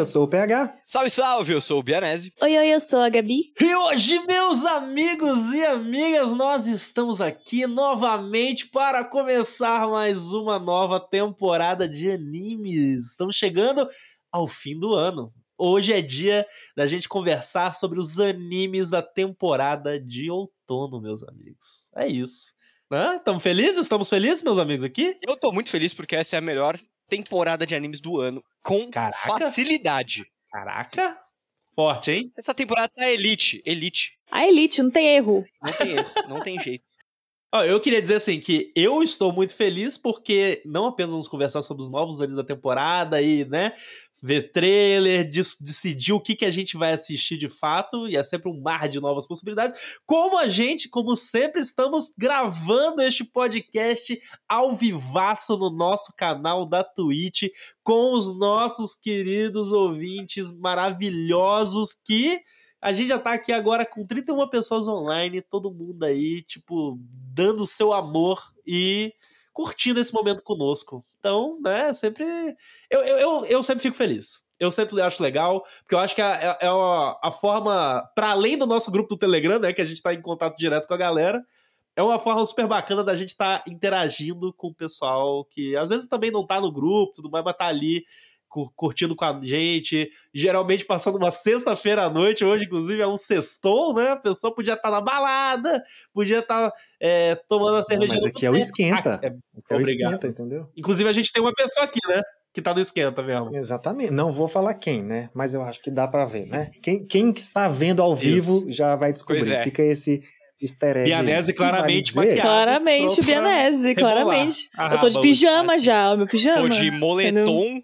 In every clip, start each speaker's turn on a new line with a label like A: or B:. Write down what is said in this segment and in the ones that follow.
A: eu sou o PH.
B: Salve, salve, eu sou o Bianese.
C: Oi, oi, eu sou a Gabi.
D: E hoje, meus amigos e amigas, nós estamos aqui novamente para começar mais uma nova temporada de animes. Estamos chegando ao fim do ano. Hoje é dia da gente conversar sobre os animes da temporada de outono, meus amigos. É isso. Estamos felizes? Estamos felizes, meus amigos, aqui?
B: Eu tô muito feliz porque essa é a melhor temporada de animes do ano. Com
D: Caraca.
B: facilidade.
D: Caraca! Forte, hein?
B: Essa temporada tá elite. Elite.
C: A Elite, não tem erro.
B: Não tem erro, não tem jeito.
D: Ó, eu queria dizer assim que eu estou muito feliz porque não apenas vamos conversar sobre os novos anos da temporada e, né, ver trailer, decidir o que, que a gente vai assistir de fato, e é sempre um mar de novas possibilidades, como a gente, como sempre, estamos gravando este podcast ao vivaço no nosso canal da Twitch, com os nossos queridos ouvintes maravilhosos que a gente já tá aqui agora com 31 pessoas online, todo mundo aí, tipo, dando o seu amor e curtindo esse momento conosco. Então, né, sempre. Eu, eu, eu, eu sempre fico feliz. Eu sempre acho legal, porque eu acho que é, é- é a, a forma, para além do nosso grupo do Telegram, né, que a gente tá em contato direto com a galera, é uma forma super bacana da gente estar interagindo com o pessoal que às vezes também não tá no grupo, tudo mais, mas tá ali curtindo com a gente, geralmente passando uma sexta-feira à noite, hoje inclusive é um sextou, né? A pessoa podia estar na balada, podia estar é, tomando a cerveja.
A: mas aqui é o esquenta.
D: É,
A: É o
D: Obrigado.
A: esquenta, entendeu?
D: inclusive a gente tem uma pessoa aqui, né? Que tá no esquenta mesmo.
A: Exatamente. Não vou falar quem, né? Mas eu acho que dá pra ver, né? Quem, quem que está vendo ao
D: Isso.
A: vivo já vai descobrir.
B: É.
A: Fica esse easter egg.
D: Bianese
A: vale
D: claramente
A: dizer-
D: maquiada.
C: Claramente, Bianese, claramente.
D: Ah,
C: eu tô de pijama
B: assim.
C: já, o meu pijama.
B: Tô de moletom.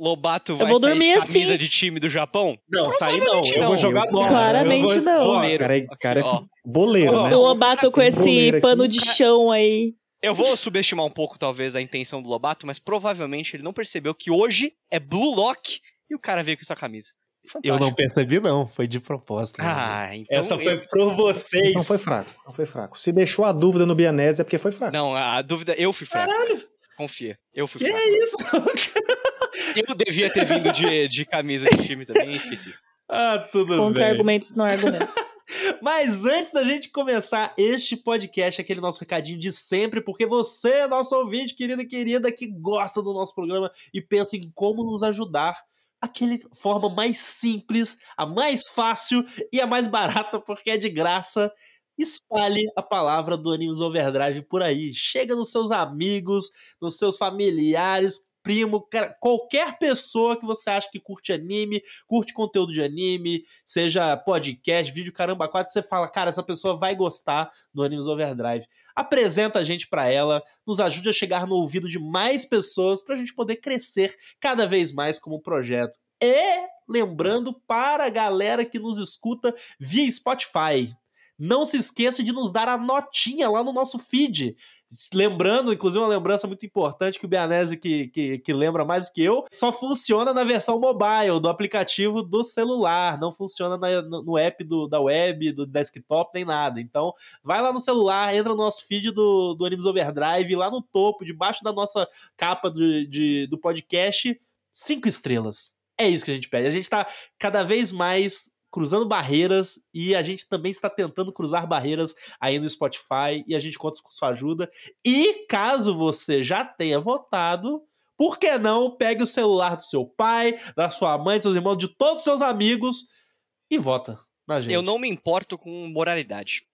B: Lobato vai
C: vou
B: sair
C: dormir
B: de camisa
C: assim.
B: de time do Japão?
D: Não, sair não. Eu vou
B: não.
D: jogar bola.
C: Claramente
D: Eu vou-
C: não.
B: Boleiro.
A: Cara, é- cara é
B: Aqui, ó.
A: boleiro,
D: Ó,
A: né?
C: O Lobato com esse pano de chão aí.
B: Eu vou subestimar um pouco, talvez, a intenção do Lobato, mas provavelmente ele não percebeu que hoje é Blue Lock e o cara veio com essa camisa.
D: Eu não
B: Fantástico.
D: percebi, não. Foi de propósito.
B: Ah, então.
D: Essa foi
B: eu-
D: por vocês.
A: Então foi fraco, não foi fraco. Se deixou a dúvida no Bianese é porque foi fraco.
B: Não, a dúvida. Eu fui fraco. Confia. Eu fui
D: Que
B: fraco.
D: é isso?
B: Eu devia ter vindo de, de camisa de time também, esqueci.
D: ah, tudo
C: Contra
D: bem.
C: argumentos, não argumentos.
D: Mas antes da gente começar este podcast, aquele nosso recadinho de sempre, porque você é nosso ouvinte, querido e querida, que gosta do nosso programa e pensa em como nos ajudar. Aquele forma mais simples, a mais fácil e a mais barata, porque é de graça. Espalhe a palavra do Animes Overdrive por aí. Chega nos seus amigos, nos seus familiares, primo, qualquer pessoa que você acha que curte anime, curte conteúdo de anime, seja podcast, vídeo, caramba, quatro, você fala, cara, essa pessoa vai gostar do Animes Overdrive. Apresenta a gente pra ela, nos ajude a chegar no ouvido de mais pessoas pra gente poder crescer cada vez mais como projeto. E lembrando para a galera que nos escuta via Spotify, não se esqueça de nos dar a notinha lá no nosso feed. Lembrando, inclusive, uma lembrança muito importante que o Bianese, que, que, que lembra mais do que eu, só funciona na versão mobile do aplicativo do celular, não funciona na- no, app do, da web, do desktop, nem nada. Então, vai lá no celular, entra no nosso feed do, do Animes Overdrive, lá no topo, debaixo da nossa capa do, de, do podcast, cinco estrelas. É isso que a gente pede. A gente tá cada vez mais cruzando barreiras e a gente também está tentando cruzar barreiras aí no Spotify e a gente conta com sua ajuda. E caso você já tenha votado, por que não pegue o celular do seu pai, da sua mãe, dos seus irmãos, de todos os seus amigos e vota na gente.
B: Eu não me importo com moralidade.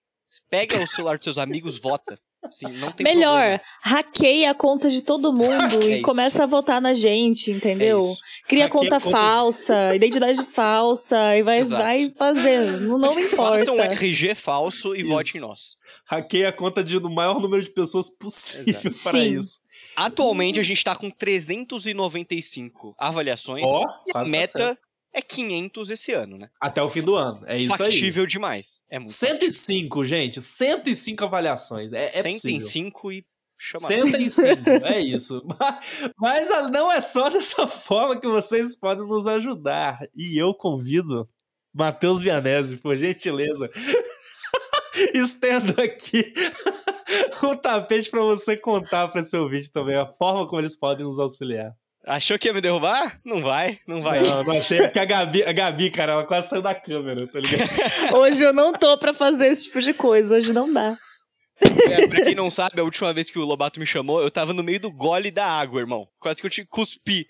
B: Pega o celular dos seus amigos, vota. Sim, não tem
C: Melhor,
B: problema.
C: hackeia a conta de todo mundo
B: É
C: e
B: isso.
C: começa a votar na gente, entendeu?
B: É.
C: Cria conta
D: conta-
C: falsa, identidade falsa, e vai,
B: Exato.
C: vai fazendo. Não, não me importa.
B: Faça um RG falso e
D: Isso.
B: vote em nós.
D: Hackeia a conta de, do maior número de pessoas possível
B: Exato.
D: para
C: Sim.
D: isso.
B: Atualmente a gente tá com 395 avaliações.
D: Ó,
B: e a
D: quase
B: meta
D: 400.
B: É 500 esse ano, né?
D: Até o fim do ano. É isso
B: Factível demais. É
D: aí.
B: muito
D: 105, gente. 105 avaliações. É, é possível.
B: 105 e chama.
D: 105, é isso. Mas, mas não é só dessa forma que vocês podem nos ajudar. E eu convido Matheus Vianese, por gentileza, estendo aqui o tapete para você contar para seu ouvinte também a forma como eles podem nos auxiliar.
B: Achou que ia me derrubar? Não vai, não vai.
D: Não, não achei. É que a Gabi, a Gabi, cara, ela quase saiu da câmera, tá ligado?
C: Hoje eu não tô pra fazer esse tipo de coisa, hoje não dá.
B: É, pra quem não sabe, a última vez que o Lobato me chamou, eu tava no meio do gole da água, irmão. Quase que eu te cuspi.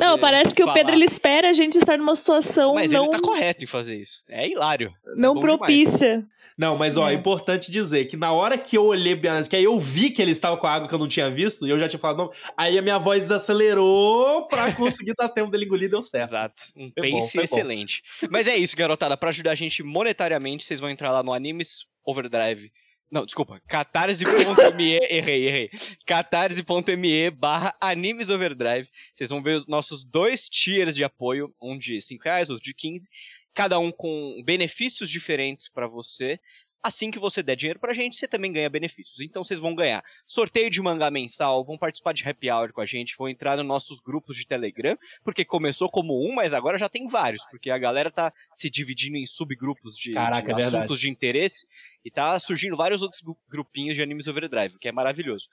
C: Não, parece que
B: falar.
C: o Pedro ele espera a gente estar numa situação
B: Mas
C: não,
B: ele tá correto em fazer isso. É hilário.
C: não
B: bom
C: propícia.
D: Não, mas ó, é
C: É.
D: importante dizer que na hora que eu olhei bem análise, que aí eu vi que ele estava com a água que eu não tinha visto, e eu já tinha falado não, aí a minha voz desacelerou pra conseguir dar tempo dele engolir, deu certo.
B: Exato. Um
D: Foi bom,
B: pace
D: bom.
B: excelente. Mas é isso, garotada. Pra ajudar a gente monetariamente, vocês vão entrar lá no Animes Overdrive. Não, desculpa. catarse.me. errei, errei. catarse.me barra Animes Overdrive. Vocês vão ver os nossos dois tiers de apoio. Um de 5 reais, outro de 15. Cada um com benefícios diferentes pra você. Assim que você der dinheiro pra gente, você também ganha benefícios. Então vocês vão ganhar sorteio de mangá mensal, vão participar de happy hour com a gente, vão entrar nos nossos grupos de Telegram, porque começou como um, mas agora já tem vários, porque a galera tá se dividindo em subgrupos de,
D: Caraca,
B: de
D: é verdade.
B: assuntos de interesse e tá surgindo vários outros gru- grupinhos de animes overdrive, o que é maravilhoso.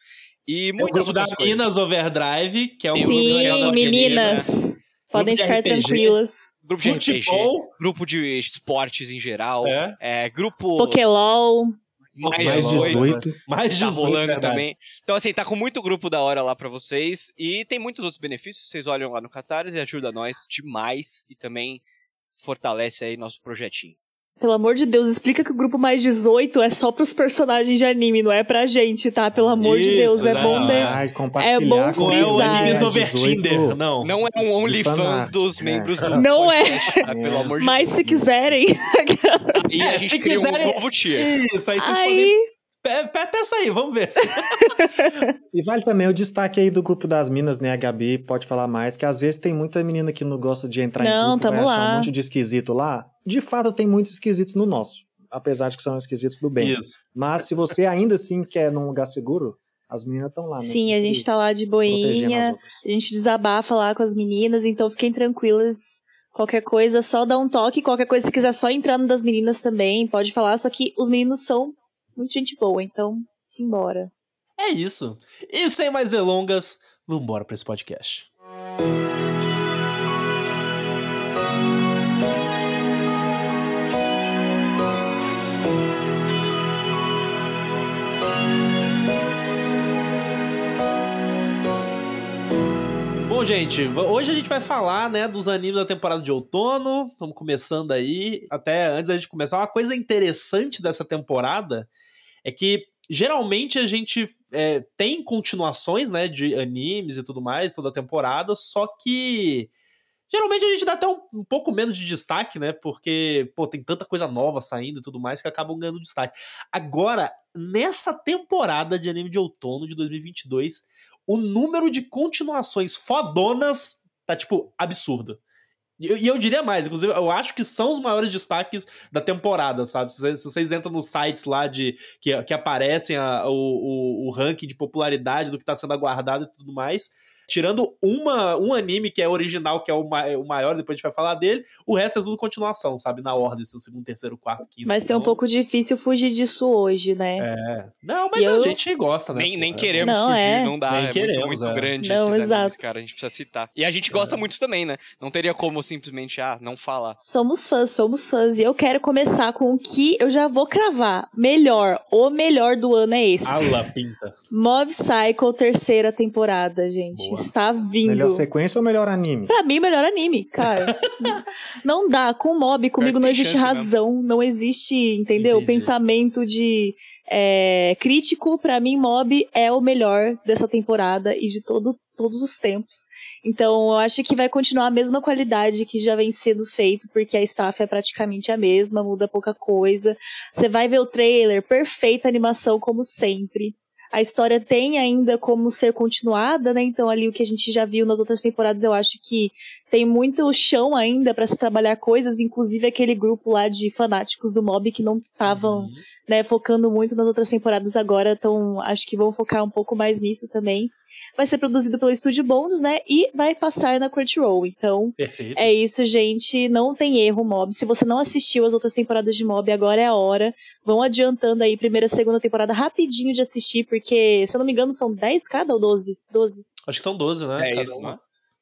B: E
D: o
B: muitas
D: grupo da
B: coisas.
D: Minas Overdrive, que é o
B: o
D: grupo da
C: Sim,
B: Real
C: meninas. Podem
D: de
C: ficar
D: RPG.
C: tranquilas.
B: Grupo de RPG, grupo de esportes em geral,
D: é,
B: é, grupo
C: Pokelol.
B: mais,
A: Mais
B: 18,
A: 18.
D: mais
B: tá
D: 18,
B: rolando
D: verdade.
B: também. Então, assim, tá com muito grupo da hora lá pra vocês. E tem muitos outros benefícios. Vocês olham lá no Catarse e ajuda nós demais. E também fortalece aí nosso projetinho.
C: Pelo amor de Deus, explica que o grupo mais 18 é só pros personagens de anime, não é pra gente, tá? Pelo amor de
D: Isso,
C: Deus, é
D: não,
C: bom de...
A: Ah, compartilhar
C: É bom
A: com
D: Não é o
C: frisar.
D: Animes Over
A: 18.
D: Tinder, não.
B: Não é um OnlyFans dos
A: é.
B: membros do
C: Não é.
B: tá? Pelo amor de
C: Mas
B: Deus.
C: se quiserem.
B: E a gente
D: Se
B: cria
D: quiserem-
B: um novo tier.
D: Isso, aí vocês podem...
C: Aí,
D: Pe- pe- Pensa aí, vamos ver.
A: E vale também o destaque aí do grupo das minas, né? A Gabi pode falar mais, que às vezes tem muita menina que não gosta de entrar
C: Não,
A: em grupo,
C: tamo
A: vai achar
C: lá.
A: um monte de esquisito lá. De fato, tem muitos esquisitos no nosso. Apesar de que são esquisitos do bem.
D: Isso.
A: Mas se você ainda assim quer num lugar seguro, as meninas estão lá, né?
C: sim, a gente tá lá de boinha. A gente desabafa lá com as meninas, então fiquem tranquilas. Qualquer coisa, só dá um toque. Qualquer coisa, se quiser só entrar no das meninas também, pode falar. Só que os meninos são muito gente boa, então simbora.
D: É isso. E sem mais delongas, vambora pra esse podcast. Bom, gente, hoje a gente vai falar, né, dos animes da temporada de outono. Estamos começando aí. Até antes da gente começar, uma coisa interessante dessa temporada é que geralmente a gente é, tem continuações, né, de animes e tudo mais, toda temporada, só que geralmente a gente dá até um, um pouco menos de destaque, né, porque, pô, tem tanta coisa nova saindo e tudo mais que acabam ganhando destaque. Agora, nessa temporada de anime de outono de 2022, o número de continuações fodonas tá, tipo, absurdo. E eu, diria mais, inclusive, eu acho que são os maiores destaques da temporada, sabe? Se vocês, se vocês entram nos sites lá de que, que aparecem a- o, o, o ranking de popularidade do que tá sendo aguardado e tudo mais, tirando uma, um anime que é original, que é o, ma- o maior, depois a gente vai falar dele, o resto é tudo continuação, sabe? Na ordem, assim, o segundo, terceiro, quarto, quinto.
C: Vai ser um pouco difícil fugir disso hoje, né?
D: É. Não, mas
C: E
D: a
C: eu-
D: gente gosta, né?
B: Nem, nem
D: É
B: queremos
C: Não,
B: fugir,
C: é.
B: não dá.
D: Nem
B: é
D: queremos,
B: muito, muito
D: é.
B: grande
C: Não,
B: esses animes,
C: exato.
B: cara. A gente precisa citar. E a gente gosta muito também, né? Não teria como simplesmente, ah, não falar.
C: Somos fãs, somos fãs. E eu quero começar com o que eu já vou cravar. Melhor, o melhor do ano é esse.
D: Ala pinta.
C: Mob Psycho, terceira temporada, gente.
D: Boa.
C: Está vindo.
A: Melhor sequência ou melhor anime?
C: Pra mim, melhor anime, cara. não dá. Com Mob, comigo não existe razão, não existe, entendeu?
D: Entendi.
C: Pensamento de é, crítico. Pra mim, Mob é o melhor dessa temporada e de todo, todos os tempos. Então, eu acho que vai continuar a mesma qualidade que já vem sendo feito, porque a staff é praticamente a mesma, muda pouca coisa. Você vai ver o trailer, perfeita animação, como sempre. A história tem ainda como ser continuada, né? Então, ali o que a gente já viu nas outras temporadas, eu acho que tem muito chão ainda pra se trabalhar coisas, inclusive aquele grupo lá de fanáticos do mob que não estavam, né, focando muito nas outras temporadas agora, então acho que vão focar um pouco mais nisso também. Vai ser produzido pelo Estúdio Bones, né? E vai passar na Crunchyroll. Então,
D: Perfeito.
C: é isso, gente. Não tem erro, Mob. Se você não assistiu as outras temporadas de Mob, agora é a hora. Vão adiantando aí, primeira e segunda temporada, rapidinho de assistir, porque, se eu não me engano, são 10 cada ou 12? 12.
D: Acho que são 12, né?
B: É
D: Cada
B: isso,
D: uma.
B: né?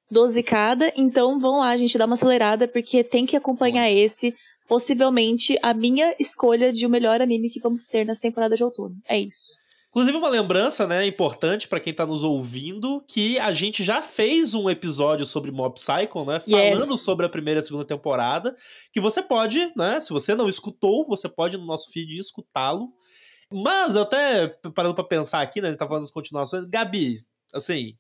C: 12 cada, então vão lá, a gente dá uma acelerada, porque tem que acompanhar esse, possivelmente a minha escolha de o melhor anime que vamos ter nessa temporada de outono. É isso.
D: Inclusive, uma lembrança, né, importante para quem tá nos ouvindo, que a gente já fez um episódio sobre Mob Psycho, né? Falando
C: Yes.
D: sobre a primeira e segunda temporada. Que você pode, né? Se você não escutou, você pode no nosso feed escutá-lo. Mas eu até parando pra pensar aqui, né? Ele tá falando das continuações. Gabi, assim,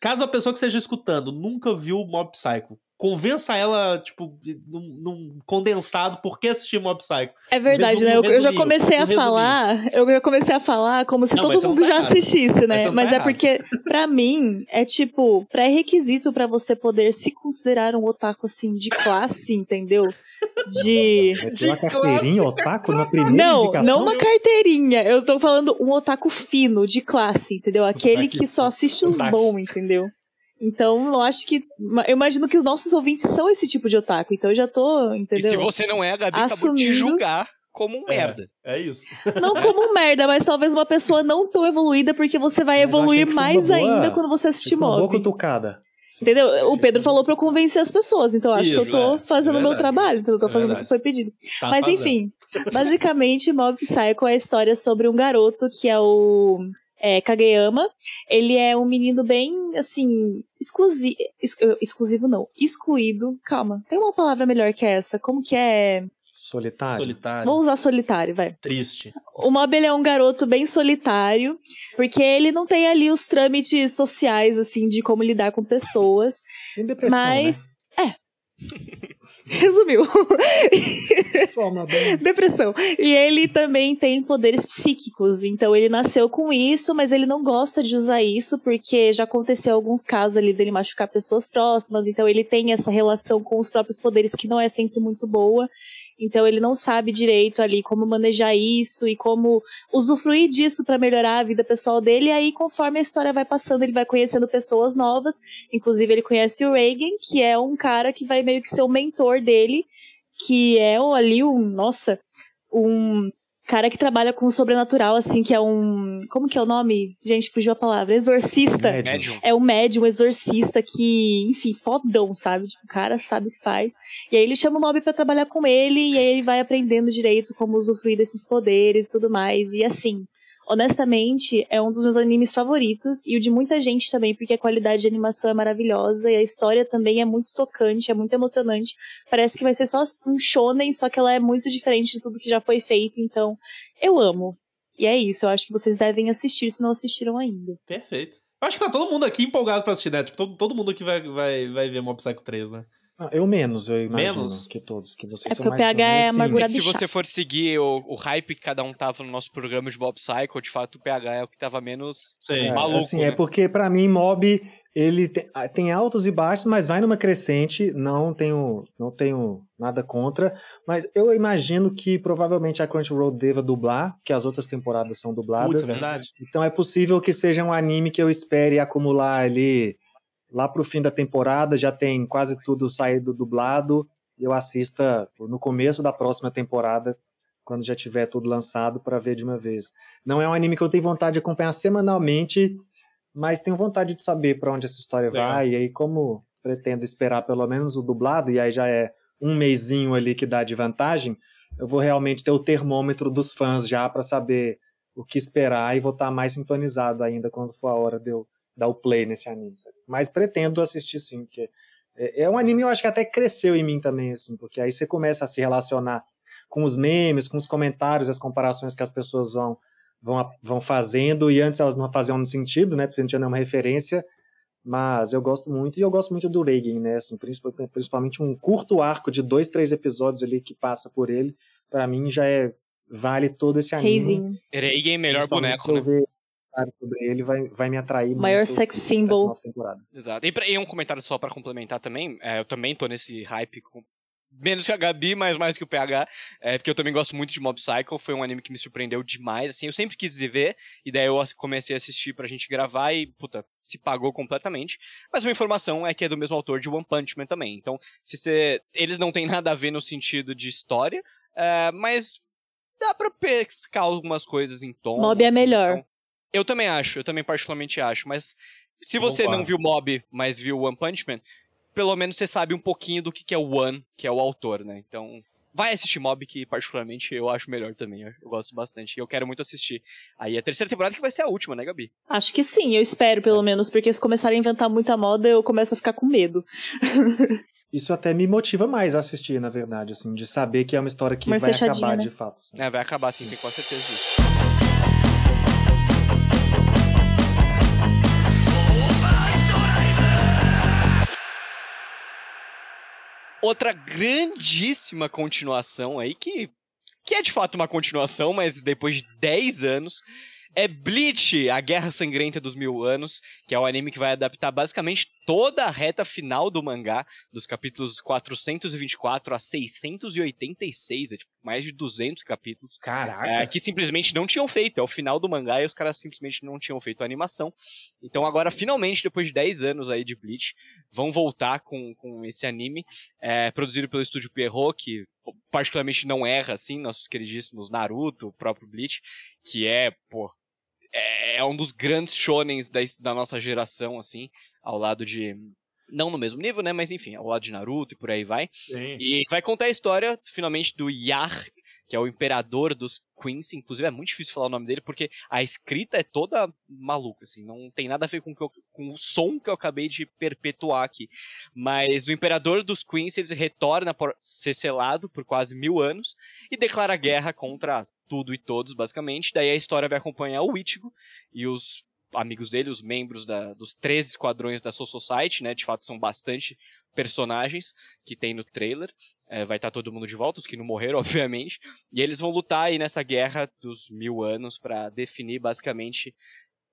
D: caso a pessoa que esteja escutando nunca viu Mob Psycho, convença ela, tipo, num, num condensado por que assistir Mob Psycho.
C: É verdade,
D: Resumo-
C: né? Eu, eu já comecei a falar, eu já comecei a falar como se
D: Não,
C: todo mundo
D: tá
C: já
D: errado.
C: assistisse,
D: Mas
C: né? Mas
D: tá
C: é
D: errado.
C: porque, pra mim, é tipo, pré-requisito pra você poder se considerar um otaku, assim, de classe, entendeu? De.
A: Meteu a carteirinha, otaku, na primeira
C: Não,
A: indicação.
C: não uma carteirinha. Eu tô falando um otaku fino, de classe, entendeu? Aquele
D: Otaku-
C: que só assiste os bons, entendeu? Então, eu acho que. Eu imagino que os nossos ouvintes são esse tipo de otaku. Então, eu já tô,
B: E
C: entendeu?
B: se você não é, a Gabi acabou de te
C: Assumindo-
B: julgar como um
D: É.
B: merda.
D: É isso.
C: Não como um merda, mas talvez uma pessoa não tão evoluída, porque você vai
A: Mas
C: evoluir mais
A: boa-
C: ainda quando você assistir
A: Foi uma boa
C: Mob.
A: cutucada.
C: Entendeu? O Pedro falou pra eu convencer as pessoas, então eu acho
D: Isso,
C: que eu tô
D: é.
C: fazendo
D: É
C: o meu trabalho, então eu tô
D: É
C: fazendo o que foi pedido.
D: Tá
C: Mas
D: fazendo.
C: enfim, basicamente, Mob Psycho é a história sobre um garoto que é o é, Kageyama. Ele é um menino bem, assim, exclusivo. exclusivo não, excluído. Calma, tem uma palavra melhor que essa. Como que é?
A: Solitário.
D: Solitário.
C: Vou usar solitário, vai.
D: Triste.
C: O Mob ele é um garoto bem solitário, porque ele não tem ali os trâmites sociais, assim, de como lidar com pessoas.
A: Tem depressão,
C: mas. É. Resumiu.
A: bem.
C: Depressão. E ele também tem poderes psíquicos. Então ele nasceu com isso, mas ele não gosta de usar isso porque já aconteceu alguns casos ali dele machucar pessoas próximas. Então ele tem essa relação com os próprios poderes que não é sempre muito boa. Então ele não sabe direito ali como manejar isso e como usufruir disso para melhorar a vida pessoal dele. E aí, conforme a história vai passando, ele vai conhecendo pessoas novas. Inclusive, ele conhece o Reagan, que é um cara que vai meio que ser o mentor dele, que é ali um, nossa, um cara que trabalha com o sobrenatural, assim, que é um. Como que é o nome? Gente, fugiu a palavra. Exorcista.
A: Médium.
B: Médium.
C: É um médium exorcista que, enfim, fodão, sabe? Tipo, o cara sabe o que faz. E aí ele chama o Mob pra trabalhar com ele, e aí ele vai aprendendo direito como usufruir desses poderes e tudo mais. E assim, honestamente, é um dos meus animes favoritos, e o de muita gente também, porque a qualidade de animação é maravilhosa, e a história também é muito tocante, é muito emocionante. Parece que vai ser só um shonen, só que ela é muito diferente de tudo que já foi feito, então eu amo. E é isso, eu acho que vocês devem assistir se não assistiram ainda.
D: Perfeito. Acho que tá todo mundo aqui empolgado pra assistir, né? Tipo, todo, todo mundo aqui vai, vai, vai ver Mob Psycho 3, né?
A: Ah, Eu menos, eu imagino
D: Menos?
A: que todos, que vocês
C: É
A: são
C: porque o
A: mais
C: PH é amargurado.
B: Se você for seguir o, o hype que cada um tava no nosso programa de Bob Psycho, de fato o PH é o que tava menos
D: Sim.
A: É,
B: maluco.
A: assim,
B: né?
A: é porque pra mim Mob ele tem, tem altos e baixos, mas vai numa crescente. Não tenho, não tenho nada contra, mas eu imagino que provavelmente a Crunchyroll deva dublar, porque as outras temporadas são
D: Putz,
A: dubladas.
D: é verdade.
A: Então é possível que seja um anime que eu espere acumular ali lá pro fim da temporada, já tem quase tudo saído dublado, eu assista no começo da próxima temporada, quando já tiver tudo lançado, para ver de uma vez. Não é um anime que eu tenho vontade de acompanhar semanalmente, mas tenho vontade de saber para onde essa história
D: Legal.
A: vai, e aí como pretendo esperar pelo menos o dublado, e aí já é um mêsinho ali que dá de vantagem, eu vou realmente ter o termômetro dos fãs já para saber o que esperar e vou estar mais sintonizado ainda quando for a hora de eu dar o play nesse anime. sabe? Mas pretendo assistir sim, porque é, é um anime eu acho que até cresceu em mim também, assim, porque aí você começa a se relacionar com os memes, com os comentários, as comparações que as pessoas vão, vão, vão fazendo, e antes elas não faziam sentido, né, porque gente tinha nenhuma referência, mas eu gosto muito, e eu gosto muito do Reagan, né, assim, principalmente, principalmente um curto arco de dois, três episódios ali que passa por ele, pra mim já é, vale todo esse anime.
B: Reigen, melhor
A: Principalmente
B: boneco, né?
A: ver comentário sobre ele, vai, vai me atrair
C: maior
A: muito
C: sex symbol.
A: nova temporada.
B: Exato. E, pra- e um comentário só pra complementar também, é, eu também tô nesse hype com- Menos que a Gabi, mas mais que o PH. É, porque eu também gosto muito de Mob Psycho. Foi um anime que me surpreendeu demais. Assim, eu sempre quis ver. E daí eu comecei a assistir pra gente gravar e, puta, se pagou completamente. Mas uma informação é que é do mesmo autor de One Punch Man também. Então, se você. Eles não têm nada a ver no sentido de história. é, mas dá pra pescar algumas coisas em tom.
C: Mob é
B: assim,
C: melhor.
B: então- eu também acho, eu também particularmente acho, mas Se você
D: Concordo.
B: não viu Mob, mas viu One Punch Man, pelo menos você sabe um pouquinho do que que é o One, que é o autor, né? Então, vai assistir Mob, que particularmente eu acho melhor também. Eu gosto bastante. E eu quero muito assistir. Aí a terceira temporada que vai ser a última, né, Gabi?
C: Acho que sim, eu espero pelo menos, porque se começarem a inventar muita moda, eu começo a ficar com medo.
A: Isso até me motiva mais a assistir, na verdade, assim, de saber que é uma história que
C: Mais
A: vai acabar
C: né?
A: de fato. assim.
B: É, vai acabar sim, tenho quase certeza disso. Outra grandíssima continuação aí, que, que é de fato uma continuação, mas depois de 10 anos, é Bleach, a Guerra Sangrenta dos Mil Anos, que é o anime que vai adaptar basicamente toda a reta final do mangá, dos capítulos 424 a 686, é tipo mais de 200 capítulos.
D: Caraca.
B: É, que simplesmente não tinham feito. É o final do mangá e os caras simplesmente não tinham feito a animação. Então agora, finalmente, depois de 10 anos aí de Bleach, vão voltar com, com esse anime, é, produzido pelo estúdio Pierrot, que particularmente não erra, assim, nossos queridíssimos Naruto, o próprio Bleach, que é, pô, é, é um dos grandes shonens da, da nossa geração, assim, ao lado de... Não no mesmo nível, né? Mas enfim, ao lado de Naruto e por aí vai.
D: Sim.
B: E vai contar a história, finalmente, do Yar, que é o imperador dos Queens. Inclusive, é muito difícil falar o nome dele, porque a escrita é toda maluca, assim. Não tem nada a ver com, o eu- com o som que eu acabei de perpetuar aqui. Mas o imperador dos Queens, ele retorna por ser selado por quase mil anos e declara guerra contra tudo e todos, basicamente. Daí a história vai acompanhar o Ichigo e os amigos dele, os membros da- dos 13 esquadrões da Soul Society, né? De fato, são bastante personagens que tem no trailer. É, vai estar todo mundo de volta, os que não morreram, obviamente. E eles vão lutar aí nessa guerra dos mil anos para definir basicamente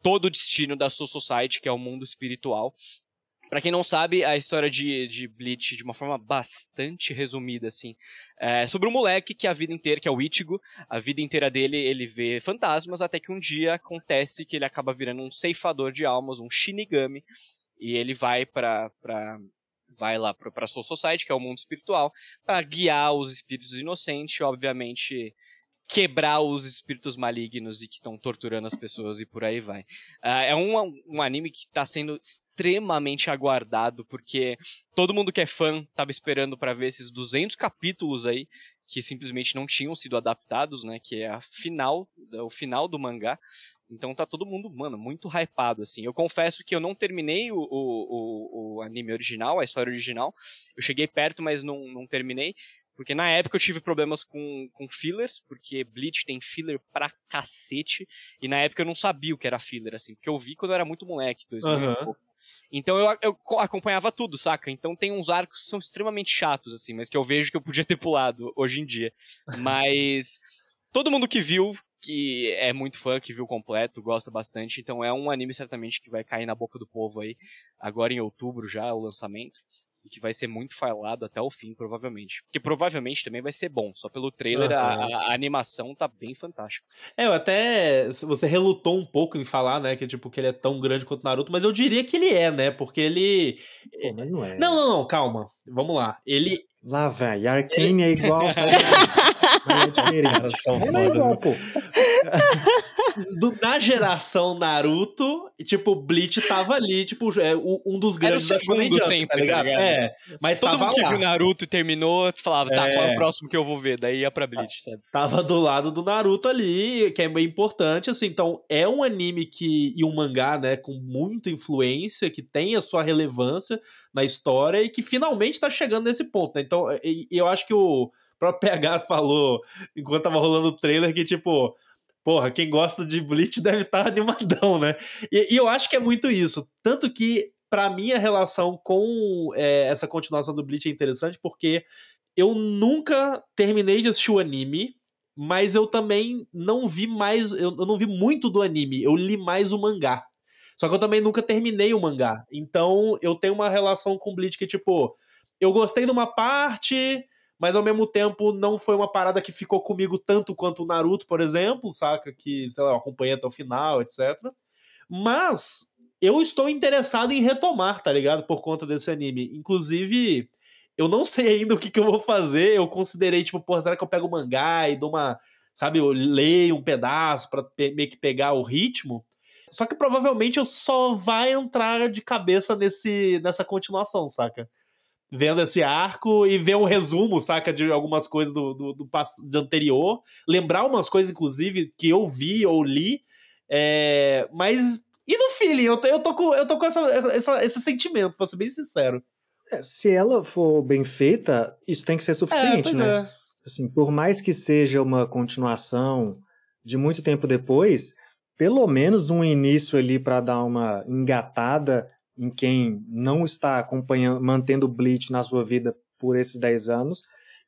B: todo o destino da Soul Society, que é o mundo espiritual. Pra quem não sabe, a história de, de Bleach, de uma forma bastante resumida, assim, é sobre um moleque que a vida inteira, que é o Ichigo, a vida inteira dele ele vê fantasmas, até que um dia acontece que ele acaba virando um ceifador de almas, um Shinigami, e ele vai pra vai lá pra Soul Society, que é o mundo espiritual, para guiar os espíritos inocentes, obviamente quebrar os espíritos malignos e que estão torturando as pessoas e por aí vai. Ah, é um, um anime que está sendo extremamente aguardado, porque todo mundo que é fã tava esperando para ver esses 200 capítulos aí, que simplesmente não tinham sido adaptados, né, que é a final, o final do mangá. Então tá todo mundo, mano, muito hypado, assim. Eu confesso que eu não terminei o, o, o anime original, a história original. Eu cheguei perto, mas não, não terminei. Porque na época eu tive problemas com, com fillers, porque Bleach tem filler pra cacete. E na época eu não sabia o que era filler, assim. Porque eu vi quando eu era muito moleque, 2000 e
D: Aham.
B: pouco. Então eu, eu co- acompanhava tudo, saca? Então tem uns arcos que são extremamente chatos, assim, mas que eu vejo que eu podia ter pulado hoje em dia. Mas todo mundo que viu, que é muito fã, que viu completo, gosta bastante. Então é um anime certamente que vai cair na boca do povo aí, agora em outubro já, o lançamento. E que vai ser muito falado até o fim, provavelmente. Porque provavelmente também vai ser bom. Só pelo trailer, a,
D: Aham.
B: a- a animação tá bem fantástica.
D: É, eu até. Você relutou um pouco em falar, né? Que tipo, que ele é tão grande quanto Naruto, mas eu diria que ele é, né? Porque ele.
A: Pô, mas não é.
D: Não, não, não, calma. Vamos lá. Ele.
A: Lá, velho. Arcane é igual, sabe? Não é diferente.
D: são
A: Não é igual, pô.
D: do- na geração Naruto, tipo, Bleach tava ali, tipo, é, um dos
B: Era o
D: grandes da
B: segundo
D: Shonen Jump,
B: sempre,
D: tá
B: tá
D: ligado? É, mas
B: Todo mundo que
D: lá.
B: viu Naruto e terminou, falava, tá,
D: É.
B: qual é o próximo que eu vou ver? Daí ia pra Bleach, sabe?
D: Tava do lado do Naruto ali, que é bem importante, assim. Então, é um anime que e um mangá, né, com muita influência, que tem a sua relevância na história e que finalmente tá chegando nesse ponto, né? Então, eu acho que o próprio PH falou, enquanto tava rolando o trailer, que tipo. Porra, quem gosta de Bleach deve estar animadão, né? E, e eu acho que é muito isso. Tanto que, pra mim, a relação com é, essa continuação do Bleach é interessante, porque eu nunca terminei de assistir o anime, mas eu também não vi mais. Eu, eu não vi muito do anime, eu li mais o mangá. Só que eu também nunca terminei o mangá. Então eu tenho uma relação com Bleach que, tipo, eu gostei de uma parte, mas ao mesmo tempo não foi uma parada que ficou comigo tanto quanto o Naruto, por exemplo, saca? Que, sei lá, eu acompanhei até o final, etc. Mas eu estou interessado em retomar, tá ligado? Por conta desse anime. Inclusive, eu não sei ainda o que, que eu vou fazer. Eu considerei, tipo, porra, será que eu pego o mangá e dou uma. Sabe, eu leio um pedaço pra meio que pegar o ritmo. Só que provavelmente eu só vai entrar de cabeça nesse, nessa continuação, saca? Vendo esse arco e ver um resumo, saca, de algumas coisas do, do, do, do anterior. Lembrar umas coisas, inclusive, que eu vi ou li. É, mas. E no feeling? Eu, eu tô com, eu tô com essa, essa, esse sentimento, pra ser bem sincero.
A: É, se ela for bem feita, isso tem que ser suficiente, é, né? É. Assim, por mais que seja uma continuação de muito tempo depois, pelo menos um início ali para dar uma engatada em quem não está acompanhando, mantendo o Bleach na sua vida por esses 10 anos,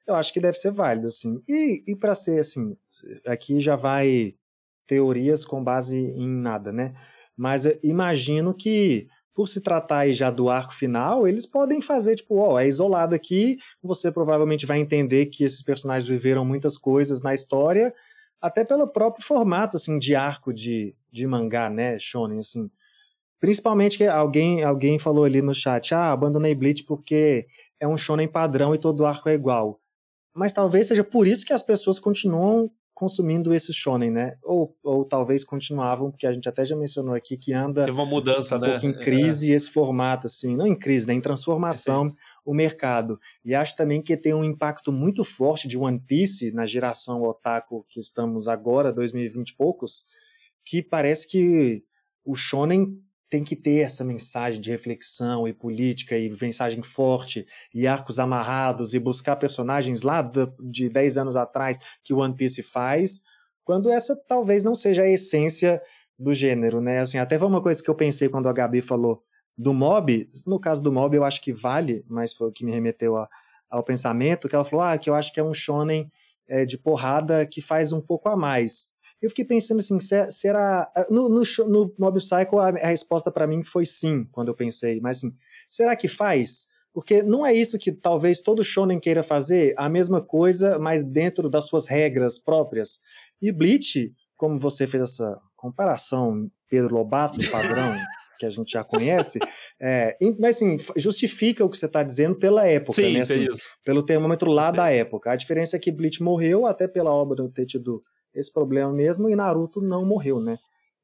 A: eu acho que deve ser válido, assim. E, e para ser assim, aqui já vai teorias com base em nada, né? Mas imagino que, por se tratar aí já do arco final, eles podem fazer, tipo, ó, oh, é isolado aqui, você provavelmente vai entender que esses personagens viveram muitas coisas na história, até pelo próprio formato assim de arco de, de mangá, né, shonen assim. Principalmente que alguém alguém falou ali no chat, ah, abandonei Bleach porque é um shonen padrão e todo arco é igual. Mas talvez seja por isso que as pessoas continuam consumindo esse shonen, né? Ou, ou talvez continuavam, porque a gente até já mencionou aqui que anda
D: Teve uma mudança,
A: um
D: né?
A: pouco em crise é. esse formato, assim, não em crise, né? Em transformação o mercado. E acho também que tem um impacto muito forte de One Piece na geração otaku que estamos agora, 2020 e poucos, que parece que o shonen tem que ter essa mensagem de reflexão e política e mensagem forte e arcos amarrados e buscar personagens lá de 10 anos atrás que One Piece faz, quando essa talvez não seja a essência do gênero, né? Assim, até foi uma coisa que eu pensei quando a Gabi falou do Mob, no caso do Mob eu acho que vale, mas foi o que me remeteu a, ao pensamento, que ela falou, ah, que eu acho que é um shonen é, de porrada que faz um pouco a mais. Eu fiquei pensando assim, será. No, no, no Mob Psycho, a, a resposta para mim foi sim, quando eu pensei. Mas assim, será que faz? Porque não é isso que talvez todo shonen queira fazer, a mesma coisa, mas dentro das suas regras próprias. E Bleach, como você fez essa comparação, Pedro Lobato, padrão, que a gente já conhece, é, mas assim, justifica o que você está dizendo pela época, Sim, né? Assim, pelo termômetro lá da época. A diferença é que Bleach morreu, até pela obra ter tido esse problema mesmo, e Naruto não morreu, né?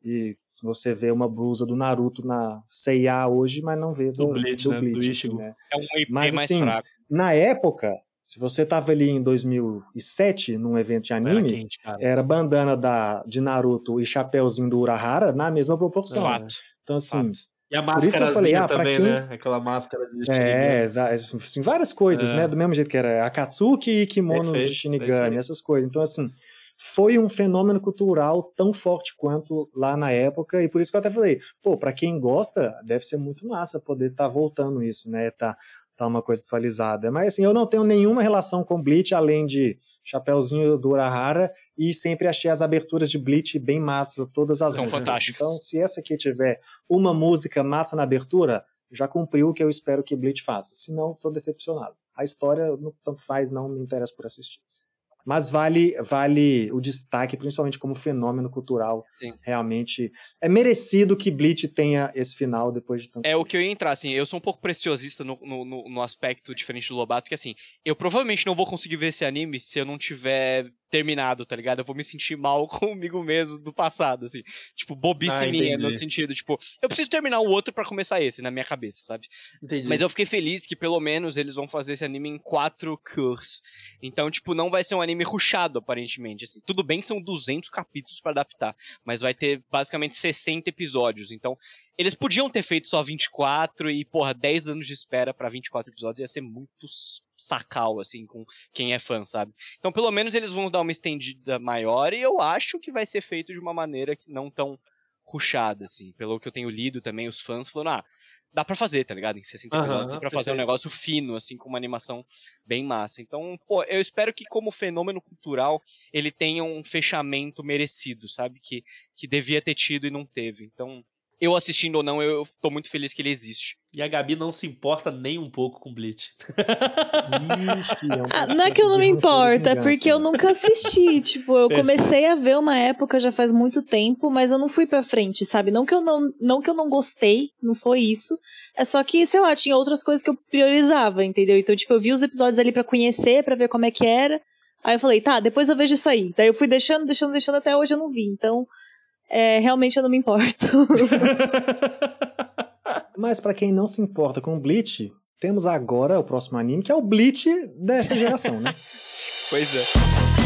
A: E você vê uma blusa do Naruto na C&A hoje, mas não vê do, do Bleach, do, né? Bleach, do assim, né?
B: É um IP mas, mais assim, fraco.
A: Na época, se você tava ali em 2007, num evento de anime, era, quente, era bandana da, de Naruto e chapéuzinho do Urahara na mesma proporção. Fato. Né? Então, assim... Fato.
D: E a máscara falei, ah, também, quem... né? Aquela máscara de Shinigami. É,
A: assim, várias coisas, é. né? Do mesmo jeito que era Akatsuki e kimonos Perfeito, de Shinigami, essas coisas. Então, assim, foi um fenômeno cultural tão forte quanto lá na época, e por isso que eu até falei, pô, para quem gosta, deve ser muito massa poder estar tá voltando isso, né? Tá, tá uma coisa atualizada. Mas assim, eu não tenho nenhuma relação com Bleach, além de Chapeuzinho do Urahara, e sempre achei as aberturas de Bleach bem massa, todas as
B: São músicas. fantásticas.
A: Então, se essa aqui tiver uma música massa na abertura, já cumpriu o que eu espero que Bleach faça. Se não, estou decepcionado. A história, tanto faz, não me interessa por assistir. Mas vale, vale o destaque, principalmente como fenômeno cultural. Sim. Realmente é merecido que Bleach tenha esse final depois de tanto
B: É tempo. o que eu ia entrar, assim, eu sou um pouco preciosista no, no, no aspecto diferente do Lobato, que assim, eu provavelmente não vou conseguir ver esse anime se eu não tiver terminado, tá ligado? Eu vou me sentir mal comigo mesmo do passado, assim. Tipo, bobice ah, minha, no sentido, tipo, eu preciso terminar o outro para começar esse, na minha cabeça, sabe? Entendi. Mas eu fiquei feliz que pelo menos eles vão fazer esse anime em quatro cursos. Então, tipo, não vai ser um anime ruchado, aparentemente, assim. Tudo bem que são 200 capítulos para adaptar, mas vai ter basicamente 60 episódios. Então, eles podiam ter feito só 24 e, porra, 10 anos de espera para 24 episódios ia ser muito sacal, assim, com quem é fã, sabe? Então, pelo menos eles vão dar uma estendida maior e eu acho que vai ser feito de uma maneira que não tão ruchada, assim. Pelo que eu tenho lido também, os fãs falando, ah, dá pra fazer, tá ligado? Em 60 uhum, episódios, dá pra fazer um negócio fino, assim, com uma animação bem massa. Então, pô, eu espero que como fenômeno cultural, ele tenha um fechamento merecido, sabe? Que, que devia ter tido e não teve. Então, eu assistindo ou não, eu tô muito feliz que ele existe.
D: E a Gabi não se importa nem um pouco com Bleach.
C: Ixi, é um ah, não é que eu não me importo, é porque eu nunca assisti. tipo, eu comecei a ver uma época já faz muito tempo, mas eu não fui pra frente, sabe? Não que eu não, não que eu não gostei, não foi isso. É só que, sei lá, tinha outras coisas que eu priorizava, entendeu? Então, tipo, eu vi os episódios ali para conhecer, para ver como é que era. Aí eu falei, tá, depois eu vejo isso aí. Daí eu fui deixando, deixando, deixando até hoje eu não vi. Então, é, realmente eu não me importo.
A: Mas para quem não se importa com o Bleach, temos agora o próximo anime, que é o Bleach dessa geração, né?
B: pois é.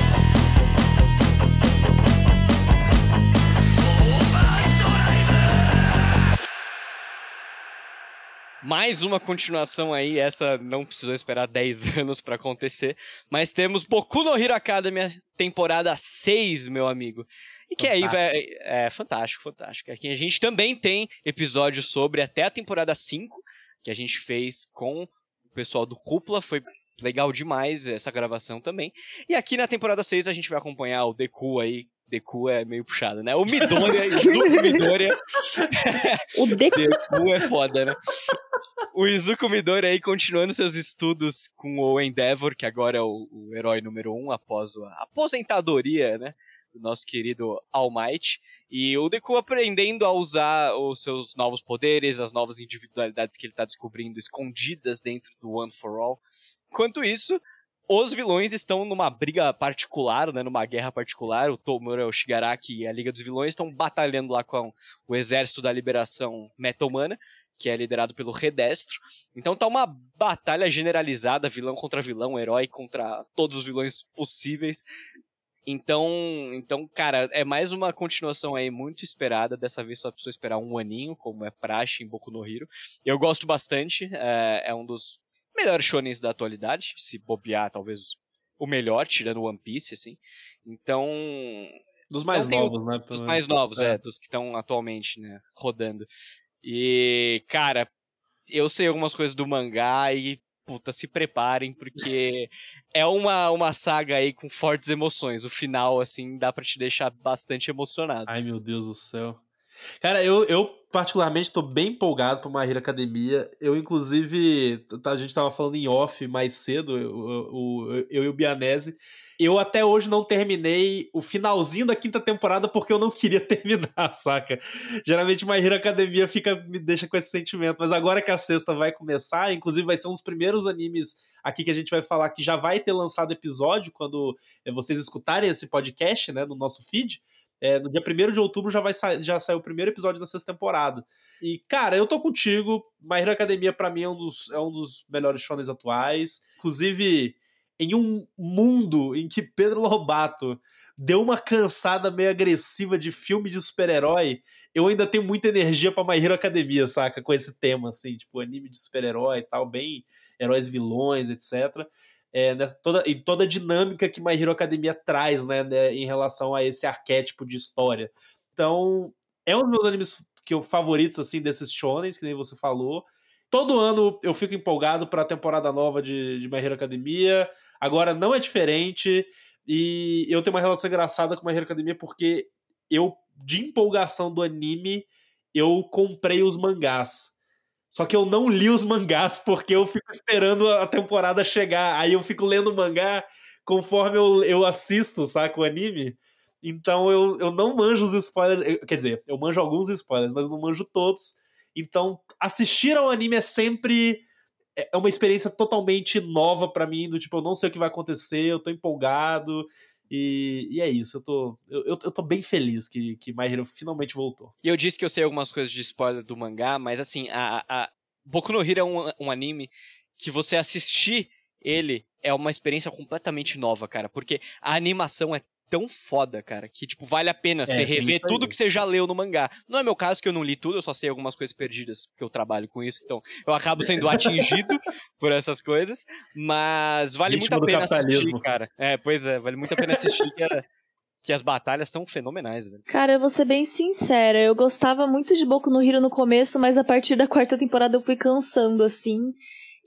B: Mais uma continuação aí, essa não precisou esperar 10 anos para acontecer, mas temos Boku no Hero Academia temporada 6, meu amigo. E que fantástico. aí vai, é fantástico, fantástico. Aqui a gente também tem episódios sobre até a temporada 5, que a gente fez com o pessoal do Cúpula, foi legal demais essa gravação também. E aqui na temporada 6 a gente vai acompanhar o Deku aí Deku é meio puxado, né? O Midoriya, Izuku Midoriya.
C: o Deku.
B: Deku é foda, né? O Izuku Midoriya aí continuando seus estudos com o Endeavor, que agora é o, o herói número um após a aposentadoria, né? Do nosso querido All Might. E o Deku aprendendo a usar os seus novos poderes, as novas individualidades que ele tá descobrindo escondidas dentro do One for All. Enquanto isso, os vilões estão numa briga particular, né, numa guerra particular. O Tomura, o Shigaraki e a Liga dos Vilões estão batalhando lá com o Exército da Liberação Meta-Humana, que é liderado pelo Redestro. Então tá uma batalha generalizada, vilão contra vilão, herói contra todos os vilões possíveis. Então, então, cara, é mais uma continuação aí muito esperada. Dessa vez só precisou esperar um aninho, como é praxe em Boku no Hero. Eu gosto bastante, é, é um dos melhores shonens da atualidade, se bobear, talvez o melhor, tirando One Piece, assim. Então.
D: Dos mais novos, né?
B: Dos mais novos, é, é dos que estão atualmente, né, rodando. E, cara, eu sei algumas coisas do mangá e, puta, se preparem, porque é uma, uma saga aí com fortes emoções. O final, assim, dá para te deixar bastante emocionado.
D: Ai, meu Deus do céu. Cara, eu, eu particularmente tô bem empolgado pra My Hero Academia. Eu, inclusive, a gente tava falando em off mais cedo, eu, eu, eu e o Bianese. Eu até hoje não terminei o finalzinho da quinta temporada porque eu não queria terminar, saca? Geralmente My Hero Academia fica, me deixa com esse sentimento, mas agora que a sexta vai começar, inclusive vai ser um dos primeiros animes aqui que a gente vai falar que já vai ter lançado episódio quando eh, vocês escutarem esse podcast, né, no nosso feed. É, no dia 1 de outubro já vai já saiu o primeiro episódio da sexta temporada. E, cara, eu tô contigo. My Hero Academia, pra mim, é um dos, é um dos melhores shows atuais. Inclusive, em um mundo em que Pedro Lobato deu uma cansada meio agressiva de filme de super-herói, eu ainda tenho muita energia pra My Hero Academia, saca? Com esse tema, assim, tipo, anime de super-herói e tal, bem heróis vilões, etc é, nessa, toda, e toda a dinâmica que My Hero Academia traz, né, né, em relação a esse arquétipo de história. Então, é um dos meus animes que eu favoritos, assim, desses shonens, que nem você falou. Todo ano eu fico empolgado para a temporada nova de, de My Hero Academia. Agora não é diferente. E eu tenho uma relação engraçada com My Hero Academia porque eu, de empolgação do anime, eu comprei os mangás. Só que eu não li os mangás porque eu fico esperando a temporada chegar. Aí eu fico lendo o mangá conforme eu, eu assisto, saca, o anime. Então eu, eu não manjo os spoilers. Quer dizer, eu manjo alguns spoilers, mas não manjo todos. Então, assistir ao anime é sempre. É, é uma experiência totalmente nova para mim, do tipo, eu não sei o que vai acontecer, eu tô empolgado. E, e, é isso, eu tô, eu, eu tô bem feliz que, que My Hero finalmente voltou.
B: E eu disse que eu sei algumas coisas de spoiler do mangá, mas assim, a, a Boku no Hero é um, um anime que você assistir ele é uma experiência completamente nova, cara, porque a animação é tão foda, cara, que, tipo, vale a pena é, você rever tudo que você já leu no mangá. Não é meu caso, que eu não li tudo, eu só sei algumas coisas perdidas, porque eu trabalho com isso, então eu acabo sendo atingido por essas coisas, mas vale muito a pena assistir, cara. É, pois é, vale muito a pena assistir, que, é, que as batalhas são fenomenais, velho.
C: Cara, eu vou ser bem sincera, eu gostava muito de Boku no Hero no começo, mas a partir da quarta temporada eu fui cansando, assim,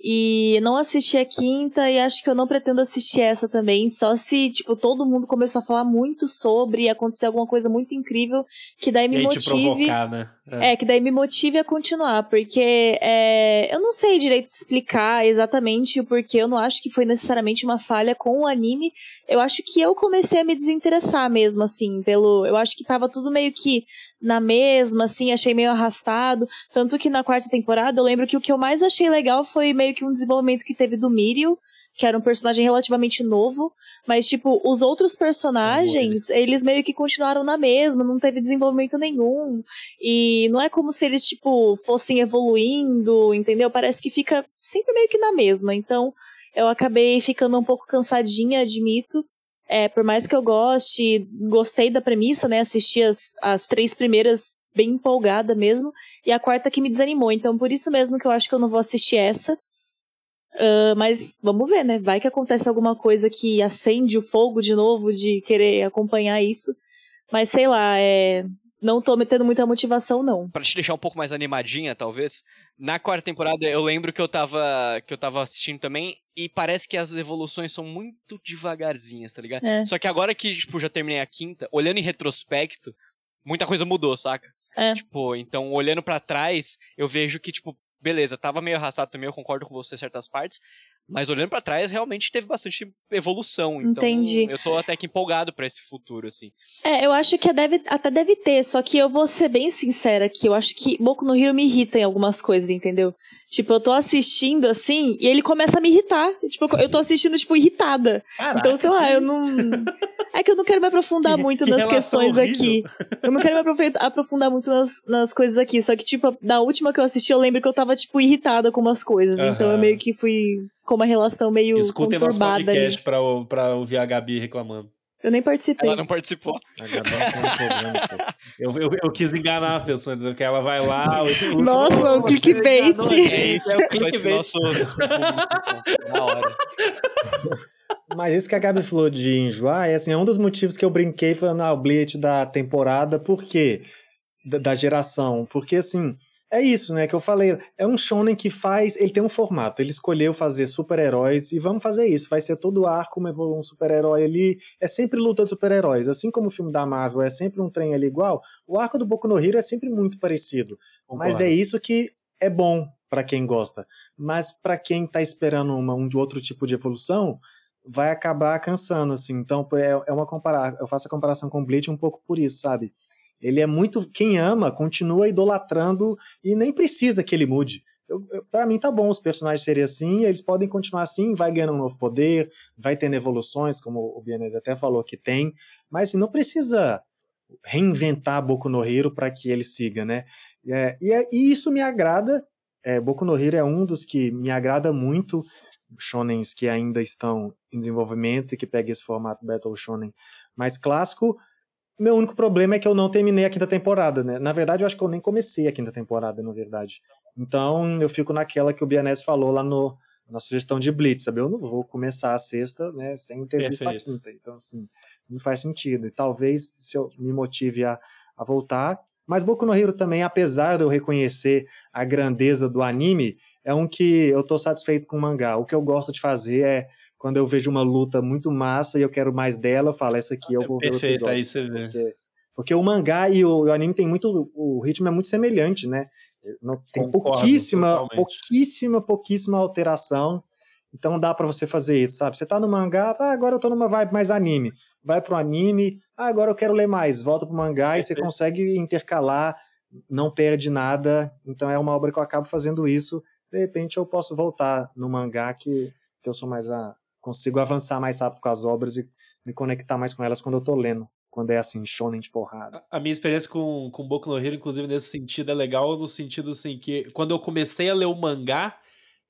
C: e não assisti a quinta e acho que eu não pretendo assistir essa também, só se, tipo, todo mundo começou a falar muito sobre e acontecer alguma coisa muito incrível que daí me motive.
D: Provocar, né?
C: é. é. que daí me motive a continuar, porque é, eu não sei direito explicar exatamente o porquê, eu não acho que foi necessariamente uma falha com o anime. Eu acho que eu comecei a me desinteressar mesmo, assim, pelo. Eu acho que tava tudo meio que na mesma, assim, achei meio arrastado. Tanto que na quarta temporada eu lembro que o que eu mais achei legal foi meio que um desenvolvimento que teve do Mirio, que era um personagem relativamente novo, mas, tipo, os outros personagens, eles meio que continuaram na mesma, não teve desenvolvimento nenhum. E não é como se eles, tipo, fossem evoluindo, entendeu? Parece que fica sempre meio que na mesma. Então, eu acabei ficando um pouco cansadinha, admito. É, por mais que eu goste, gostei da premissa, né? Assisti as, as três primeiras bem empolgada mesmo, e a quarta que me desanimou. Então, por isso mesmo que eu acho que eu não vou assistir essa. Uh, mas vamos ver, né? Vai que acontece alguma coisa que acende o fogo de novo de querer acompanhar isso. Mas sei lá, é... não tô metendo muita motivação, não.
B: Pra te deixar um pouco mais animadinha, talvez. Na quarta temporada, eu lembro que eu tava, que eu tava assistindo também, e parece que as evoluções são muito devagarzinhas, tá ligado? É. Só que agora que, tipo, já terminei a quinta, olhando em retrospecto, muita coisa mudou, saca? É. Tipo, então, olhando para trás, eu vejo que, tipo, beleza, tava meio arrastado também, eu concordo com você em certas partes, mas olhando para trás, realmente teve bastante evolução. Então,
C: Entendi.
B: eu tô até que empolgado para esse futuro, assim.
C: É, eu acho que deve, até deve ter, só que eu vou ser bem sincera que eu acho que Boku no Hero me irrita em algumas coisas, entendeu? Tipo, eu tô assistindo assim e ele começa a me irritar. Tipo, eu tô assistindo, tipo, irritada. Caraca, então, sei lá, eu não. É que eu não quero me aprofundar que, muito que nas questões horrível. aqui. Eu não quero me aprofundar muito nas, nas coisas aqui. Só que, tipo, da última que eu assisti, eu lembro que eu tava, tipo, irritada com umas coisas. Uhum. Então eu meio que fui com uma relação meio Escutem conturbada. Escutem nosso
D: podcast pra, pra ouvir a Gabi reclamando.
C: Eu nem participei.
B: Ela não participou.
D: eu, eu, eu, quis enganar a pessoa? Que ela vai lá.
C: Nossa, o, clickbait.
B: É isso, é o clickbait. Nosso, na hora.
A: Mas isso que a Gabi falou de enjoar é, assim, é um dos motivos que eu brinquei falando ah, o Bleach da temporada, por quê? Da, da geração. Porque, assim, é isso, né, que eu falei. É um shonen que faz. Ele tem um formato. Ele escolheu fazer super-heróis e vamos fazer isso. Vai ser todo arco uma um super-herói ali. É sempre luta de super-heróis. Assim como o filme da Marvel é sempre um trem ali igual, o arco do Boku no Hero é sempre muito parecido. Concordo. Mas é isso que é bom para quem gosta. Mas para quem tá esperando uma, um de outro tipo de evolução, vai acabar cansando, assim. Então, é, é uma comparar. Eu faço a comparação com o Bleach um pouco por isso, sabe? Ele é muito. Quem ama continua idolatrando e nem precisa que ele mude. Para mim tá bom os personagens serem assim, eles podem continuar assim, vai ganhando um novo poder, vai tendo evoluções, como o Bianese até falou que tem, mas assim, não precisa reinventar Boku no Hero para que ele siga, né? É, e, é, e, isso me agrada. É, Boku no Hero é um dos que me agrada muito, shonens que ainda estão em desenvolvimento e que pega esse formato Battle Shonen mais clássico, meu único problema é que eu não terminei a quinta temporada, né? Na verdade, eu acho que eu nem comecei a quinta temporada, na verdade. Então, eu fico naquela que o Bianese falou lá no, na sugestão de Blitz, sabe? Eu não vou começar a sexta, né, sem ter visto a quinta. Então, assim, não faz sentido. E talvez se eu me motive a, a voltar. Mas Boku no Hero também, apesar de eu reconhecer a grandeza do anime, é um que eu tô satisfeito com o mangá. O que eu gosto de fazer é quando eu vejo uma luta muito massa e eu quero mais dela, eu falo, essa aqui eu vou
D: é ver
A: perfeito,
D: o episódio. aí você vê.
A: Porque, porque o mangá e o, o, anime tem muito, o ritmo é muito semelhante, né? Tem Concordo, pouquíssima, totalmente. pouquíssima, pouquíssima alteração. Então dá para você fazer isso, sabe? Você tá no mangá, ah, agora eu tô numa vibe mais anime. Vai pro anime, ah, agora eu quero ler mais. Volta pro mangá Perfeito. e você consegue intercalar, não perde nada. Então é uma obra que eu acabo fazendo isso. De repente eu posso voltar no mangá que, que eu sou mais a, consigo avançar mais rápido com as obras e me conectar mais com elas quando eu tô lendo. Quando é assim, shonen de porrada.
D: A, minha experiência com, com Boku no Hero, inclusive, nesse sentido, é legal no sentido assim que quando eu comecei a ler o mangá,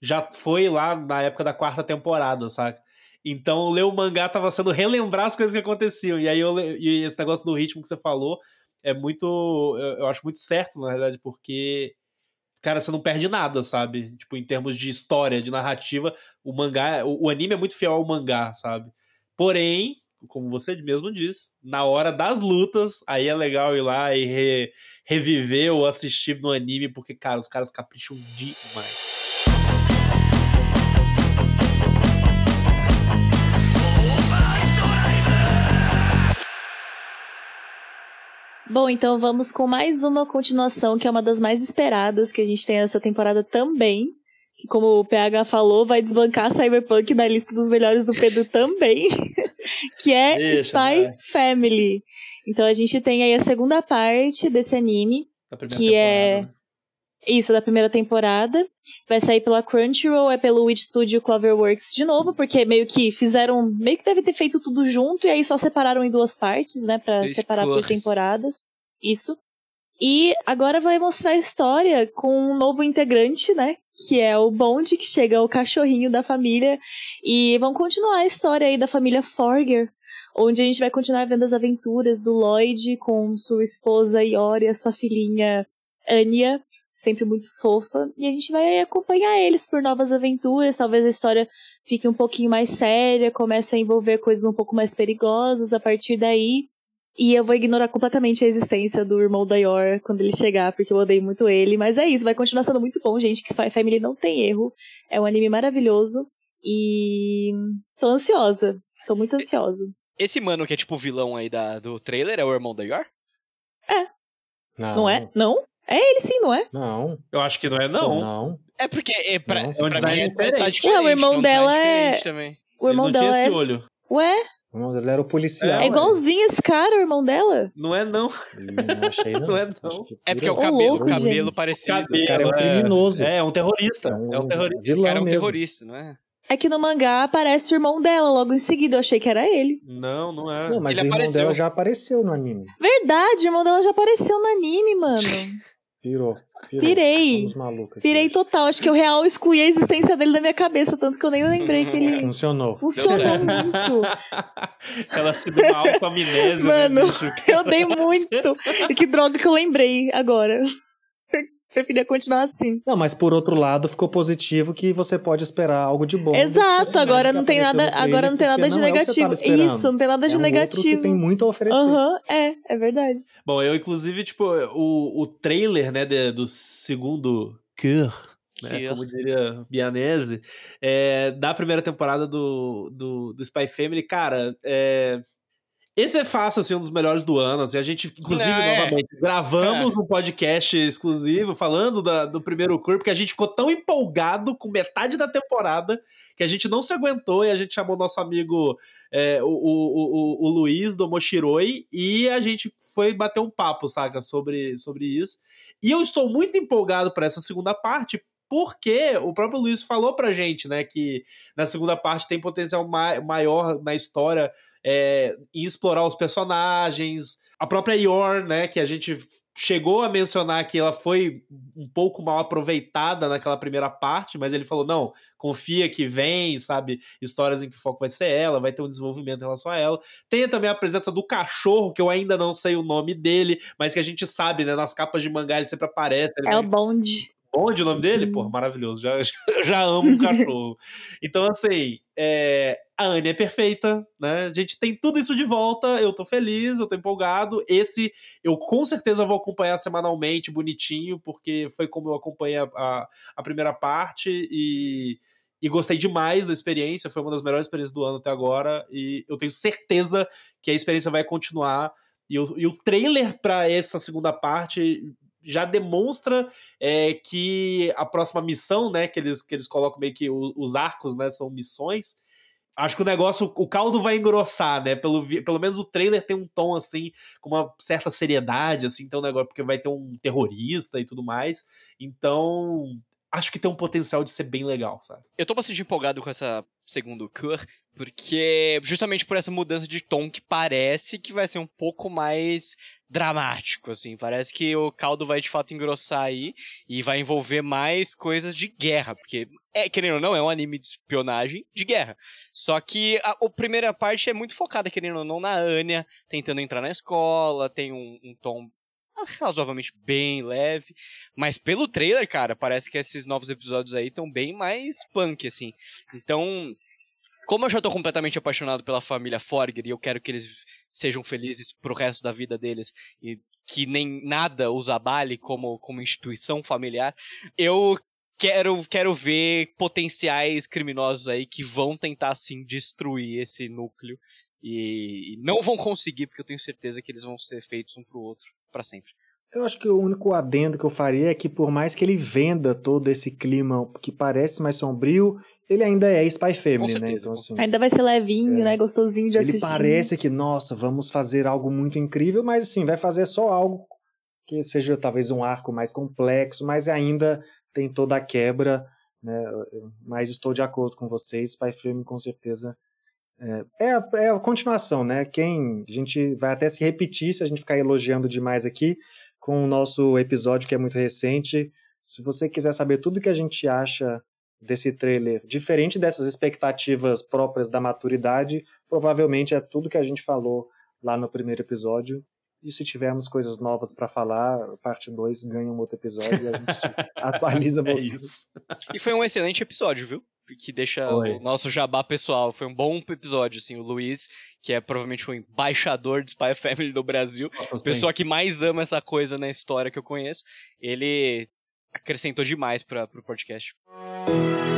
D: já foi lá na época da quarta temporada, saca? Então, ler o mangá tava sendo relembrar as coisas que aconteciam. E aí, eu, e esse negócio do ritmo que você falou é muito. Eu, eu acho muito certo, na verdade, porque cara, você não perde nada, sabe? Tipo, em termos de história, de narrativa, o mangá, o, o anime é muito fiel ao mangá, sabe? Porém, como você mesmo diz, na hora das lutas, aí é legal ir lá e re, reviver ou assistir no anime, porque, cara, os caras capricham demais.
C: Bom, então vamos com mais uma continuação, que é uma das mais esperadas que a gente tem nessa temporada também. Que, como o PH falou, vai desbancar Cyberpunk na lista dos melhores do Pedro também. que é Spy vai. Family. Então a gente tem aí a segunda parte desse anime, que é temporada. é Isso, da primeira temporada. Vai sair pela Crunchyroll, é pelo Witch Studio Cloverworks de novo, porque meio que fizeram. Meio que deve ter feito tudo junto, e aí só separaram em duas partes, né? Pra
B: Dois
C: separar por
B: cores.
C: temporadas. Isso. E agora vai mostrar a história com um novo integrante, né? Que é o Bond, que chega o cachorrinho da família. E vão continuar a história aí da família Forger, onde a gente vai continuar vendo as aventuras do Lloyd com sua esposa Ioria, sua filhinha Anya, sempre muito fofa. E a gente vai acompanhar eles por novas aventuras. Talvez a história fique um pouquinho mais séria, comece a envolver coisas um pouco mais perigosas a partir daí. E eu vou ignorar completamente a existência do irmão da Yor quando ele chegar, porque eu odeio muito ele. Mas é isso, vai continuar sendo muito bom, gente. Que Spy Family não tem erro. É um anime maravilhoso. E tô ansiosa. Tô muito ansiosa.
B: Esse mano que é tipo o vilão aí da, do trailer é o irmão da Yor?
C: Não, é? Não? É ele sim, não é?
A: Não.
D: Eu acho que não é, não.
A: Não.
B: É porque é pra,
A: Não,
B: pra
D: é um design
B: mim é,
D: diferente.
B: tá diferente.
C: Ué, o irmão
B: é
C: dela é-
B: Também.
C: O
D: Ele
C: irmão
D: não tinha
C: dela
D: esse
C: é.
D: olho.
C: Ué?
A: O irmão dele era o policial.
D: É,
C: É igualzinho esse cara, o irmão dela?
D: Não é, não.
A: Não achei, não.
D: Não é, não.
B: É porque o
C: Ô,
A: pirou.
B: cabelo,
C: louco,
B: o cabelo
C: gente.
B: parecido.
A: Esse cara é um
D: Cabelo,
A: criminoso.
D: É, é um terrorista.
A: É um,
D: É um terrorista.
B: Esse cara é um
A: mesmo.
B: terrorista, não é?
C: É que no mangá aparece o irmão dela logo em seguida. Eu achei que era ele.
D: Não, não é.
A: Não, mas
B: Ele
A: o irmão
B: apareceu.
A: dela já apareceu no anime.
C: Verdade, o irmão dela já apareceu no anime, mano.
A: Pirou. pirou.
C: Pirei.
A: Malucos
C: Pirei
A: hoje.
C: total. Acho que eu real excluí a existência dele da minha cabeça, tanto que eu nem lembrei que ele
A: Funcionou.
C: funcionou muito.
D: Ela se deu uma auto-amnésia, né,
C: Mano,
D: bicho?
C: eu dei muito. E que droga que eu lembrei agora. Preferia continuar assim.
A: Não, mas por outro lado, ficou positivo que você pode esperar algo de bom.
C: Exato, agora não tem nada, agora não tem nada de
A: não é
C: negativo.
A: esperando.
C: Isso, não tem nada de
A: é um outro
C: negativo.
A: que tem muito a oferecer.
C: Aham, é, é verdade.
D: Bom, eu, inclusive, tipo, o, o trailer, né, de- do segundo Cure, né, como diria Bianese, é, da primeira temporada do, do, do Spy Family, cara, é, esse é fácil, assim, um dos melhores do ano, assim, a gente, inclusive,
B: Não, é.
D: novamente, gravamos um podcast exclusivo falando da- do primeiro Cure, porque a gente ficou tão empolgado com metade da temporada que a gente não se aguentou e a gente chamou nosso amigo é, o, o, o, o Luiz do Moshiroi e a gente foi bater um papo, saca, sobre, sobre isso. E eu estou muito empolgado para essa segunda parte, porque o próprio Luiz falou pra gente, né, que na segunda parte tem potencial ma maior na história é, em explorar os personagens. A própria Yor, né, que a gente chegou a mencionar que ela foi um pouco mal aproveitada naquela primeira parte, mas ele falou: não, confia que vem, sabe? Histórias em que o foco vai ser ela, vai ter um desenvolvimento em relação a ela. Tem também a presença do cachorro, que eu ainda não sei o nome dele, mas que a gente sabe, né? Nas capas de mangá ele sempre aparece. Ele
C: É
D: vai-
C: o Bond.
D: Onde o nome dele? Pô, maravilhoso. Já, já amo um cachorro. Então, assim, é, a Anne é perfeita, né? A gente tem tudo isso de volta. Eu tô feliz, eu tô empolgado. Esse eu com certeza vou acompanhar semanalmente, bonitinho, porque foi como eu acompanhei a, a, a primeira parte e, e gostei demais da experiência. Foi uma das melhores experiências do ano até agora. E eu tenho certeza que a experiência vai continuar. E o, e o trailer para essa segunda parte já demonstra é, que a próxima missão, né, que eles, que eles colocam meio que os arcos, né, são missões. Acho que o negócio, o caldo vai engrossar, né? Pelo, pelo menos o trailer tem um tom assim, com uma certa seriedade, assim, então o negócio, porque vai ter um terrorista e tudo mais. Então, acho que tem um potencial de ser bem legal, sabe?
B: Eu tô bastante empolgado com essa segundo Cure, porque justamente por essa mudança de tom que parece que vai ser um pouco mais dramático, assim. Parece que o caldo vai de fato engrossar aí e vai envolver mais coisas de guerra, porque, é, querendo ou não, é um anime de espionagem de guerra. Só que a, a primeira parte é muito focada, querendo ou não, na Anya tentando entrar na escola, tem um, um tom razoavelmente bem leve, mas pelo trailer, cara, parece que esses novos episódios aí estão bem mais punk, assim. Então, como eu já tô completamente apaixonado pela família Forger e eu quero que eles sejam felizes pro resto da vida deles e que nem nada os abale como, como instituição familiar, eu quero, quero ver potenciais criminosos aí que vão tentar, assim, destruir esse núcleo e, e não vão conseguir, porque eu tenho certeza que eles vão ser feitos um pro outro para sempre.
A: Eu acho que o único adendo que eu faria é que por mais que ele venda todo esse clima que parece mais sombrio, ele ainda é Spy Family, né?
B: certeza,
A: Então,
B: com
A: assim,
C: Ainda vai ser levinho,
A: É.
C: né? Gostosinho de
A: ele
C: assistir.
A: parece que, nossa, vamos fazer algo muito incrível, mas assim, vai fazer só algo que seja talvez um arco mais complexo, mas ainda tem toda a quebra, né? Mas estou de acordo com vocês, Spy Family com certeza é, é, a, é a continuação, né? Quem a gente vai até se repetir se a gente ficar elogiando demais aqui com o nosso episódio que é muito recente. Se você quiser saber tudo que a gente acha desse trailer, diferente dessas expectativas próprias da maturidade, provavelmente é tudo que a gente falou lá no primeiro episódio. E se tivermos coisas novas para falar, parte 2 ganha um outro episódio e a gente atualiza é vocês.
B: É e foi um excelente episódio, viu? Que deixa Oi. o nosso jabá pessoal. Foi um bom episódio, assim. O Luiz, que é provavelmente o embaixador de Spy Family no Brasil, Nossa, pessoa que mais ama essa coisa na história que eu conheço, ele acrescentou demais para pro podcast.
D: Bom,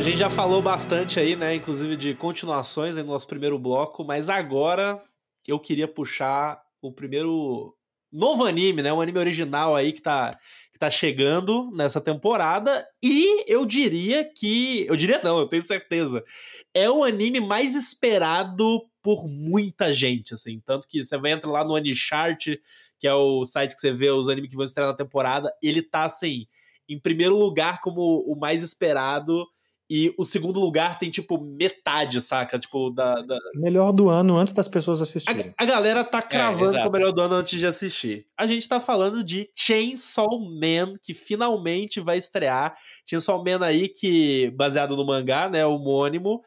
D: a gente já falou bastante aí, né? Inclusive de continuações no nosso primeiro bloco, mas agora eu queria puxar o primeiro novo anime, né? Um anime original aí que tá, que tá chegando nessa temporada. E eu diria que. Eu diria não, eu tenho certeza. É o anime mais esperado por muita gente, assim. Tanto que você vai entrar lá no Anichart, que é o site que você vê os animes que vão estrear na temporada. Ele tá, assim, em primeiro lugar como o mais esperado e o segundo lugar tem, tipo, metade, saca? Tipo, da. da...
A: Melhor do ano antes das pessoas assistirem.
D: A, a galera tá é, cravando é, o melhor do ano antes de assistir. A gente tá falando de Chainsaw Man, que finalmente vai estrear. Chainsaw Man aí, que, baseado no mangá, né? Homônimo,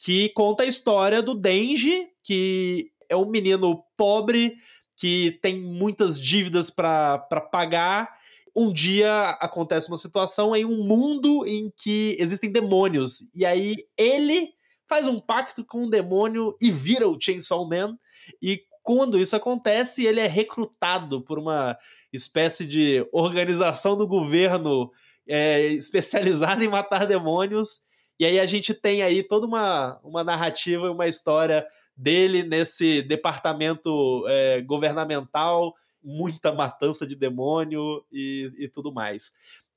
D: que conta a história do Denji, que é um menino pobre que tem muitas dívidas para pagar um dia acontece uma situação em um mundo em que existem demônios. E aí ele faz um pacto com um demônio e vira o Chainsaw Man. E quando isso acontece, ele é recrutado por uma espécie de organização do governo é, especializada em matar demônios. E aí a gente tem aí toda uma, uma narrativa, uma história dele nesse departamento é, governamental muita matança de demônio e, e tudo mais.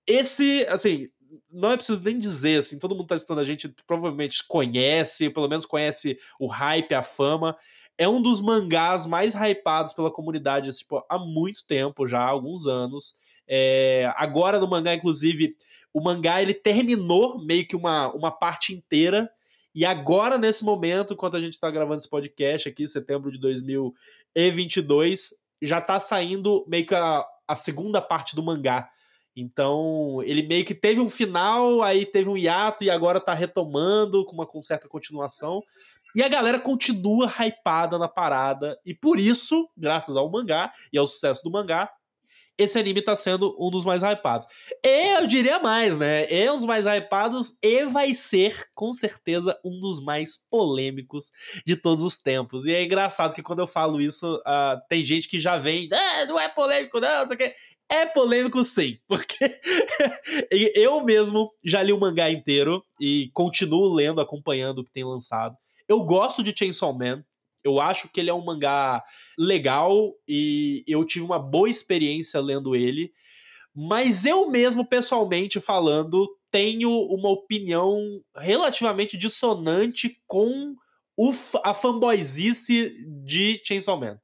D: Esse, assim, não é preciso nem dizer, assim, todo mundo tá assistindo a gente provavelmente conhece, pelo menos conhece o hype, a fama. É um dos mangás mais hypados pela comunidade tipo, há muito tempo já, há alguns anos. É, agora no mangá, inclusive, o mangá ele terminou meio que uma, uma parte inteira. E agora, nesse momento, enquanto a gente está gravando esse podcast aqui, setembro de 2022, já tá saindo meio que a, a segunda parte do mangá. Então, ele meio que teve um final, aí teve um hiato e agora tá retomando com uma com certa continuação. E a galera continua hypada na parada. E por isso, graças ao mangá e ao sucesso do mangá, esse anime tá sendo um dos mais hypados. Eu diria mais, né? É um dos mais hypados e vai ser, com certeza, um dos mais polêmicos de todos os tempos. E é engraçado que quando eu falo isso, uh, tem gente que já vem, ah, não é polêmico, não, não sei o quê. É polêmico sim, porque eu mesmo já li o mangá inteiro e continuo lendo, acompanhando o que tem lançado. Eu gosto de Chainsaw Man, eu acho que ele é um mangá legal e eu tive uma boa experiência lendo ele. Mas eu mesmo, pessoalmente falando, tenho uma opinião relativamente dissonante com o, a fanboyzice de Chainsaw Man.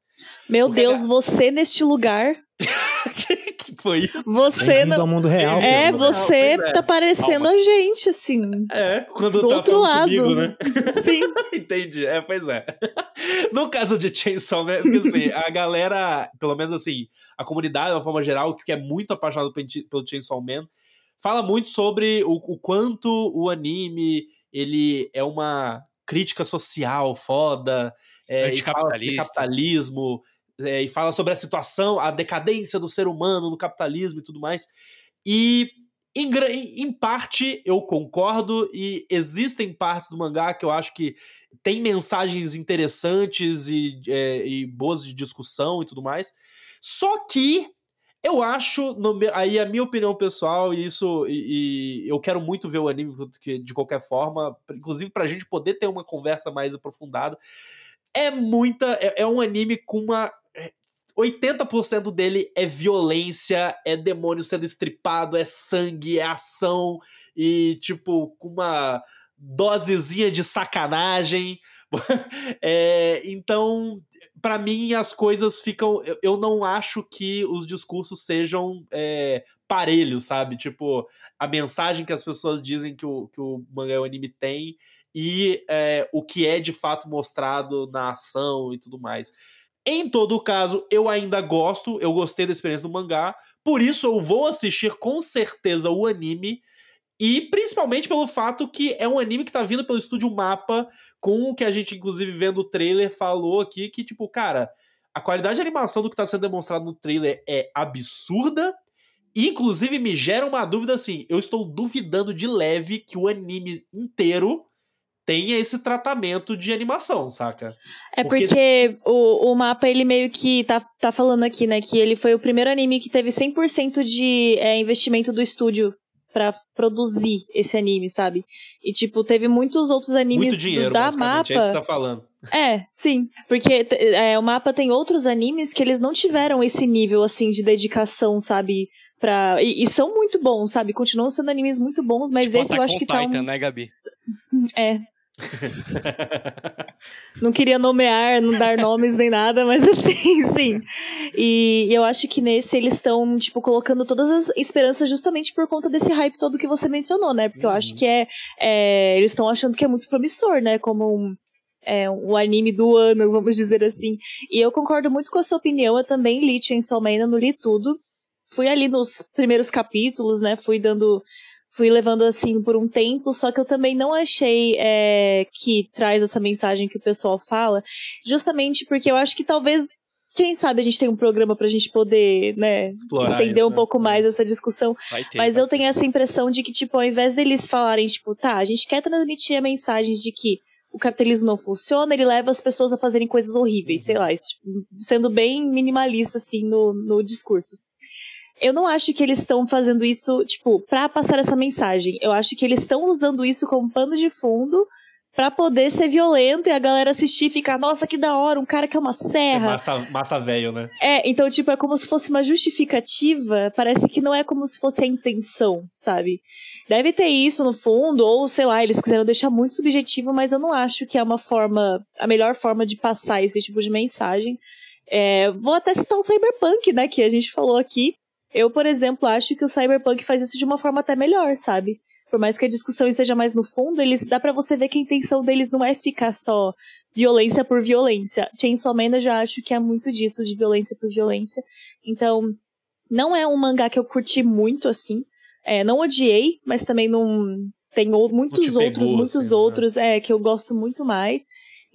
C: Meu Porque Deus, você neste lugar.
D: que foi isso?
C: Você
A: não... ao mundo real.
C: É, você é. tá parecendo a gente, assim.
D: É, quando
C: do
D: tá
C: outro lado.
D: Comigo, né?
C: Sim.
D: Entendi. É, pois é. No caso de Chainsaw Man, porque assim, a galera, pelo menos assim, a comunidade, de uma forma geral, que é muito apaixonada pelo Chainsaw Man, fala muito sobre o, o quanto o anime ele é uma crítica social foda, é, e fala de capitalismo, é, e fala sobre a situação, a decadência do ser humano no capitalismo e tudo mais. E em, em, parte eu concordo, e existem partes do mangá que eu acho que tem mensagens interessantes e, é, e boas de discussão e tudo mais. Só que eu acho, no, aí a minha opinião pessoal, e isso, e, e, eu quero muito ver o anime de qualquer forma, inclusive pra gente poder ter uma conversa mais aprofundada. É muita. É, é um anime com uma 80% dele é violência, é demônio sendo estripado, é sangue, é ação e, tipo, com uma dosezinha de sacanagem. é, então, para mim, as coisas ficam. Eu, eu, não acho que os discursos sejam é, parelhos, sabe? Tipo, a mensagem que as pessoas dizem que o, que o mangá e o anime tem e é, o que é de fato mostrado na ação e tudo mais. Em todo caso, eu ainda gosto, eu gostei da experiência do mangá, por isso eu vou assistir com certeza o anime. E principalmente pelo fato que é um anime que tá vindo pelo estúdio Mapa, com o que a gente, inclusive, vendo o trailer, falou aqui, que, tipo, cara, a qualidade de animação do que tá sendo demonstrado no trailer é absurda. Inclusive, me gera uma dúvida assim: eu estou duvidando de leve que o anime inteiro tenha esse tratamento de animação, saca?
C: É porque, porque o, o mapa, ele meio que tá, tá falando aqui, né, que ele foi o primeiro anime que teve 100% de é, investimento do estúdio para produzir esse anime, sabe? E, tipo, teve muitos outros animes
D: Muito dinheiro,
C: do, da mapa.
D: É isso que tá falando.
C: É, sim. Porque é, o mapa tem outros animes que eles não tiveram esse nível, assim, de dedicação, sabe? Pra... E, e são muito bons, sabe? Continuam sendo animes muito bons, mas tipo, esse eu acho que tá.
B: Titan, um... né, Gabi?
C: É, não queria nomear, não dar nomes nem nada, mas assim, sim. E eu acho que nesse eles estão, tipo, colocando todas as esperanças justamente por conta desse hype todo que você mencionou, né? Porque uhum. eu acho uhum. que é. é eles estão achando que é muito promissor, né? Como um, é, um anime do ano, vamos dizer assim. E eu concordo muito com a sua opinião. Eu também li Chainsaw Man, não li tudo. Fui ali nos primeiros capítulos, né? Fui dando fui levando assim por um tempo, só que eu também não achei é, que traz essa mensagem que o pessoal fala, justamente porque eu acho que talvez quem sabe a gente tem um programa pra gente poder, né, Explorar estender isso, um né? pouco mais essa discussão. Ter, Mas eu tenho essa impressão de que, tipo, ao invés deles falarem, tipo, tá, a gente quer transmitir a mensagem de que o capitalismo não funciona, ele leva as pessoas a fazerem coisas horríveis, sei lá, tipo, sendo bem minimalista, assim, no, no discurso. Eu não acho que eles estão fazendo isso, tipo, pra passar essa mensagem. Eu acho que eles estão usando isso como pano de fundo para poder ser violento e a galera assistir e ficar, nossa, que da hora, um cara que é uma serra.
D: Massa, massa velho, né?
C: É, então, tipo, é como se fosse uma justificativa, parece que não é como se fosse a intenção, sabe? Deve ter isso no fundo, ou sei lá, eles quiseram deixar muito subjetivo, mas eu não acho que é uma forma, a melhor forma de passar esse tipo de mensagem. É, vou até citar um cyberpunk, né, que a gente falou aqui. Eu, por exemplo, acho que o Cyberpunk faz isso de uma forma até melhor, sabe? Por mais que a discussão esteja mais no fundo, eles dá para você ver que a intenção deles não é ficar só violência por violência. Chainsaw Man eu já acho que é muito disso, de violência por violência. Então, não é um mangá que eu curti muito, assim. É, não odiei, mas também não... Tem muitos outros, muitos assim, né? outros, né? é, que eu gosto muito mais.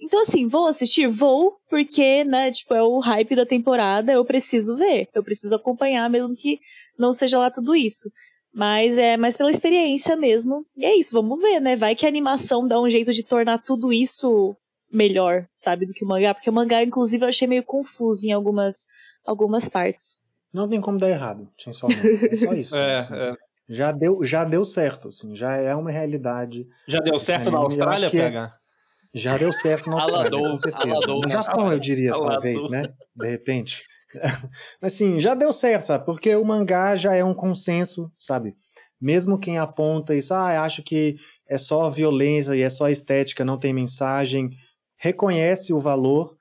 C: Então, assim, vou assistir? Vou, porque, né, tipo, é o hype da temporada, eu preciso ver, eu preciso acompanhar, mesmo que não seja lá tudo isso. Mas é mais pela experiência mesmo. E é isso, vamos ver, né? Vai que a animação dá um jeito de tornar tudo isso melhor, sabe, do que o mangá. Porque o mangá, inclusive, eu achei meio confuso em algumas, algumas partes.
A: Não tem como dar errado, Chainsaw Man. É só isso.
D: é, assim. é.
A: Já deu, já deu certo, assim, já é uma realidade.
D: Já deu certo na Austrália, PH?
A: Já deu certo no Austrália, Aladou, com certeza. Aladou, já estão, eu diria, Aladou. talvez, né? De repente. Mas assim, já deu certo, sabe? Porque o mangá já é um consenso, sabe? Mesmo quem aponta isso, ah, acho que é só violência e é só estética, não tem mensagem, reconhece o valor.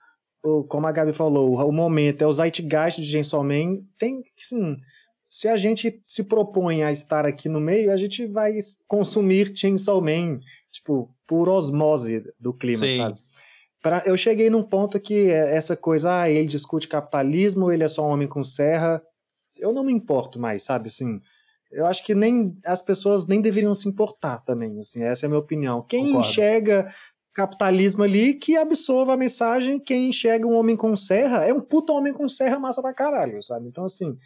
A: Como a Gabi falou, o momento é o Zeitgeist de Chainsaw Man. Tem, sim, se a gente se propõe a estar aqui no meio, a gente vai consumir Chainsaw Man, tipo, por osmose do clima, Sim. sabe? Pra, eu cheguei num ponto que é essa coisa, ah, ele discute capitalismo, ele é só um homem com serra. Eu não me importo mais, sabe? Assim, eu acho que nem as pessoas nem deveriam se importar também, assim, essa é a minha opinião. Quem Concordo. enxerga capitalismo ali, que absorva a mensagem, quem enxerga um homem com serra, é um puta homem com serra massa pra caralho, sabe? Então, assim,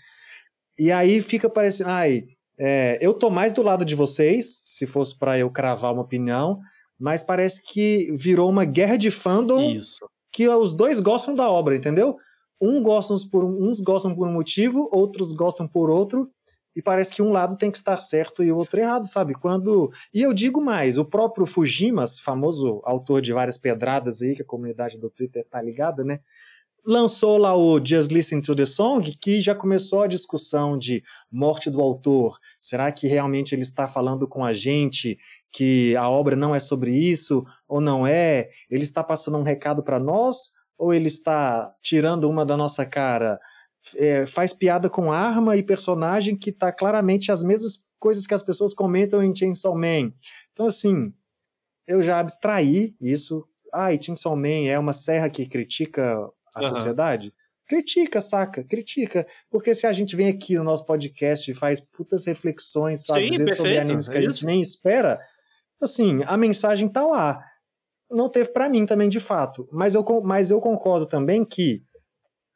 A: e aí fica parecendo, ai, é, eu tô mais do lado de vocês, se fosse para eu cravar uma opinião, mas parece que virou uma guerra de fandom
D: Isso.
A: que os dois gostam da obra, entendeu? Um gostam por, uns gostam por um motivo, outros gostam por outro, e parece que um lado tem que estar certo e o outro errado, sabe? Quando e eu digo mais, o próprio Fujimas, famoso autor de várias pedradas aí que a comunidade do Twitter tá ligada, né? Lançou lá o Just Listen to the Song, que já começou a discussão de morte do autor. Será que realmente ele está falando com a gente que a obra não é sobre isso ou não é? Ele está passando um recado para nós ou ele está tirando uma da nossa cara? É, faz piada com arma e personagem que está claramente as mesmas coisas que as pessoas comentam em Chainsaw Man. Então, assim, eu já abstraí isso. Ah, e Chainsaw Man é uma serra que critica a uhum. sociedade? Critica, saca? Critica. Porque se a gente vem aqui no nosso podcast e faz putas reflexões, sabe? Sim, sobre animes que é a gente nem espera, assim, a mensagem tá lá. Não teve para mim também, de fato. Mas eu, mas eu concordo também que,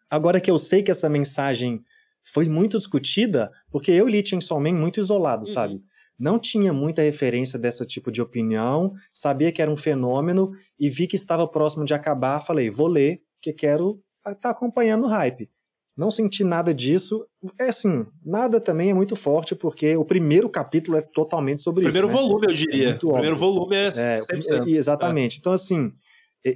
A: agora que eu sei que essa mensagem foi muito discutida, porque eu li Chainsaw Man muito isolado, uhum. sabe? Não tinha muita referência desse tipo de opinião, sabia que era um fenômeno e vi que estava próximo de acabar, falei, vou ler, porque quero estar tá acompanhando o hype. Não senti nada disso. É assim, nada também é muito forte, porque o primeiro capítulo é totalmente sobre
D: primeiro
A: isso.
D: Primeiro volume, né? eu diria. É o primeiro volume é, é
A: 100%. Exatamente. É. Então, assim,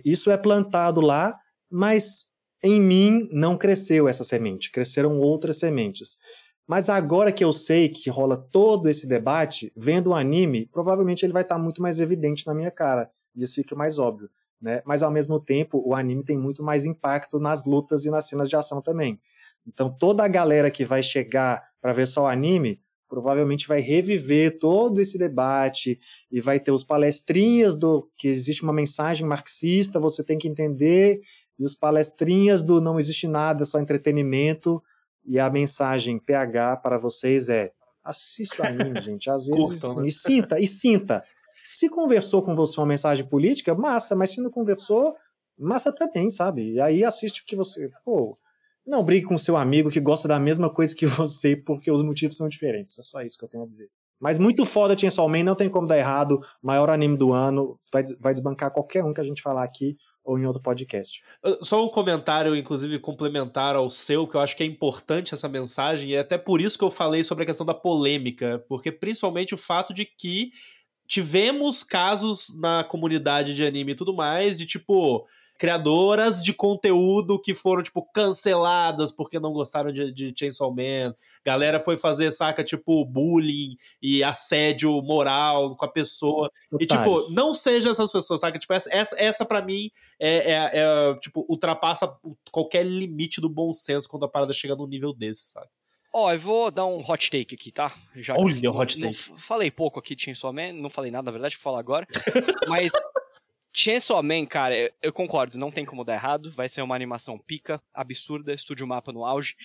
A: isso é plantado lá, mas em mim não cresceu essa semente, cresceram outras sementes. Mas agora que eu sei que rola todo esse debate, vendo o anime, provavelmente ele vai estar muito mais evidente na minha cara. E isso fica mais óbvio né? Mas ao mesmo tempo, o anime tem muito mais impacto nas lutas e nas cenas de ação também. Então, toda a galera que vai chegar para ver só o anime, provavelmente vai reviver todo esse debate e vai ter os palestrinhas do que existe uma mensagem marxista, você tem que entender, e os palestrinhas do não existe nada, só entretenimento, e a mensagem PH para vocês é assiste o anime, gente. Às vezes, Curtam, né? e sinta, e sinta. Se conversou com você uma mensagem política, massa, mas se não conversou, massa também, sabe? E aí assiste o que você. Pô, não brigue com seu amigo que gosta da mesma coisa que você, porque os motivos são diferentes. É só isso que eu tenho a dizer. Mas muito foda Chainsaw Man, não tem como dar errado. Maior anime do ano, vai, vai desbancar qualquer um que a gente falar aqui ou em outro podcast.
D: Só um comentário, inclusive, complementar ao seu, que eu acho que é importante essa mensagem, e é até por isso que eu falei sobre a questão da polêmica, porque principalmente o fato de que tivemos casos na comunidade de anime e tudo mais, de tipo, criadoras de conteúdo que foram, tipo, canceladas porque não gostaram de, de Chainsaw Man. Galera foi fazer, saca, tipo, bullying e assédio moral com a pessoa. E, tipo, não seja essas pessoas, saca? Tipo, essa, essa, pra mim é, é, é, tipo, ultrapassa qualquer limite do bom senso quando a parada chega num nível desse, sabe?
B: Ó, oh, eu vou dar um hot take aqui, tá?
D: Já Olha o hot take.
B: falei pouco aqui de Chainsaw Man, não falei nada, na verdade, vou falar agora. Mas Chainsaw Man, cara, eu, eu, concordo, não tem como dar errado. Vai ser uma animação pica, absurda, estúdio mapa no auge.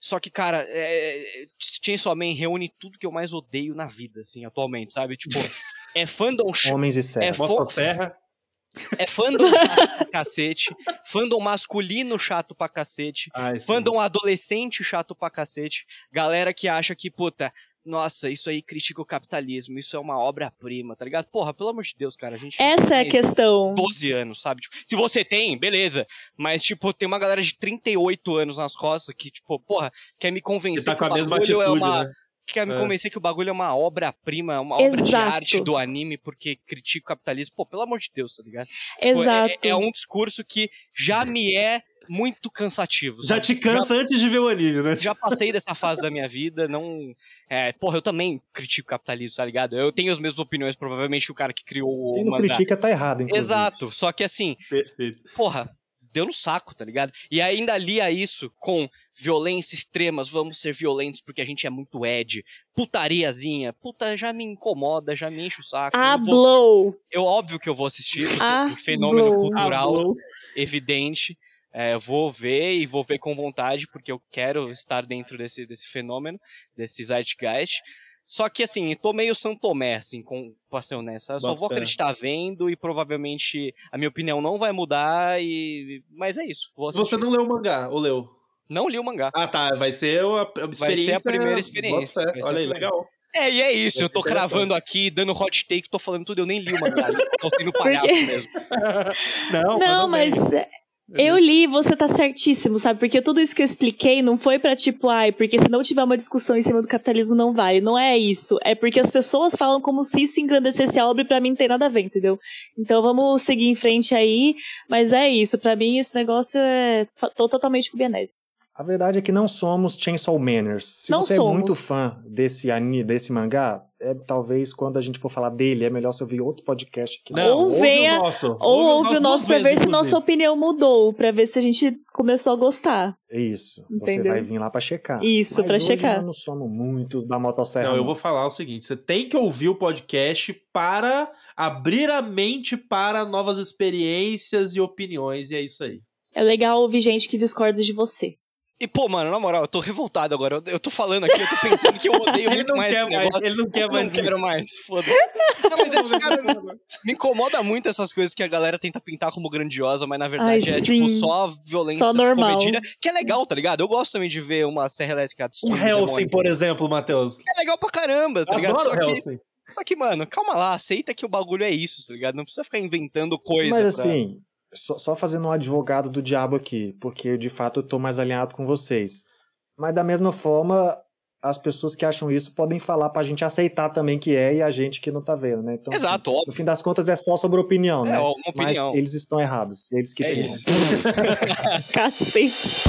B: Só que, cara, é, Chainsaw Man reúne tudo que eu mais odeio na vida, assim, atualmente, sabe? Tipo, é fandom...
A: Homens e serra.
D: É fo... serra.
B: É fandom chato pra cacete, fandom masculino chato pra cacete, Ai, fandom adolescente chato pra cacete, galera que acha que, puta, nossa, isso aí critica o capitalismo, isso é uma obra-prima, tá ligado? Porra, pelo amor de Deus, cara, a gente.
C: Essa é a questão.
B: 12 anos, sabe? Tipo, se você tem, beleza. Mas, tipo, tem uma galera de 38 anos nas costas que, tipo, porra, quer me convencer
D: tá
B: que o
D: bagulho é uma. Né?
B: Quer me é. convencer que o bagulho é uma obra-prima, uma Exato. obra de arte do anime porque critica o capitalismo. Pô, pelo amor de Deus, tá ligado?
C: Exato.
B: Tipo, é, é, um discurso que já me é muito cansativo.
D: Já te cansa já, antes de ver o anime, né?
B: Já passei dessa fase da minha vida, não... É, porra, eu também critico o capitalismo, tá ligado? Eu tenho as mesmas opiniões, provavelmente o cara que criou o
A: Quem não mangá. critica tá errado, inclusive.
B: Exato, só que assim...
D: Perfeito.
B: Porra, deu no saco, tá ligado? E ainda lia isso com violência extremas, vamos ser violentos porque a gente é muito ed, putariazinha, puta, já me incomoda, já me enche o saco.
C: Ah,
B: eu,
C: vou...
B: eu óbvio que eu vou assistir, porque ah, assim, fenômeno blow. cultural ah, evidente. É, vou ver e vou ver com vontade, porque eu quero estar dentro desse, desse fenômeno, desse zeitgeist. Só que, assim, tô meio São Tomé, assim, com, pra ser honesto. Eu só vou acreditar vendo e provavelmente a minha opinião não vai mudar e... Mas é isso.
D: Você não leu o mangá, ou leu?
B: Não li o mangá.
D: Ah, tá. Vai ser a, experiência... Vai ser
B: a primeira experiência.
D: Olha aí, legal.
B: É, e é isso. eu tô cravando aqui, dando hot take, tô falando tudo, eu nem li o mangá. tô sendo palhaço
C: Porque...
B: mesmo.
C: não, não mas... Eu li, você tá certíssimo, sabe? Porque tudo isso que eu expliquei não foi pra tipo, ai, porque se não tiver uma discussão em cima do capitalismo não vale. Não é isso. É porque as pessoas falam como se isso engrandecesse a obra e pra mim não tem nada a ver, entendeu? Então vamos seguir em frente aí. Mas é isso. Pra mim esse negócio é. Tô totalmente com Bianese.
A: A verdade é que não somos Chainsaw Manners. Se
C: Não
A: você
C: somos.
A: é muito fã desse anime, desse mangá, é, talvez quando a gente for falar dele, é melhor você ouvir outro podcast aqui.
D: Não,
C: Ou
D: ouve
C: venha-
D: o nosso.
C: Ou ouve o nosso pra
D: duas
C: ver
D: vezes,
C: se nossa opinião mudou, pra ver se a gente começou a gostar.
A: É isso. Você
C: Entendeu?
A: vai vir lá pra checar.
C: Isso,
A: Mas
C: pra
A: hoje
C: checar.
A: Nós não somos muitos da motosserra.
D: Não, eu vou falar o seguinte: você tem que ouvir o podcast para abrir a mente para novas experiências e opiniões, e é isso aí.
C: É legal ouvir gente que discorda de você.
B: E, pô, mano, na moral, eu tô revoltado agora. Eu, eu tô falando aqui, eu tô pensando que eu odeio muito mais esse
D: mais,
B: negócio.
D: ele não quer
B: Eu
D: mais
B: não quero mais, foda-se. Não, mas é que, cara, me incomoda muito essas coisas que a galera tenta pintar como grandiosa, mas na verdade
C: Ai,
B: é,
C: sim.
B: tipo, só violência
C: Só normal.
B: descomedida. Que é legal, tá ligado? Eu gosto também de ver uma serra elétrica
D: Um
B: demônio.
D: por exemplo, Matheus.
B: É legal pra caramba, tá ligado?
D: Adoro
B: Só que,
D: Helsing.
B: só que, mano, calma lá, aceita que o bagulho é isso, tá ligado? Não precisa ficar inventando coisa
A: Mas
B: pra-
A: assim, só, só fazendo um advogado do diabo aqui, porque de fato eu tô mais alinhado com vocês. Mas da mesma forma, as pessoas que acham isso podem falar pra gente aceitar também que é e a gente que não tá vendo, né? Então, assim,
B: Exato,
A: no
B: óbvio.
A: fim das contas é só sobre opinião,
B: É,
A: né?
B: uma
A: Mas
B: opinião.
A: eles estão errados. Eles que
B: É
A: têm
B: isso.
C: Cacete.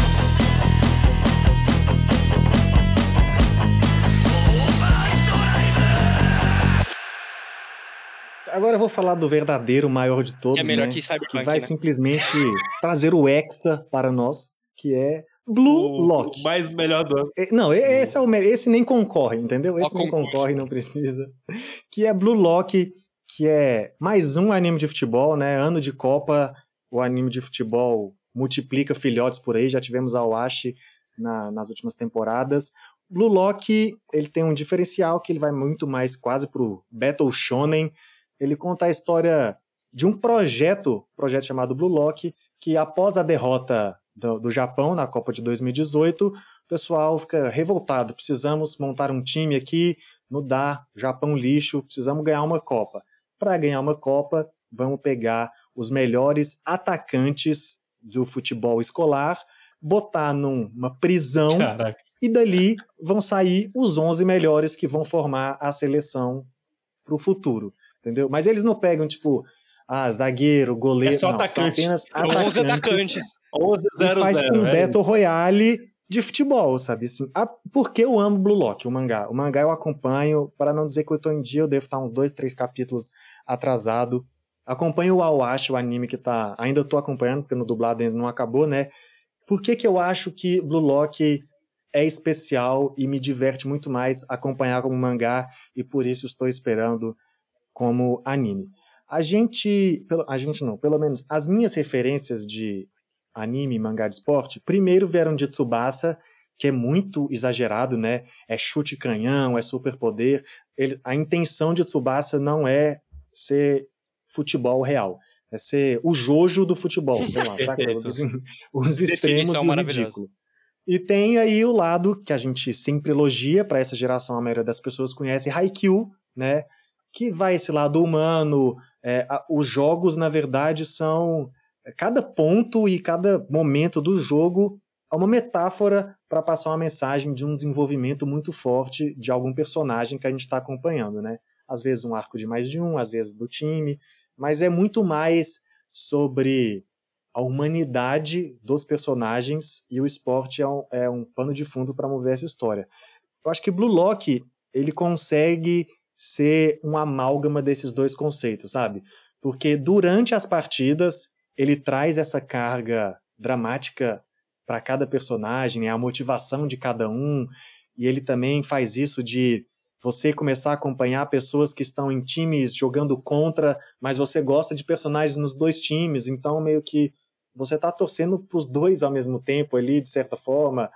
A: Agora eu vou falar do verdadeiro maior de todos,
B: Que é melhor
A: né?
B: que Cyberpunk,
A: que vai
B: né?
A: simplesmente trazer o Hexa para nós, que é Blue
D: O
A: Lock.
D: mais melhor do ano.
A: É, Não, esse é o esse nem concorre, entendeu? Esse
B: Ó,
A: nem
B: concorre.
A: concorre, não precisa. Que é Blue Lock, que é mais um anime de futebol, né? Ano de Copa, o anime de futebol multiplica filhotes por aí, já tivemos a Oashi na, nas últimas temporadas. Blue Lock, ele tem um diferencial que ele vai muito mais quase pro Battle Shonen. Ele conta a história de um projeto, projeto chamado Blue Lock, que após a derrota do, do Japão na Copa de 2018, o pessoal fica revoltado. Precisamos montar um time aqui, mudar Japão lixo, precisamos ganhar uma Copa. Para ganhar uma Copa, vamos pegar os melhores atacantes do futebol escolar, botar numa prisão
D: Caraca.
A: e dali vão sair os 11 melhores que vão formar a seleção para o futuro, entendeu? Mas eles não pegam, tipo, ah, zagueiro, goleiro,
D: É só
A: não,
D: atacante.
A: são apenas
B: São 11
A: atacantes.
B: atacantes.
D: 11
A: E faz
D: 0
A: com
D: 0
A: Battle Royale de futebol, sabe? Assim, ah, por que eu amo Blue Lock, o mangá? O mangá eu acompanho, para não dizer que eu tô em dia, eu devo estar uns dois, três capítulos atrasado. Acompanho o Awashi, o anime que tá. Ainda tô acompanhando, porque no dublado ainda não acabou, né? Por que, que eu acho que Blue Lock é especial e me diverte muito mais acompanhar como mangá e por isso estou esperando como anime? A gente, pelo- a gente não, pelo menos as minhas referências de anime, mangá de esporte, primeiro vieram de Tsubasa, que é muito exagerado, né? É chute canhão, é superpoder. Ele, a intenção de Tsubasa não é ser futebol real. É ser o jojo do futebol, sei lá, saca? Os, os extremos e o ridículo. E tem aí o lado que a gente sempre elogia, para essa geração a maioria das pessoas conhece, Haikyuu, né? Que vai esse lado humano. é, a- os jogos, na verdade, são. é, Cada ponto e cada momento do jogo é uma metáfora para passar uma mensagem de um desenvolvimento muito forte de algum personagem que a gente está acompanhando, né? Às vezes um arco de mais de um, às vezes do time, mas é muito mais sobre a humanidade dos personagens e o esporte é um, é um pano de fundo para mover essa história. Eu acho que Blue Lock ele consegue ser um amálgama desses dois conceitos, sabe? Porque durante as partidas ele traz essa carga dramática para cada personagem, né? a motivação de cada um, e ele também faz isso de você começar a acompanhar pessoas que estão em times jogando contra, mas você gosta de personagens nos dois times, então meio que você tá torcendo pros dois ao mesmo tempo ali, de certa forma.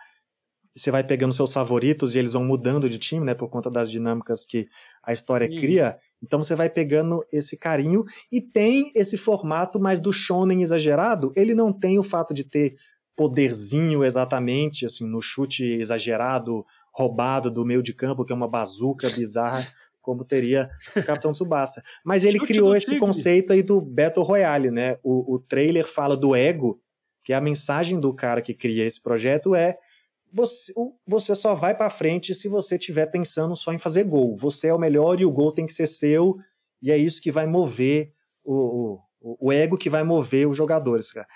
A: Você vai pegando seus favoritos e eles vão mudando de time, né, por conta das dinâmicas que a história
B: Uhum.
A: cria. Então você vai pegando esse carinho e tem esse formato mais do shonen exagerado. Ele não tem o fato de ter poderzinho exatamente, assim, no chute exagerado, roubado do meio de campo, que é uma bazuca bizarra, como teria o Capitão Tsubasa. Mas ele
D: Chute
A: criou esse
D: tigre.
A: conceito aí do Battle Royale, né? O, o trailer fala do ego, Porque a mensagem do cara que cria esse projeto é você, você só vai para frente se você estiver pensando só em fazer gol. Você é o melhor e o gol tem que ser seu, e é isso que vai mover o, o, o ego que vai mover os jogadores, cara.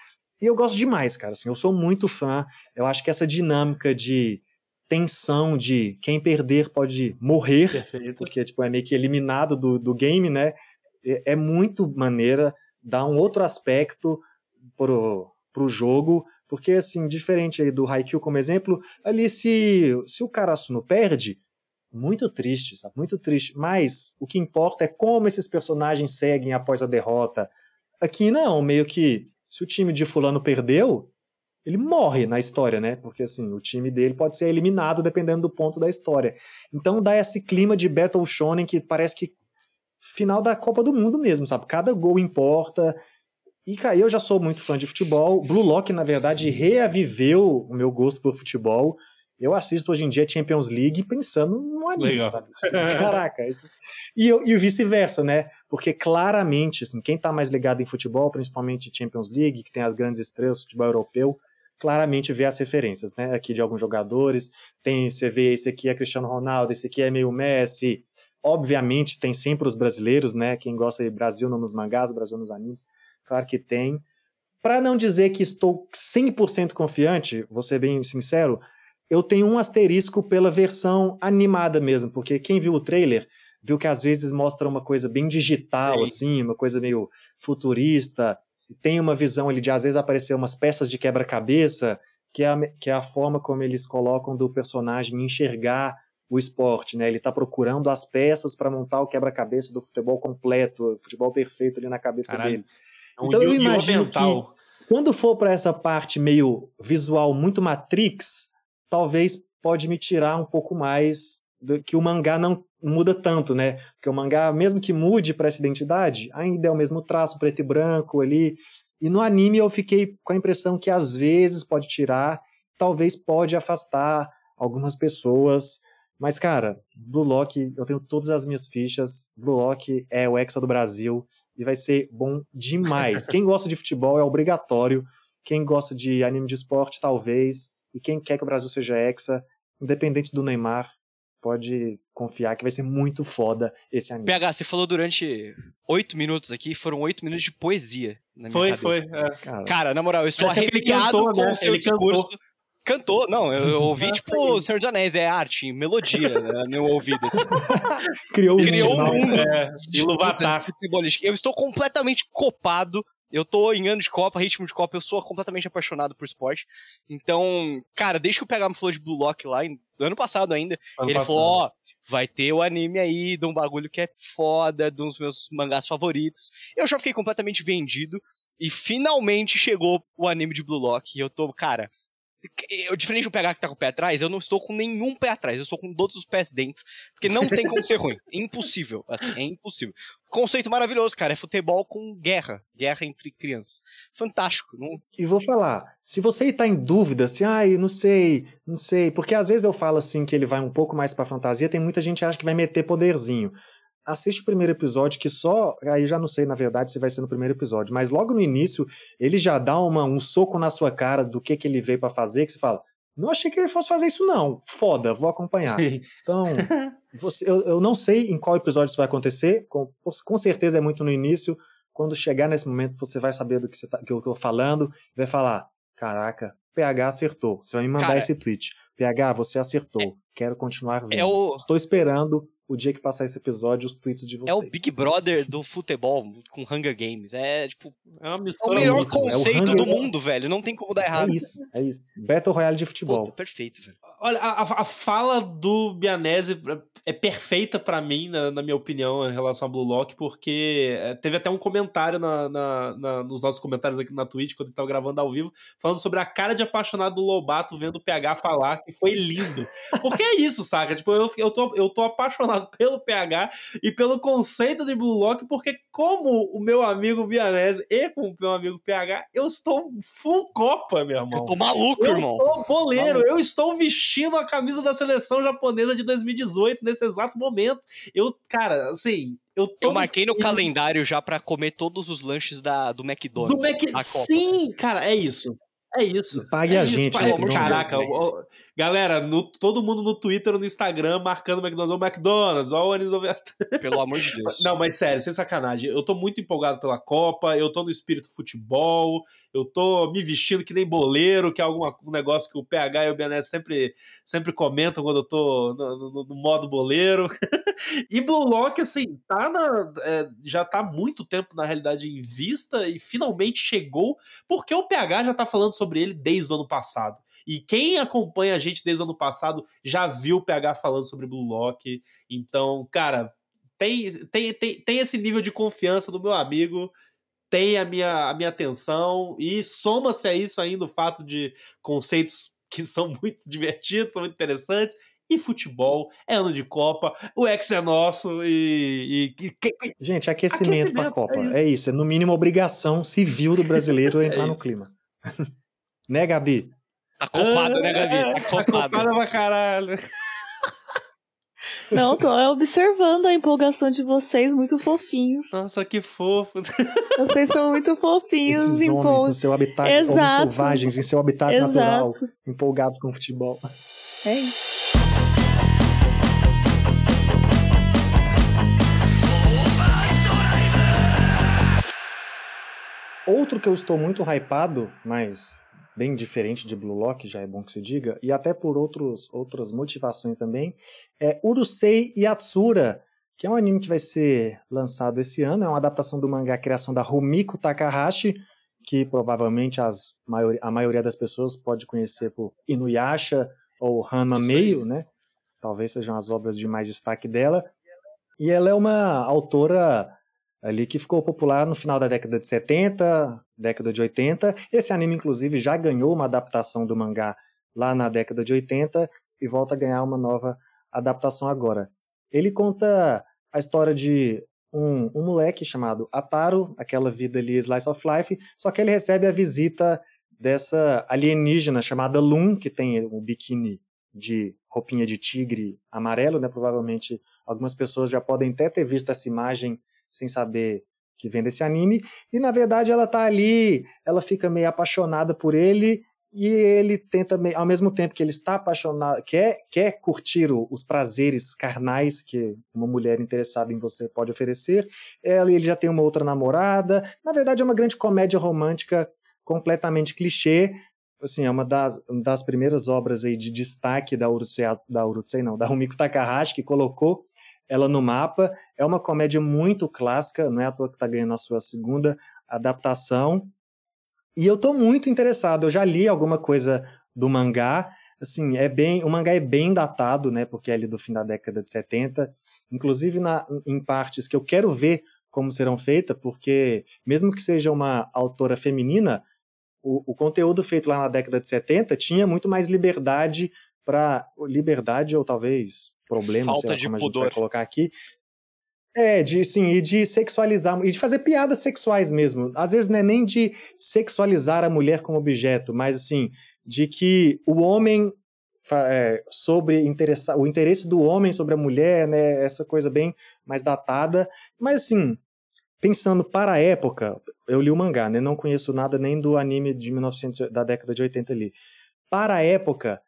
A: E eu gosto demais, cara. Assim, eu sou muito fã. Eu acho que essa dinâmica de tensão de quem perder pode morrer,
D: Perfeito.
A: porque tipo, é meio que eliminado do, do game, né? É, é muito maneira, dá um outro aspecto pro, pro jogo, porque assim, diferente do Haikyuu como exemplo, ali se, se o Karasuno perde, muito triste, sabe? Muito triste. Mas o que importa é como esses personagens seguem após a derrota. Aqui não, meio que se o time de fulano perdeu, ele morre na história, né? Porque assim, o time dele pode ser eliminado dependendo do ponto da história. Então dá esse clima de Battle Shonen que parece que final da Copa do Mundo mesmo, sabe? Cada gol importa. E cara, eu já sou muito fã de futebol. Blue Lock, na verdade, reaviveu o meu gosto por futebol. Eu assisto hoje em dia Champions League pensando no anime, sabe? Assim, caraca, isso... E, eu- e vice-versa, né? Porque claramente, assim, quem tá mais ligado em futebol, principalmente Champions League, que tem as grandes estrelas, futebol europeu, claramente vê as referências, né? Aqui de alguns jogadores. Tem, você vê, esse aqui é Cristiano Ronaldo, esse aqui é meio Messi. Obviamente, tem sempre os brasileiros, né? Quem gosta de Brasil nos mangás, Brasil nos animes. Claro que tem. Para não dizer que estou 100% confiante, vou ser bem sincero, eu tenho um asterisco pela versão animada mesmo, porque quem viu o trailer viu que às vezes mostra uma coisa bem digital,
D: Sim.
A: assim, uma coisa meio futurista. Tem uma visão ali de às vezes aparecer umas peças de quebra-cabeça, que é, a, que é a forma como eles colocam do personagem enxergar o esporte, né? Ele está procurando as peças para montar o quebra-cabeça do futebol completo, o futebol perfeito ali na cabeça
D: Caralho.
A: dele.
D: É um
A: Então eu imagino
D: mental.
A: Quando for para essa parte meio visual, muito Matrix, talvez pode me tirar um pouco mais do que o mangá não muda tanto, né? Porque o mangá, mesmo que mude para essa identidade, ainda é o mesmo traço preto e branco ali. E no anime eu fiquei com a impressão que às vezes pode tirar, talvez pode afastar algumas pessoas. Mas, cara, Blue Lock, eu tenho todas as minhas fichas. Blue Lock é o Hexa do Brasil e vai ser bom demais. Quem gosta de futebol é obrigatório. Quem gosta de anime de esporte, talvez. E quem quer que o Brasil seja Hexa, independente do Neymar, pode confiar que vai ser muito foda esse anime.
B: PH, você falou durante oito minutos aqui, foram oito minutos de poesia. Na minha
D: Foi, foi. é.
A: Cara,
B: Cara, na moral, eu estou
D: Parece
B: arrepiado
D: cantou,
B: com
D: né?
B: o seu
D: Ele
B: discurso. Cantou, não, eu, ouvi
D: Ah,
B: tipo o Senhor dos Anéis, é arte, melodia né, no meu ouvido. Assim.
A: criou,
B: Criou
A: um
B: um mundo
D: É,
B: de
D: Iluvatar.
B: Eu estou completamente copado. Eu tô em ano de Copa, ritmo de Copa, eu sou completamente apaixonado por esporte. Então, cara, desde que o PH me falou de Blue Lock lá, ano passado ainda,
D: Ano
B: ele
D: passado.
B: falou, ó, vai ter o anime aí de um bagulho que é foda, de um dos meus mangás favoritos. Eu já fiquei completamente vendido e finalmente chegou o anime de Blue Lock e eu tô, cara, eu, diferente do PH que tá com o pé atrás, eu não estou com nenhum pé atrás, eu estou com todos os pés dentro, porque não tem como ser ruim. É impossível, assim, é impossível. Conceito maravilhoso, cara, é futebol com guerra, guerra entre crianças. Fantástico, não,
A: E vou falar, se você está em dúvida, assim, ai, não sei, não sei, porque às vezes eu falo assim que ele vai um pouco mais pra fantasia, tem muita gente que acha que vai meter poderzinho. Assiste o primeiro episódio, que só. Aí já não sei, na verdade, se vai ser no primeiro episódio, mas logo no início ele já dá uma, um soco na sua cara do que, que ele veio pra fazer, que você fala. Não achei que ele fosse fazer isso, não. Foda, vou acompanhar. Então, você, eu, eu não sei em qual episódio isso vai acontecer, com, com certeza é muito no início. Quando chegar nesse momento, você vai saber do que, você tá, que eu tô falando e vai falar: Caraca, PH acertou. Você vai me mandar
B: Cara,
A: esse tweet. PH, você acertou. Quero continuar vendo.
B: é o,
A: Estou esperando o dia que passar esse episódio, os tweets de vocês.
B: é o Big Brother do futebol com Hunger Games. É, tipo,
D: É uma
B: é o
D: mistura
B: melhor
A: isso, é o
B: conceito
A: Hunger-
B: do mundo, velho. Não tem como dar errado.
A: É isso, é isso. Battle Royale de futebol.
B: tá perfeito, velho.
D: Olha, a, a- fala do Bianese é perfeita pra mim, na, na minha opinião, em relação a Blue Lock, porque é, teve até um comentário na, na- na- nos nossos comentários aqui na Twitch, quando gente tava gravando ao vivo, falando sobre a cara de apaixonado do Lobato vendo o PH falar, que foi lindo. Porque é isso, saca? Tipo, eu, eu, tô, eu tô apaixonado pelo PH e pelo conceito de Blue Lock, porque como o meu amigo Bianese e com o meu amigo PH, eu estou full Copa, meu irmão.
B: Eu tô maluco,
D: Eu
B: irmão.
D: tô boleiro, eu estou vestindo a camisa da seleção japonesa de 2018 nesse exato momento. Eu, cara, assim, eu tô.
B: Eu marquei no calendário já pra comer todos os lanches da, do
D: Do
B: McDonald's.
D: Mac...
B: a Copa.
D: Sim, cara, é isso. É isso.
A: Pague
D: é
A: a
D: isso,
A: gente,
D: pague-
B: pelo amor de
D: Caraca,
B: Deus.
D: ó, ó, galera, no- todo mundo no Twitter ou no Instagram marcando o McDonald's, o McDonald's, ó, o Over.
B: Pelo amor de Deus.
D: Não, mas sério, sem sacanagem. Eu tô muito empolgado pela Copa, eu tô no espírito futebol, eu tô me vestindo que nem boleiro, que é alguma, um negócio que o PH e o BNS sempre, sempre comentam quando eu tô no, no- no modo boleiro. e Blue Lock, assim, tá na, é, já tá há muito tempo, na realidade, em vista e finalmente chegou, porque o PH já tá falando sobre ele desde o ano passado. E quem acompanha a gente desde o ano passado já viu o PH falando sobre Blue Lock. Então, cara, tem, tem, tem, tem esse nível de confiança do meu amigo, tem a minha, a minha atenção, e soma-se a isso ainda o fato de conceitos que são muito divertidos, são muito interessantes. E futebol, é ano de Copa, o ex é nosso e. e- e-
A: Gente, aquecimento para a
D: Aquecimento,
A: Copa.
D: é isso.
A: É isso. é no mínimo obrigação civil do brasileiro entrar no
D: isso.
A: clima. né, Gabi?
B: Tá copado, né, Gabi?
D: É,
B: Tá copado.
D: Copada pra caralho.
C: Não, tô observando a empolgação de vocês, muito fofinhos.
D: Nossa, que fofo.
C: Vocês são muito fofinhos,
A: Esses homens no
C: empolgados.
A: seu habitat, homens
C: Exato.
A: selvagens em seu habitat
C: Exato.
A: natural, empolgados com o futebol.
C: É isso.
A: Outro que eu estou muito hypado, mas bem diferente de Blue Lock, já é bom que se diga, e até por outros, outras motivações também, é Urusei Yatsura, que é um anime que vai ser lançado esse ano, é uma adaptação do mangá criação da Rumiko Takahashi, que provavelmente as a maioria das pessoas pode conhecer por Inuyasha ou Hanma. Meio, né? Talvez sejam as obras de mais destaque dela. E ela é uma autora ali que ficou popular no final da década de 70, década de 80. Esse anime, inclusive, já ganhou uma adaptação do mangá lá na década de 80 e volta a ganhar uma nova adaptação agora. Ele conta a história de um, um moleque chamado Ataru, aquela vida ali, Slice of Life, só que ele recebe a visita dessa alienígena chamada Loon, que tem um biquíni de roupinha de tigre amarelo, né? Provavelmente algumas pessoas já podem até ter visto essa imagem sem saber que vem desse anime. E na verdade ela tá ali, ela fica meio apaixonada por ele e ele tenta, ao mesmo tempo que ele está apaixonado, quer, quer curtir os prazeres carnais que uma mulher interessada em você pode oferecer. Ele já tem uma outra namorada. Na verdade é uma grande comédia romântica completamente clichê. Assim, é uma das, das primeiras obras aí de destaque da Urusei, da Urusei não, da Rumiko Takahashi, que colocou ela no mapa. É uma comédia muito clássica, não é à toa que está ganhando a sua segunda adaptação. E eu estou muito interessado, eu já li alguma coisa do mangá. Assim, é bem, o mangá é bem datado, né, porque é ali do fim da década de 70, inclusive na, em partes que eu quero ver como serão feitas, porque mesmo que seja uma autora feminina, o, o conteúdo feito lá na década de 70 tinha muito mais liberdade para liberdade ou talvez problema,
B: Falta
A: sei lá como a gente
B: pudor.
A: vai colocar aqui. É, de sim, e de sexualizar, e de fazer piadas sexuais mesmo. Às vezes não é nem de sexualizar a mulher como objeto, mas assim, de que o homem é, sobre interessar, o interesse do homem sobre a mulher, né, essa coisa bem mais datada. Mas assim, pensando para a época, eu li o mangá, né, não conheço nada nem do anime de 1900 da década de 80 ali. Para a época,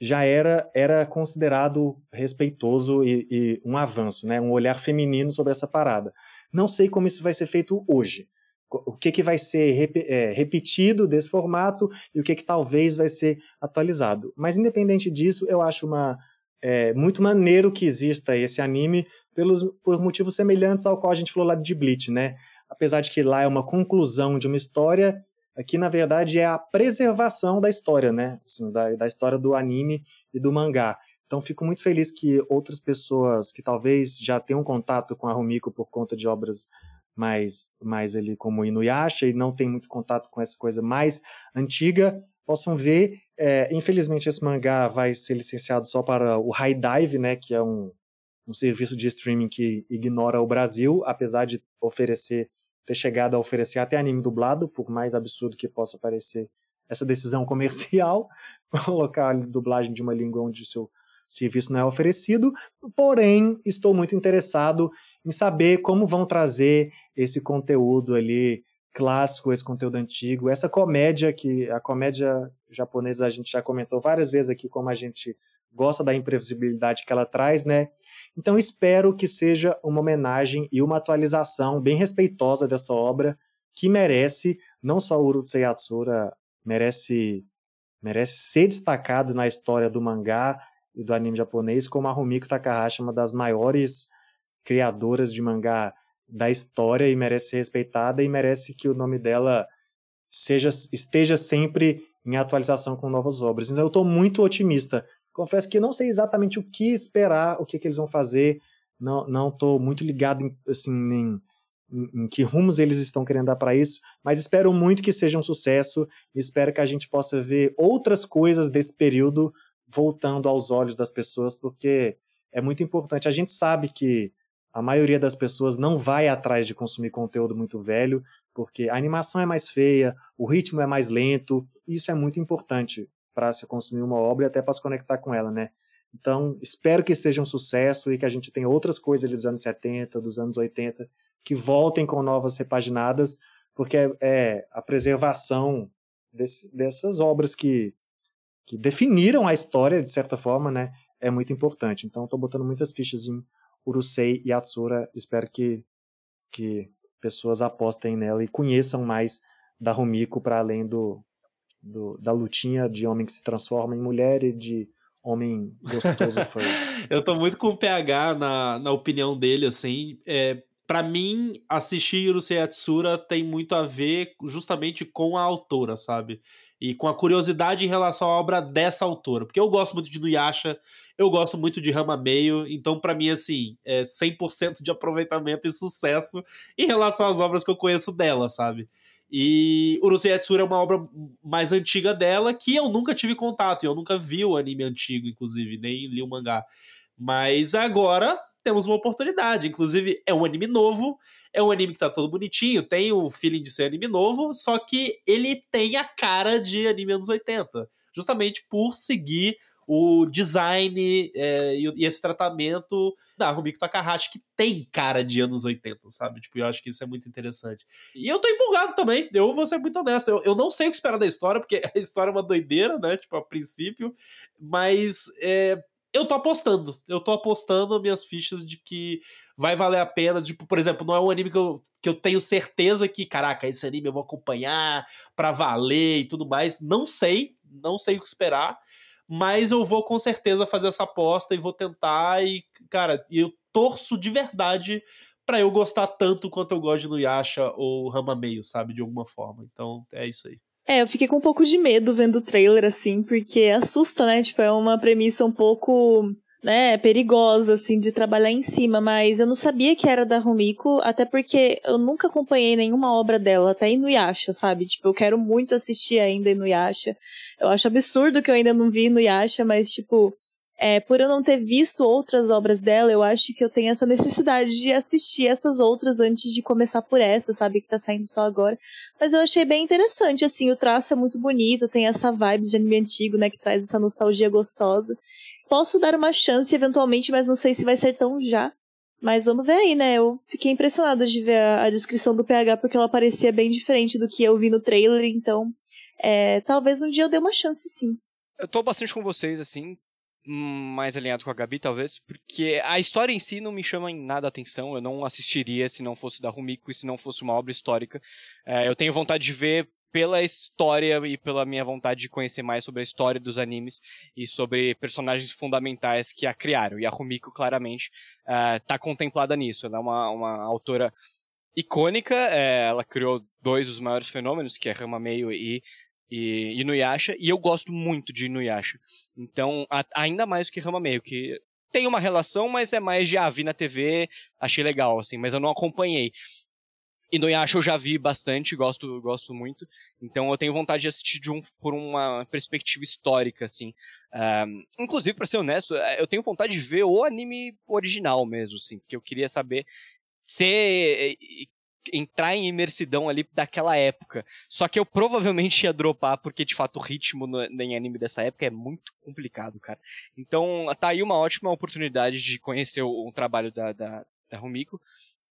A: já era, era considerado respeitoso e, e um avanço, né? um olhar feminino sobre essa parada. Não sei como isso vai ser feito hoje. O que, que vai ser rep- é, repetido desse formato e o que, que talvez vai ser atualizado. Mas, independente disso, eu acho uma, é, muito maneiro que exista esse anime pelos, por motivos semelhantes ao qual a gente falou lá de Bleach, né? Apesar de que lá é uma conclusão de uma história, aqui na verdade é a preservação da história, né? Assim, da, da história do anime e do mangá. Então fico muito feliz que outras pessoas que talvez já tenham contato com a Rumiko por conta de obras mais, mais ali como Inuyasha e não tem muito contato com essa coisa mais antiga, possam ver. É, infelizmente esse mangá vai ser licenciado só para o High Dive, né? Que é um, um serviço de streaming que ignora o Brasil, apesar de oferecer ter chegado a oferecer até anime dublado, por mais absurdo que possa parecer essa decisão comercial, colocar a dublagem de uma língua onde o seu serviço não é oferecido, porém estou muito interessado em saber como vão trazer esse conteúdo ali clássico, esse conteúdo antigo, essa comédia que a comédia japonesa a gente já comentou várias vezes aqui como a gente gosta da imprevisibilidade que ela traz, né? Então espero que seja uma homenagem e uma atualização bem respeitosa dessa obra que merece não só o Urusei merece merece ser destacado na história do mangá e do anime japonês, como a Rumiko Takahashi, uma das maiores criadoras de mangá da história e merece ser respeitada e merece que o nome dela seja esteja sempre em atualização com novas obras. Então eu estou muito otimista. Confesso que não sei exatamente o que esperar, o que, que eles vão fazer. Não não muito ligado em, assim em, em, em que rumos eles estão querendo dar para isso, mas espero muito que seja um sucesso espero que a gente possa ver outras coisas desse período voltando aos olhos das pessoas, porque é muito importante. A gente sabe que a maioria das pessoas não vai atrás de consumir conteúdo muito velho, porque a animação é mais feia, o ritmo é mais lento, e isso é muito importante para se consumir uma obra e até para se conectar com ela, né? Então, espero que seja um sucesso e que a gente tenha outras coisas dos anos 70, dos anos 80, que voltem com novas repaginadas, porque é, é a preservação desse, dessas obras que, que definiram a história, de certa forma, né? É muito importante. Então, estou botando muitas fichas em Urusei e Atsura. Espero que, que pessoas apostem nela e conheçam mais da Rumiko para além do, do, da lutinha de homem que se transforma em mulher e de homem gostoso foi.
D: eu tô muito com o PH na, na opinião dele, assim. É, para mim, assistir Urusei Atsura tem muito a ver justamente com a autora, sabe? E com a curiosidade em relação à obra dessa autora. Porque eu gosto muito de Nuyasha, eu gosto muito de Rama Meio, então para mim, assim, é 100% de aproveitamento e sucesso em relação às obras que eu conheço dela, sabe? E Urusei Yatsura é uma obra mais antiga dela que eu nunca tive contato, eu nunca vi o anime antigo, inclusive, nem li o mangá. Mas agora temos uma oportunidade. Inclusive, é um anime novo, é um anime que tá todo bonitinho, tem o feeling de ser anime novo, só que ele tem a cara de anime anos 80. Justamente por seguir o design é, e, e, esse tratamento da Rumiko Takahashi, que tem cara de anos 80, sabe? Tipo, eu acho que isso é muito interessante. E eu tô empolgado também, eu vou ser muito honesto. Eu, eu não sei o que esperar da história, porque a história é uma doideira, né? Tipo, a princípio, mas é, eu tô apostando. Eu tô apostando minhas fichas de que vai valer a pena. Tipo, por exemplo, não é um anime que eu, que eu tenho certeza que, caraca, esse anime eu vou acompanhar pra valer e tudo mais. Não sei, não sei o que esperar mas eu vou com certeza fazer essa aposta e vou tentar e, cara, eu torço de verdade para eu gostar tanto quanto eu gosto de Nuyasha ou Rama Meio, sabe, de alguma forma. Então, é isso aí.
C: É, eu fiquei com um pouco de medo vendo o trailer assim, porque assusta, né? Tipo, é uma premissa um pouco né, perigosa, assim, de trabalhar em cima, mas eu não sabia que era da Rumiko, até porque eu nunca acompanhei nenhuma obra dela, até Inuyasha, sabe? Tipo, eu quero muito assistir ainda Inuyasha. Eu acho absurdo que eu ainda não vi Inuyasha, mas, tipo, é, por eu não ter visto outras obras dela, eu acho que eu tenho essa necessidade de assistir essas outras antes de começar por essa, sabe? Que tá saindo só agora. Mas eu achei bem interessante, assim, o traço é muito bonito, tem essa vibe de anime antigo, né? Que traz essa nostalgia gostosa. Posso dar uma chance eventualmente, mas não sei se vai ser tão já. Mas vamos ver aí, né? Eu fiquei impressionada de ver a, a descrição do PH, porque ela parecia bem diferente do que eu vi no trailer, então é, talvez um dia eu dê uma chance sim.
B: Eu tô bastante com vocês, assim, mais alinhado com a Gabi, talvez, porque a história em si não me chama em nada a atenção. Eu não assistiria se não fosse da Rumiko e se não fosse uma obra histórica. É, eu tenho vontade de ver pela história e pela minha vontade de conhecer mais sobre a história dos animes e sobre personagens fundamentais que a criaram. E a Rumiko, claramente, está uh, contemplada nisso. Ela é uma, uma autora icônica, é, ela criou dois dos maiores fenômenos, que é Rama Meio e, e Inuyasha, e eu gosto muito de Inuyasha. Então, a, ainda mais que Rama Meio, que tem uma relação, mas é mais de, ah, vi na TV, achei legal, assim, mas eu não acompanhei. Inuyasha eu já vi bastante, gosto, gosto muito. Então eu tenho vontade de assistir de um, por uma perspectiva histórica, assim. Um, inclusive, para ser honesto, é, eu tenho vontade de ver o anime original mesmo, assim. Porque eu queria saber se entrar em imersidão ali daquela época. Só que eu provavelmente ia dropar, porque de fato o ritmo no, em anime dessa época é muito complicado, cara. Então tá aí uma ótima oportunidade de conhecer o, o trabalho da, da, da Rumiko.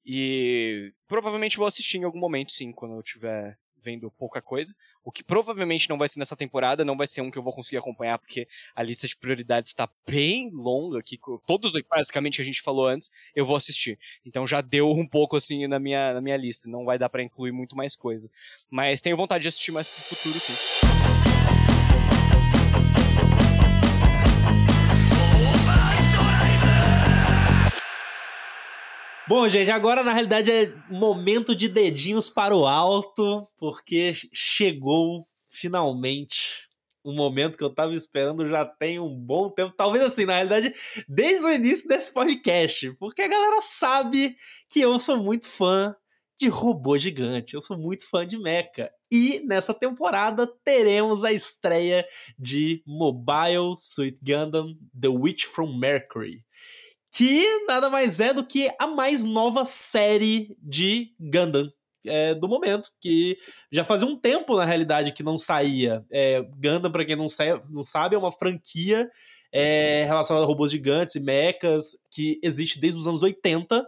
B: E provavelmente vou assistir em algum momento, sim, quando eu estiver vendo pouca coisa. O que provavelmente não vai ser nessa temporada, não vai ser um que eu vou conseguir acompanhar, porque a lista de prioridades está bem longa aqui. Todos, basicamente, que a gente falou antes, eu vou assistir. Então já deu um pouco assim na minha, na minha lista. Não vai dar para incluir muito mais coisa. Mas tenho vontade de assistir mais pro futuro, sim.
D: Bom, gente, agora na realidade é momento de dedinhos para o alto, porque chegou finalmente um momento que eu tava esperando já tem um bom tempo. Talvez assim, na realidade, desde o início desse podcast, porque a galera sabe que eu sou muito fã de robô gigante, eu sou muito fã de mecha. E nessa temporada teremos a estreia de Mobile Suit Gundam The Witch from Mercury que nada mais é do que a mais nova série de Gundam é, do momento, que já fazia um tempo, na realidade, que não saía. É, Gundam, para quem não, não, sabe, é uma franquia é, relacionada a robôs gigantes e mechas que existe desde os anos 80,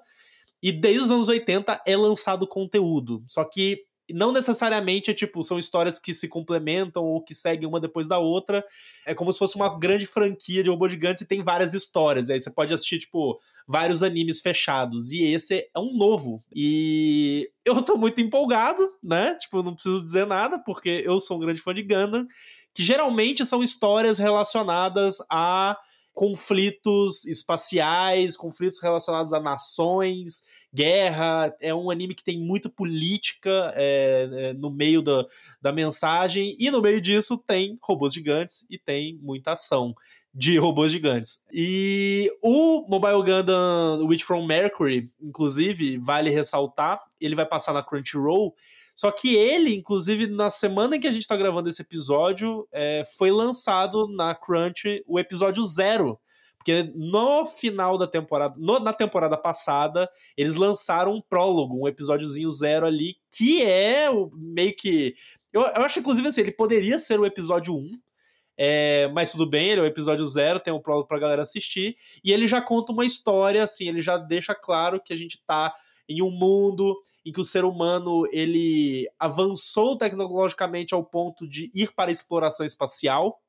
D: e desde os anos 80 é lançado conteúdo. Só que não necessariamente é tipo, são histórias que se complementam ou que seguem uma depois da outra. É como se fosse uma grande franquia de robô gigantes e tem várias histórias. Aí você pode assistir, tipo, vários animes fechados. E esse é um novo. E eu tô muito empolgado, né? Tipo, não preciso dizer nada, porque eu sou um grande fã de Gundam. Que geralmente são histórias relacionadas a conflitos espaciais, conflitos relacionados a nações guerra, é um anime que tem muita política é, é, no meio da, da mensagem, e no meio disso tem robôs gigantes e tem muita ação de robôs gigantes. E o Mobile Gundam Witch from Mercury, inclusive, vale ressaltar, ele vai passar na Crunchyroll, só que ele, inclusive, na semana em que a gente tá gravando esse episódio, é, foi lançado na Crunch o episódio zero porque no final da temporada, no, na temporada passada, eles lançaram um prólogo, um episódiozinho zero ali, que é o, meio que. Eu, eu acho, inclusive, assim, ele poderia ser o episódio 1, é, mas tudo bem, ele é o episódio zero, tem um prólogo pra galera assistir. E ele já conta uma história, assim, ele já deixa claro que a gente tá em um mundo em que o ser humano ele avançou tecnologicamente ao ponto de ir para a exploração espacial.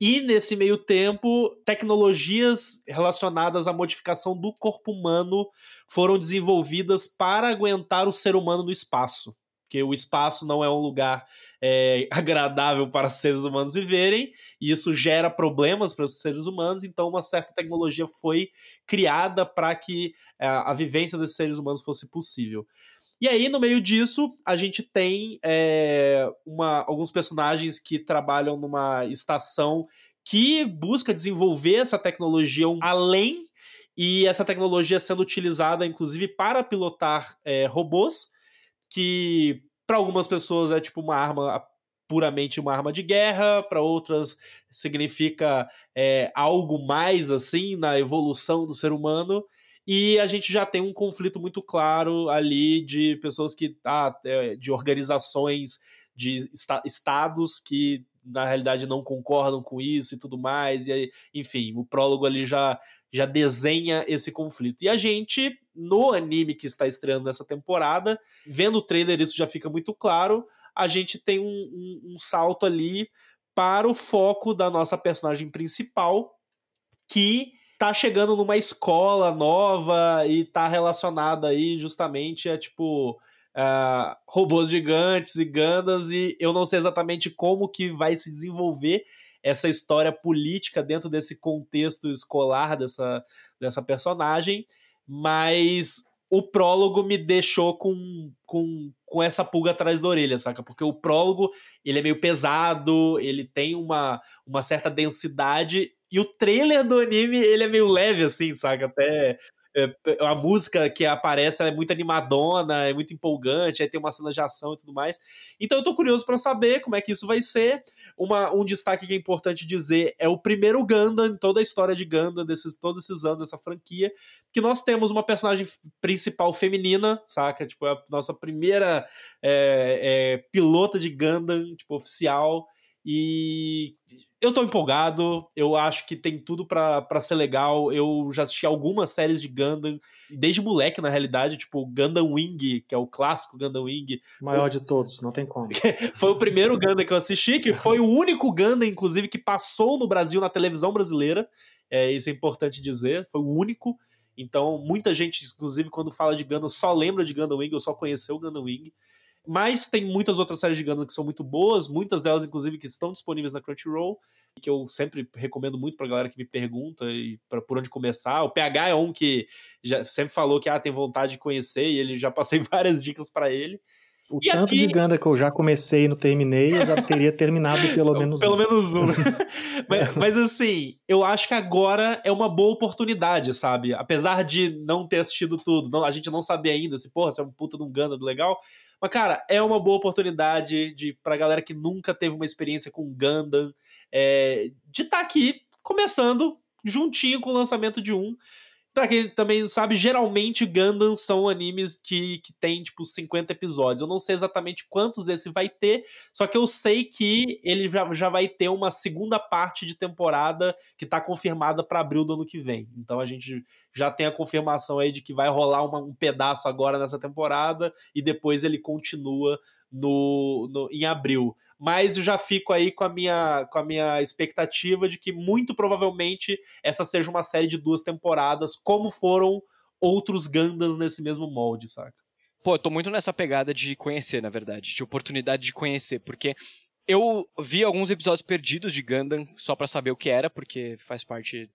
D: E nesse meio tempo, tecnologias relacionadas à modificação do corpo humano foram desenvolvidas para aguentar o ser humano no espaço. Porque o espaço não é um lugar é, agradável para seres humanos viverem, e isso gera problemas para os seres humanos, então uma certa tecnologia foi criada para que a, é, a vivência desses seres humanos fosse possível. E aí, no meio disso, a gente tem é, uma, alguns personagens que trabalham numa estação que busca desenvolver essa tecnologia além e essa tecnologia sendo utilizada, inclusive, para pilotar é, robôs, que para algumas pessoas é tipo uma arma puramente uma arma de guerra, para outras significa é, algo mais assim na evolução do ser humano. E a gente já tem um conflito muito claro ali de pessoas que. Ah, de organizações, de estados que na realidade não concordam com isso e tudo mais. E enfim, o prólogo ali já, já desenha esse conflito. E a gente, no anime que está estreando nessa temporada, vendo o trailer, isso já fica muito claro. A gente tem um, um, um salto ali para o foco da nossa personagem principal, que tá chegando numa escola nova e tá relacionada aí justamente a tipo uh, robôs gigantes e gandas e eu não sei exatamente como que vai se desenvolver essa história política dentro desse contexto escolar dessa, dessa personagem, mas o prólogo me deixou com, com, com essa pulga atrás da orelha, saca? Porque o prólogo, ele é meio pesado, ele tem uma, uma certa densidade e o trailer do anime, ele é meio leve, assim, saca? Até a música que aparece é muito animadona, é muito empolgante, aí tem uma cena de ação e tudo mais. Então eu tô curioso para saber como é que isso vai ser. Uma, um destaque que é importante dizer é o primeiro Gundam em toda a história de Gundam, desses, todos esses anos dessa franquia, que nós temos uma personagem principal feminina, saca? Tipo, é a nossa primeira é, é, pilota de Gundam, tipo, oficial. E eu tô empolgado, eu acho que tem tudo para ser legal. Eu já assisti algumas séries de Gundam, desde moleque, na realidade, tipo Gundam Wing, que é o clássico Gundam Wing.
A: O maior de todos, não tem como.
D: foi o primeiro Gundam que eu assisti, que foi o único Gundam, inclusive, que passou no Brasil, na televisão brasileira. É, isso é importante dizer, foi o único. Então, muita gente, inclusive, quando fala de Gundam, só lembra de Gundam Wing, ou só conheceu o Gundam Wing. Mas tem muitas outras séries de Gundam que são muito boas, muitas delas, inclusive, que estão disponíveis na Crunchyroll, que eu sempre recomendo muito pra galera que me pergunta e pra, por onde começar. O PH é um que já sempre falou que ah, tem vontade de conhecer, e ele já passei várias dicas para ele.
A: O e tanto aqui... de Ganda que eu já comecei e não terminei, eu já teria terminado pelo menos
D: pelo um. Pelo menos um. mas, mas, assim, eu acho que agora é uma boa oportunidade, sabe? Apesar de não ter assistido tudo, não, a gente não sabe ainda se, porra, se é um puta de um Ganda legal. Mas, cara, é uma boa oportunidade de, pra galera que nunca teve uma experiência com Gundam, é, de estar tá aqui começando juntinho com o lançamento de um. Quem também sabe, geralmente Gundam são animes que, que tem, tipo, 50 episódios. Eu não sei exatamente quantos esse vai ter, só que eu sei que ele já, já vai ter uma segunda parte de temporada que tá confirmada para abril do ano que vem. Então a gente já tem a confirmação aí de que vai rolar uma, um pedaço agora nessa temporada e depois ele continua no, no, em abril. Mas eu já fico aí com a, minha, com a minha expectativa de que muito provavelmente essa seja uma série de duas temporadas, como foram outros Gandas nesse mesmo molde, saca?
B: Pô, eu tô muito nessa pegada de conhecer, na verdade, de oportunidade de conhecer, porque eu vi alguns episódios perdidos de Gundam só para saber o que era, porque faz parte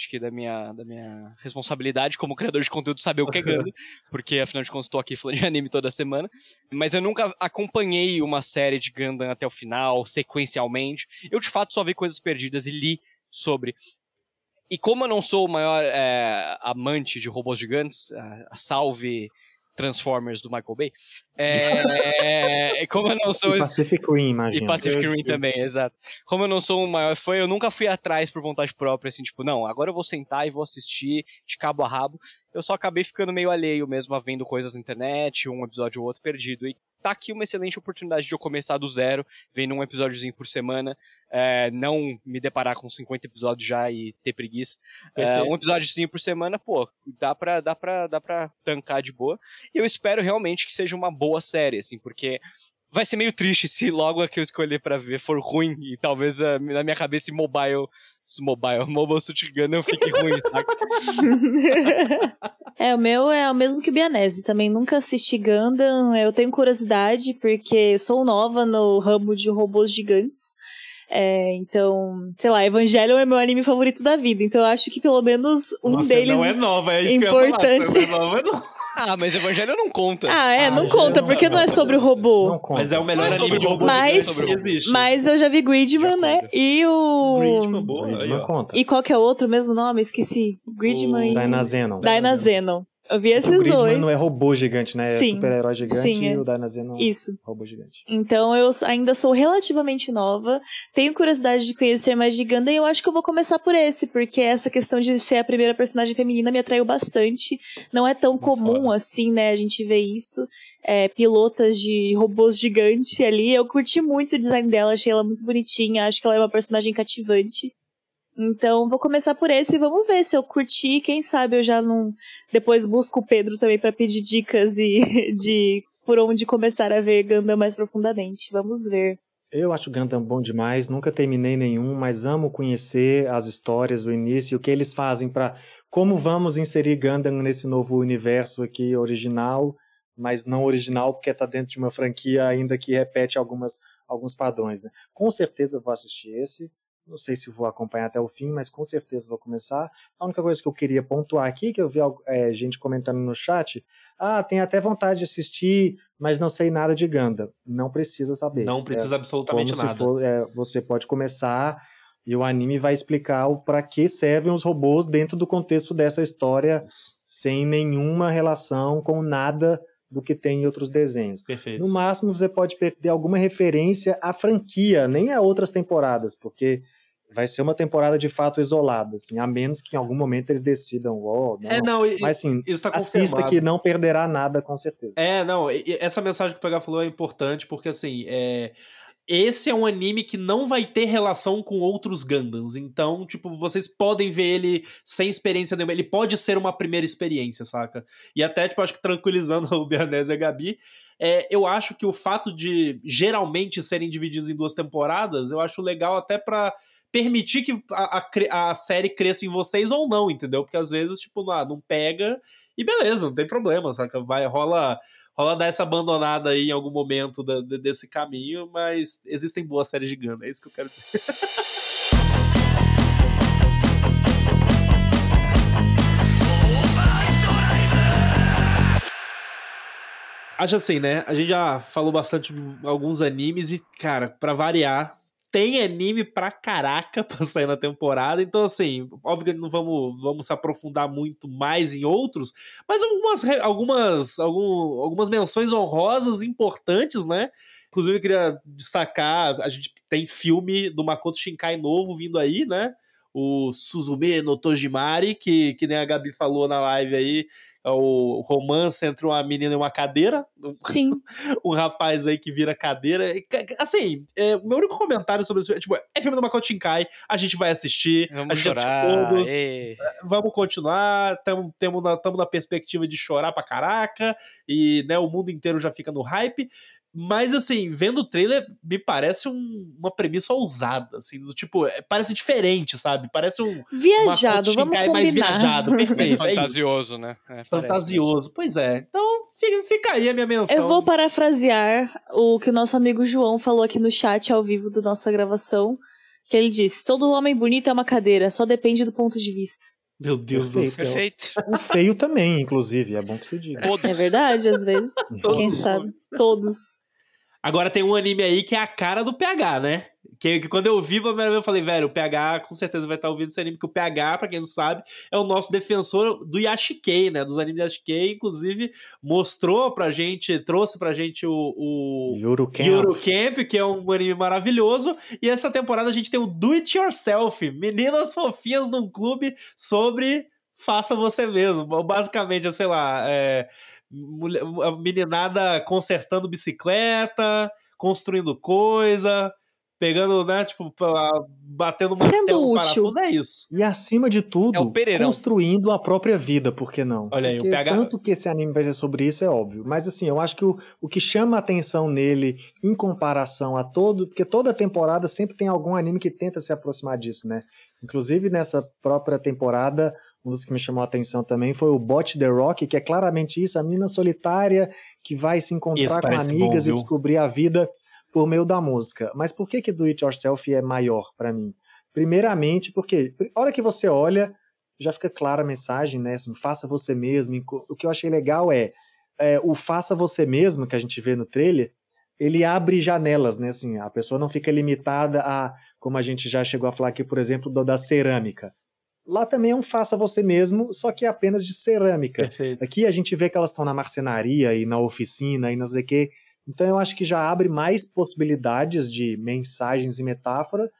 B: acho que da minha, da minha responsabilidade como criador de conteúdo saber o que é Gundam, porque afinal de contas estou aqui falando de anime toda semana. Mas eu nunca acompanhei uma série de Gundam até o final, sequencialmente. Eu de fato só vi coisas perdidas e li sobre. E como eu não sou o maior é, amante de robôs gigantes, a, a salve Transformers do Michael Bay. É, como eu não sou.
A: E Pacific Rim, imagina.
B: E Pacific Rim também, exato. Como eu não sou um maior fã, eu nunca fui atrás por vontade própria, assim, tipo, não, agora eu vou sentar e vou assistir de cabo a rabo. Eu só acabei ficando meio alheio mesmo a vendo coisas na internet, um episódio ou outro perdido. E tá aqui uma excelente oportunidade de eu começar do zero, vendo um episódiozinho por semana, é, não me deparar com 50 episódios já e ter preguiça. É, um episódiozinho por semana, pô, dá pra, dá, pra, dá pra tancar de boa. E eu espero realmente que seja uma boa série, assim, porque vai ser meio triste se logo a que eu escolher para ver for ruim e talvez uh, na minha cabeça mobile, mobile, mobile suit não fique ruim, saca?
C: É, o meu é o mesmo que o Bianese, também nunca assisti Gundam, eu tenho curiosidade porque sou nova no ramo de robôs gigantes. É, então, sei lá, Evangelion é meu anime favorito da vida, então eu acho que pelo menos um
D: Nossa,
C: deles
D: não é nova, é isso
C: importante.
D: que eu ia falar. Não é nova,
B: Ah, mas Evangelho não conta.
C: Ah, é,
D: Ah,
C: não conta,
D: não
C: porque
D: é
C: não é sobre o robô.
A: Não conta.
D: Mas é o melhor
B: Não é sobre
D: anime de
B: robô
C: Mas-
D: que existe.
C: Mas eu já vi Gridman,
D: Já
C: né? E o.
D: Gridman, boa.
A: Gridman
D: aí,
A: conta.
C: E qual que é o outro mesmo nome? Esqueci. Gridman e.
A: Dynazenon.
C: Dynazenon. Eu vi
A: O
C: esses
A: Gridman
C: dois.
A: não é robô gigante, né?
C: Sim.
A: É super-herói gigante
C: Sim, é.
A: e o Dynazenon é
C: Isso.
A: robô gigante.
C: Então eu ainda sou relativamente nova, tenho curiosidade de conhecer mais de Gundam e eu acho que eu vou começar por esse, porque essa questão de ser a primeira personagem feminina me atraiu bastante. Não é tão comum
D: foda.
C: assim, né, a gente ver isso. É, pilotas de robôs gigantes ali. Eu curti muito o design dela, achei ela muito bonitinha, acho que ela é uma personagem cativante. Então, vou começar por esse e vamos ver se eu curti. Quem sabe eu já não. Depois busco o Pedro também para pedir dicas e de por onde começar a ver Gundam mais profundamente. Vamos ver.
A: Eu acho Gundam bom demais, nunca terminei nenhum, mas amo conhecer as histórias, o início, o que eles fazem para como vamos inserir Gundam nesse novo universo aqui original, mas não original porque está dentro de uma franquia ainda que repete algumas alguns padrões, né? Com certeza vou assistir esse. Não sei se vou acompanhar até o fim, mas com certeza vou começar. A única coisa que eu queria pontuar aqui, que eu vi é, gente comentando no chat, ah, tem até vontade de assistir, mas não sei nada de Gundam. Não precisa saber.
D: Não precisa absolutamente
A: Como
D: nada.
A: se for, é, você pode começar e o anime vai explicar o para que servem os robôs dentro do contexto dessa história, sem nenhuma relação com nada do que tem em outros desenhos.
D: Perfeito.
A: No máximo, você pode perder alguma referência à franquia, nem a outras temporadas, porque vai ser uma temporada de fato isolada, assim, a menos que em algum momento eles decidam, oh, não.
D: É, não,
A: Mas assim,
D: isso tá
A: assista que não perderá nada, com certeza.
D: É, não, essa mensagem que o PH falou é importante, porque assim, é, esse é um anime que não vai ter relação com outros Gundams. Então, tipo, vocês podem ver ele sem experiência nenhuma. Ele pode ser uma primeira experiência, saca? E até, tipo, acho que tranquilizando o Bianese e a Gabi, é, eu acho que o fato de geralmente serem divididos em duas temporadas, eu acho legal até para permitir que a, a, a, série cresça em vocês ou não, entendeu? Porque às vezes, tipo, não, não pega e beleza, não tem problema, saca? Vai, rola rola dar essa abandonada aí em algum momento da, desse caminho, mas existem boas séries de Gundam, é isso que eu quero dizer. Acho assim, né? A gente já falou bastante de alguns animes e, cara, para variar, tem anime pra caraca pra sair na temporada. Então, assim, óbvio que não vamos, vamos se aprofundar muito mais em outros, mas algumas, algumas, algum, algumas menções honrosas importantes, né? Inclusive, eu queria destacar: a gente tem filme do Makoto Shinkai novo vindo aí, né? O Suzume no Tojimari, que, que nem a Gabi falou na live aí, o romance entre uma menina e uma cadeira.
C: Sim.
D: um rapaz aí que vira cadeira. Assim, é, o meu único comentário sobre isso é, tipo, é filme do Makoto Shinkai, a gente vai assistir,
B: vamos
D: a gente
B: chorar,
D: todos, é, vamos continuar, estamos na, na perspectiva de chorar pra caraca, e né, o mundo inteiro já fica no hype. Mas, assim, vendo o trailer, me parece um, uma premissa ousada, assim, do tipo, é, parece diferente, sabe? Parece um.
C: Viajado, vamos combinar. mais viajado,
D: perfeito.
B: É fantasioso, né?
D: É, fantasioso, pois é. Então, fica aí a minha menção.
C: Eu vou parafrasear o que o nosso amigo João falou aqui no chat ao vivo da nossa gravação, que ele disse: todo homem bonito é uma cadeira, só depende do ponto de vista.
D: Meu Deus
A: Perfeito.
D: do céu.
B: Perfeito.
A: O feio também, inclusive, é bom que se diga.
B: Todos.
C: É verdade, às vezes. Quem sabe? Todos.
D: Agora tem um anime aí que é a cara do PH, né? Que, que quando eu vi eu falei, velho, o PH com certeza vai estar ouvindo esse anime, porque o PH, pra quem não sabe, é o nosso defensor do Yashikei, né? Dos animes Yashikei, inclusive mostrou pra gente, trouxe pra gente o, o
A: Yuru Camp.
D: Yuru Camp, que é um anime maravilhoso. E essa temporada a gente tem o Do It Yourself, meninas fofinhas num clube sobre faça você mesmo. Basicamente, sei lá, é a meninada consertando bicicleta, construindo coisa, pegando, né, tipo, batendo uma
C: Sendo útil.
D: parafuso, é isso.
A: E acima de tudo,
B: É
A: construindo a própria vida, por que não?
D: Olha aí, o PH
A: Tanto que esse anime vai ser sobre isso é óbvio. Mas assim, eu acho que o, o que chama a atenção nele, em comparação a todo. Porque toda temporada sempre tem algum anime que tenta se aproximar disso, né? Inclusive nessa própria temporada, um dos que me chamou a atenção também foi o Bot The Rock, que é claramente isso, a menina solitária que vai se encontrar
D: Esse
A: com amigas
D: bom,
A: e descobrir a vida por meio da música. Mas por que que Do It Yourself é maior pra mim? Primeiramente, porque a hora que você olha, já fica clara a mensagem, né? Assim, faça você mesmo. O que eu achei legal é, é, o faça você mesmo que a gente vê no trailer, ele abre janelas, né? Assim, a pessoa não fica limitada a, como a gente já chegou a falar aqui, por exemplo, da cerâmica. Lá também é um faça você mesmo, só que é apenas de cerâmica.
D: Perfeito.
A: Aqui a gente vê que elas estão na marcenaria e na oficina e não sei o quê. Então eu acho que já abre mais possibilidades de mensagens e metáfora.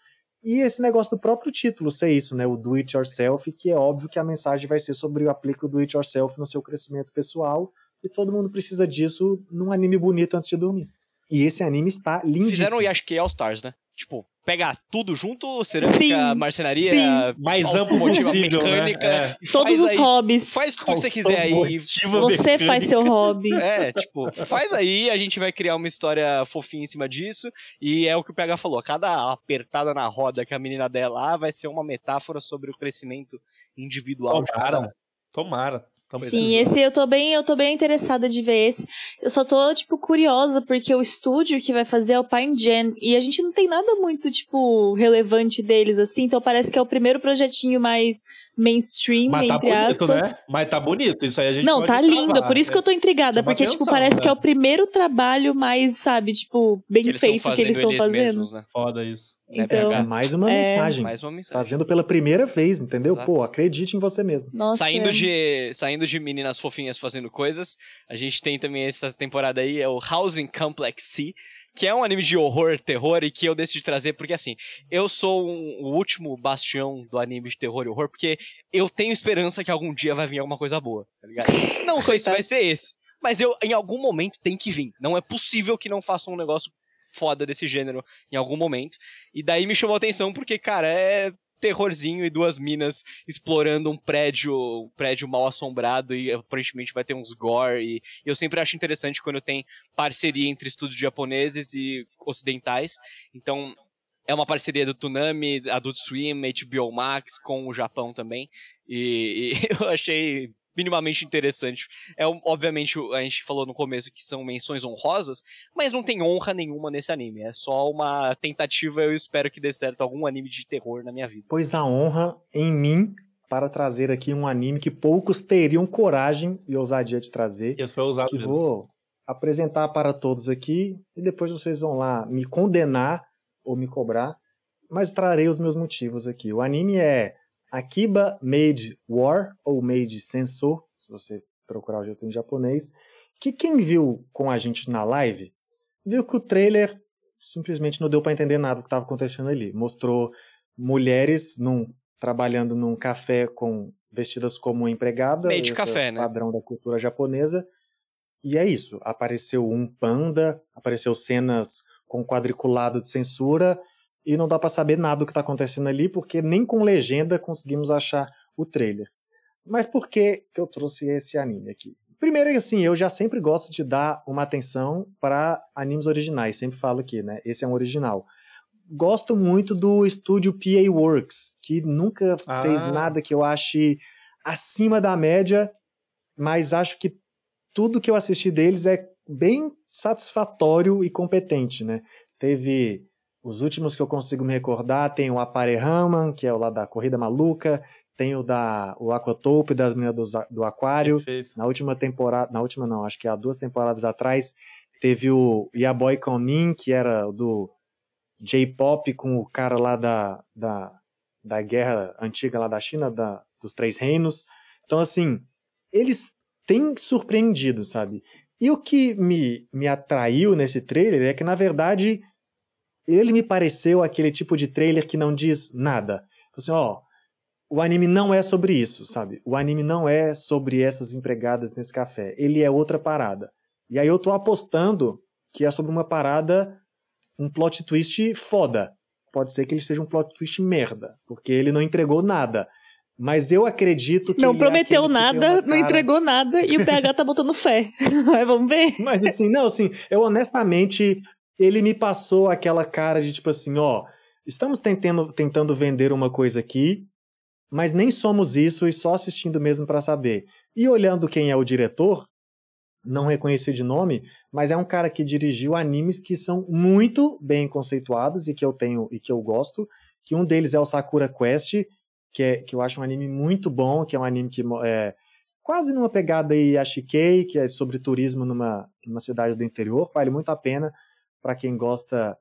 A: E esse negócio do próprio título ser isso, né? O do it yourself, que é óbvio que a mensagem vai ser sobre o aplique o do it yourself no seu crescimento pessoal. E todo mundo precisa disso num anime bonito antes de dormir. E esse anime está lindíssimo.
B: Fizeram o Yashikei All Stars, né? Tipo, pegar tudo junto, cerâmica,
C: Sim,
B: marcenaria,
C: sim.
D: Mais amplo
B: automotiva,
D: possível,
B: mecânica.
D: né?
B: e
C: Todos os
B: aí-
C: hobbies.
B: Faz tudo que você quiser aí.
C: Você
D: mecânica.
C: faz seu hobby.
B: É, tipo, faz aí, a gente vai criar uma história fofinha em cima disso. E é o que o PH falou: cada apertada na roda que a menina der lá vai ser uma metáfora sobre o crescimento individual de cada um.
D: Tomara. Tamo
C: Sim, esse eu tô bem, eu tô bem interessada de ver esse. Eu só tô, tipo, curiosa, porque o estúdio que vai fazer é o Pine Gen. E a gente não tem nada muito, tipo, relevante deles, assim. Então parece que é o primeiro projetinho mais mainstream,
D: Mas tá
C: entre
D: bonito,
C: aspas.
D: né? Mas tá bonito, isso aí a gente
C: Não,
D: pode
C: tá lindo. Por isso que eu tô intrigada.
D: Chama
C: Porque, tipo,
D: atenção,
C: parece
D: né?
C: que é o primeiro trabalho mais, sabe, tipo, bem
B: Que
C: feito que eles estão fazendo.
B: mesmos, né?
D: Foda isso.
B: Né,
C: Então,
A: É mais uma
C: É.
A: mensagem.
B: Mais uma mensagem.
A: Fazendo pela primeira vez, entendeu?
B: Exato.
A: Pô, acredite em você mesmo.
C: Nossa.
B: Saindo
C: é.
B: de, saindo de meninas fofinhas fazendo coisas, a gente tem também essa temporada aí, é o Housing Complex C, que é um anime de horror, terror, e que eu decidi trazer porque, assim, eu sou um- o último bastião do anime de terror e horror, porque eu tenho esperança que algum dia vai vir alguma coisa boa, tá ligado? Não sei se vai ser esse, mas eu, em algum momento, tem que vir. Não é possível que não façam um negócio foda desse gênero em algum momento. E daí me chamou a atenção porque, cara, é terrorzinho e duas minas explorando um prédio, um prédio mal assombrado e aparentemente vai ter uns gore e eu sempre acho interessante quando tem parceria entre estúdios japoneses e ocidentais. Então, é uma parceria do Tsunami, Adult Swim, HBO Max com o Japão também. E, e eu achei minimamente interessante. É, obviamente, a gente falou no começo que são menções honrosas, mas não tem honra nenhuma nesse anime. É só uma tentativa, eu espero que dê certo algum anime de terror na minha vida.
A: Pois a honra em mim para trazer aqui um anime que poucos teriam coragem e ousadia de trazer.
D: Esse foi usado
A: que mesmo. vou apresentar para todos aqui e depois vocês vão lá me condenar ou me cobrar, mas trarei os meus motivos aqui. O anime é Akiba Made War, ou Made Sensor, se você procurar o jeito em japonês, que quem viu com a gente na live, viu que o trailer simplesmente não deu para entender nada do que estava acontecendo ali. Mostrou mulheres num, trabalhando num café com vestidas como empregada,
B: Meio de café,
A: é
B: né?
A: padrão da cultura japonesa. E é isso. Apareceu um panda, apareceu cenas com quadriculado de censura e não dá para saber nada do que está acontecendo ali, porque nem com legenda conseguimos achar o trailer. Mas por que, que eu trouxe esse anime aqui? Primeiro, assim, eu já sempre gosto de dar uma atenção para animes originais, sempre falo aqui, né? Esse é um original. Gosto muito do estúdio PA Works, que nunca ah. fez nada que eu ache acima da média, mas acho que tudo que eu assisti deles é bem satisfatório e competente, né? Teve os últimos que eu consigo me recordar tem o Apare Raman, que é o lá da Corrida Maluca, tem o da o Aquatope das meninas do, do Aquário. Perfeito. Na última temporada, na última não, acho que há duas temporadas atrás, teve o Yaboy Konin, que era do J-pop com o cara lá da, da, da guerra antiga lá da China, da, dos Três Reinos. Então, assim, eles têm surpreendido, sabe? E o que me, me atraiu nesse trailer é que, na verdade, ele me pareceu aquele tipo de trailer que não diz nada. Assim, ó, o anime não é sobre isso, sabe? O anime não é sobre essas empregadas nesse café. Ele é outra parada. E aí eu tô apostando que é sobre uma parada, um plot twist foda. Pode ser que ele seja um plot twist merda, porque ele não entregou nada. Mas eu acredito que.
C: Não é prometeu nada, cara... não entregou nada e o PH tá botando fé. Mas vamos ver.
A: Mas assim, não, assim, eu honestamente ele me passou aquela cara de tipo assim, ó, estamos tentando, tentando vender uma coisa aqui, mas nem somos isso e só assistindo mesmo para saber. E olhando quem é o diretor, não reconheci de nome, mas é um cara que dirigiu animes que são muito bem conceituados e que eu tenho e que eu gosto, que um deles é o Sakura Quest, que, é, que eu acho um anime muito bom, que é um anime que é quase numa pegada aí Ashikei, que é sobre turismo numa, numa cidade do interior, vale muito a pena para quem gosta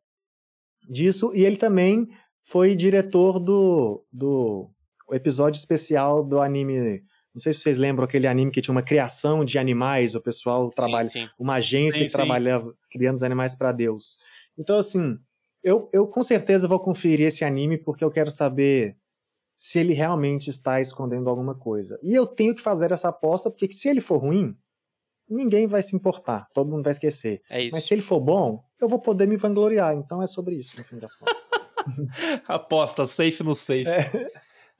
A: disso. E ele também foi diretor do, do episódio especial do anime. Não sei se vocês lembram aquele anime que tinha uma criação de animais, o pessoal trabalha, sim, sim. uma agência sim, que trabalhava criando os animais para Deus. Então, assim, eu, eu com certeza vou conferir esse anime porque eu quero saber se ele realmente está escondendo alguma coisa. E eu tenho que fazer essa aposta porque se ele for ruim, ninguém vai se importar, todo mundo vai esquecer.
B: É isso.
A: Mas se ele for bom, eu vou poder me vangloriar. Então é sobre isso, no fim das contas.
D: Aposta, safe no safe. É.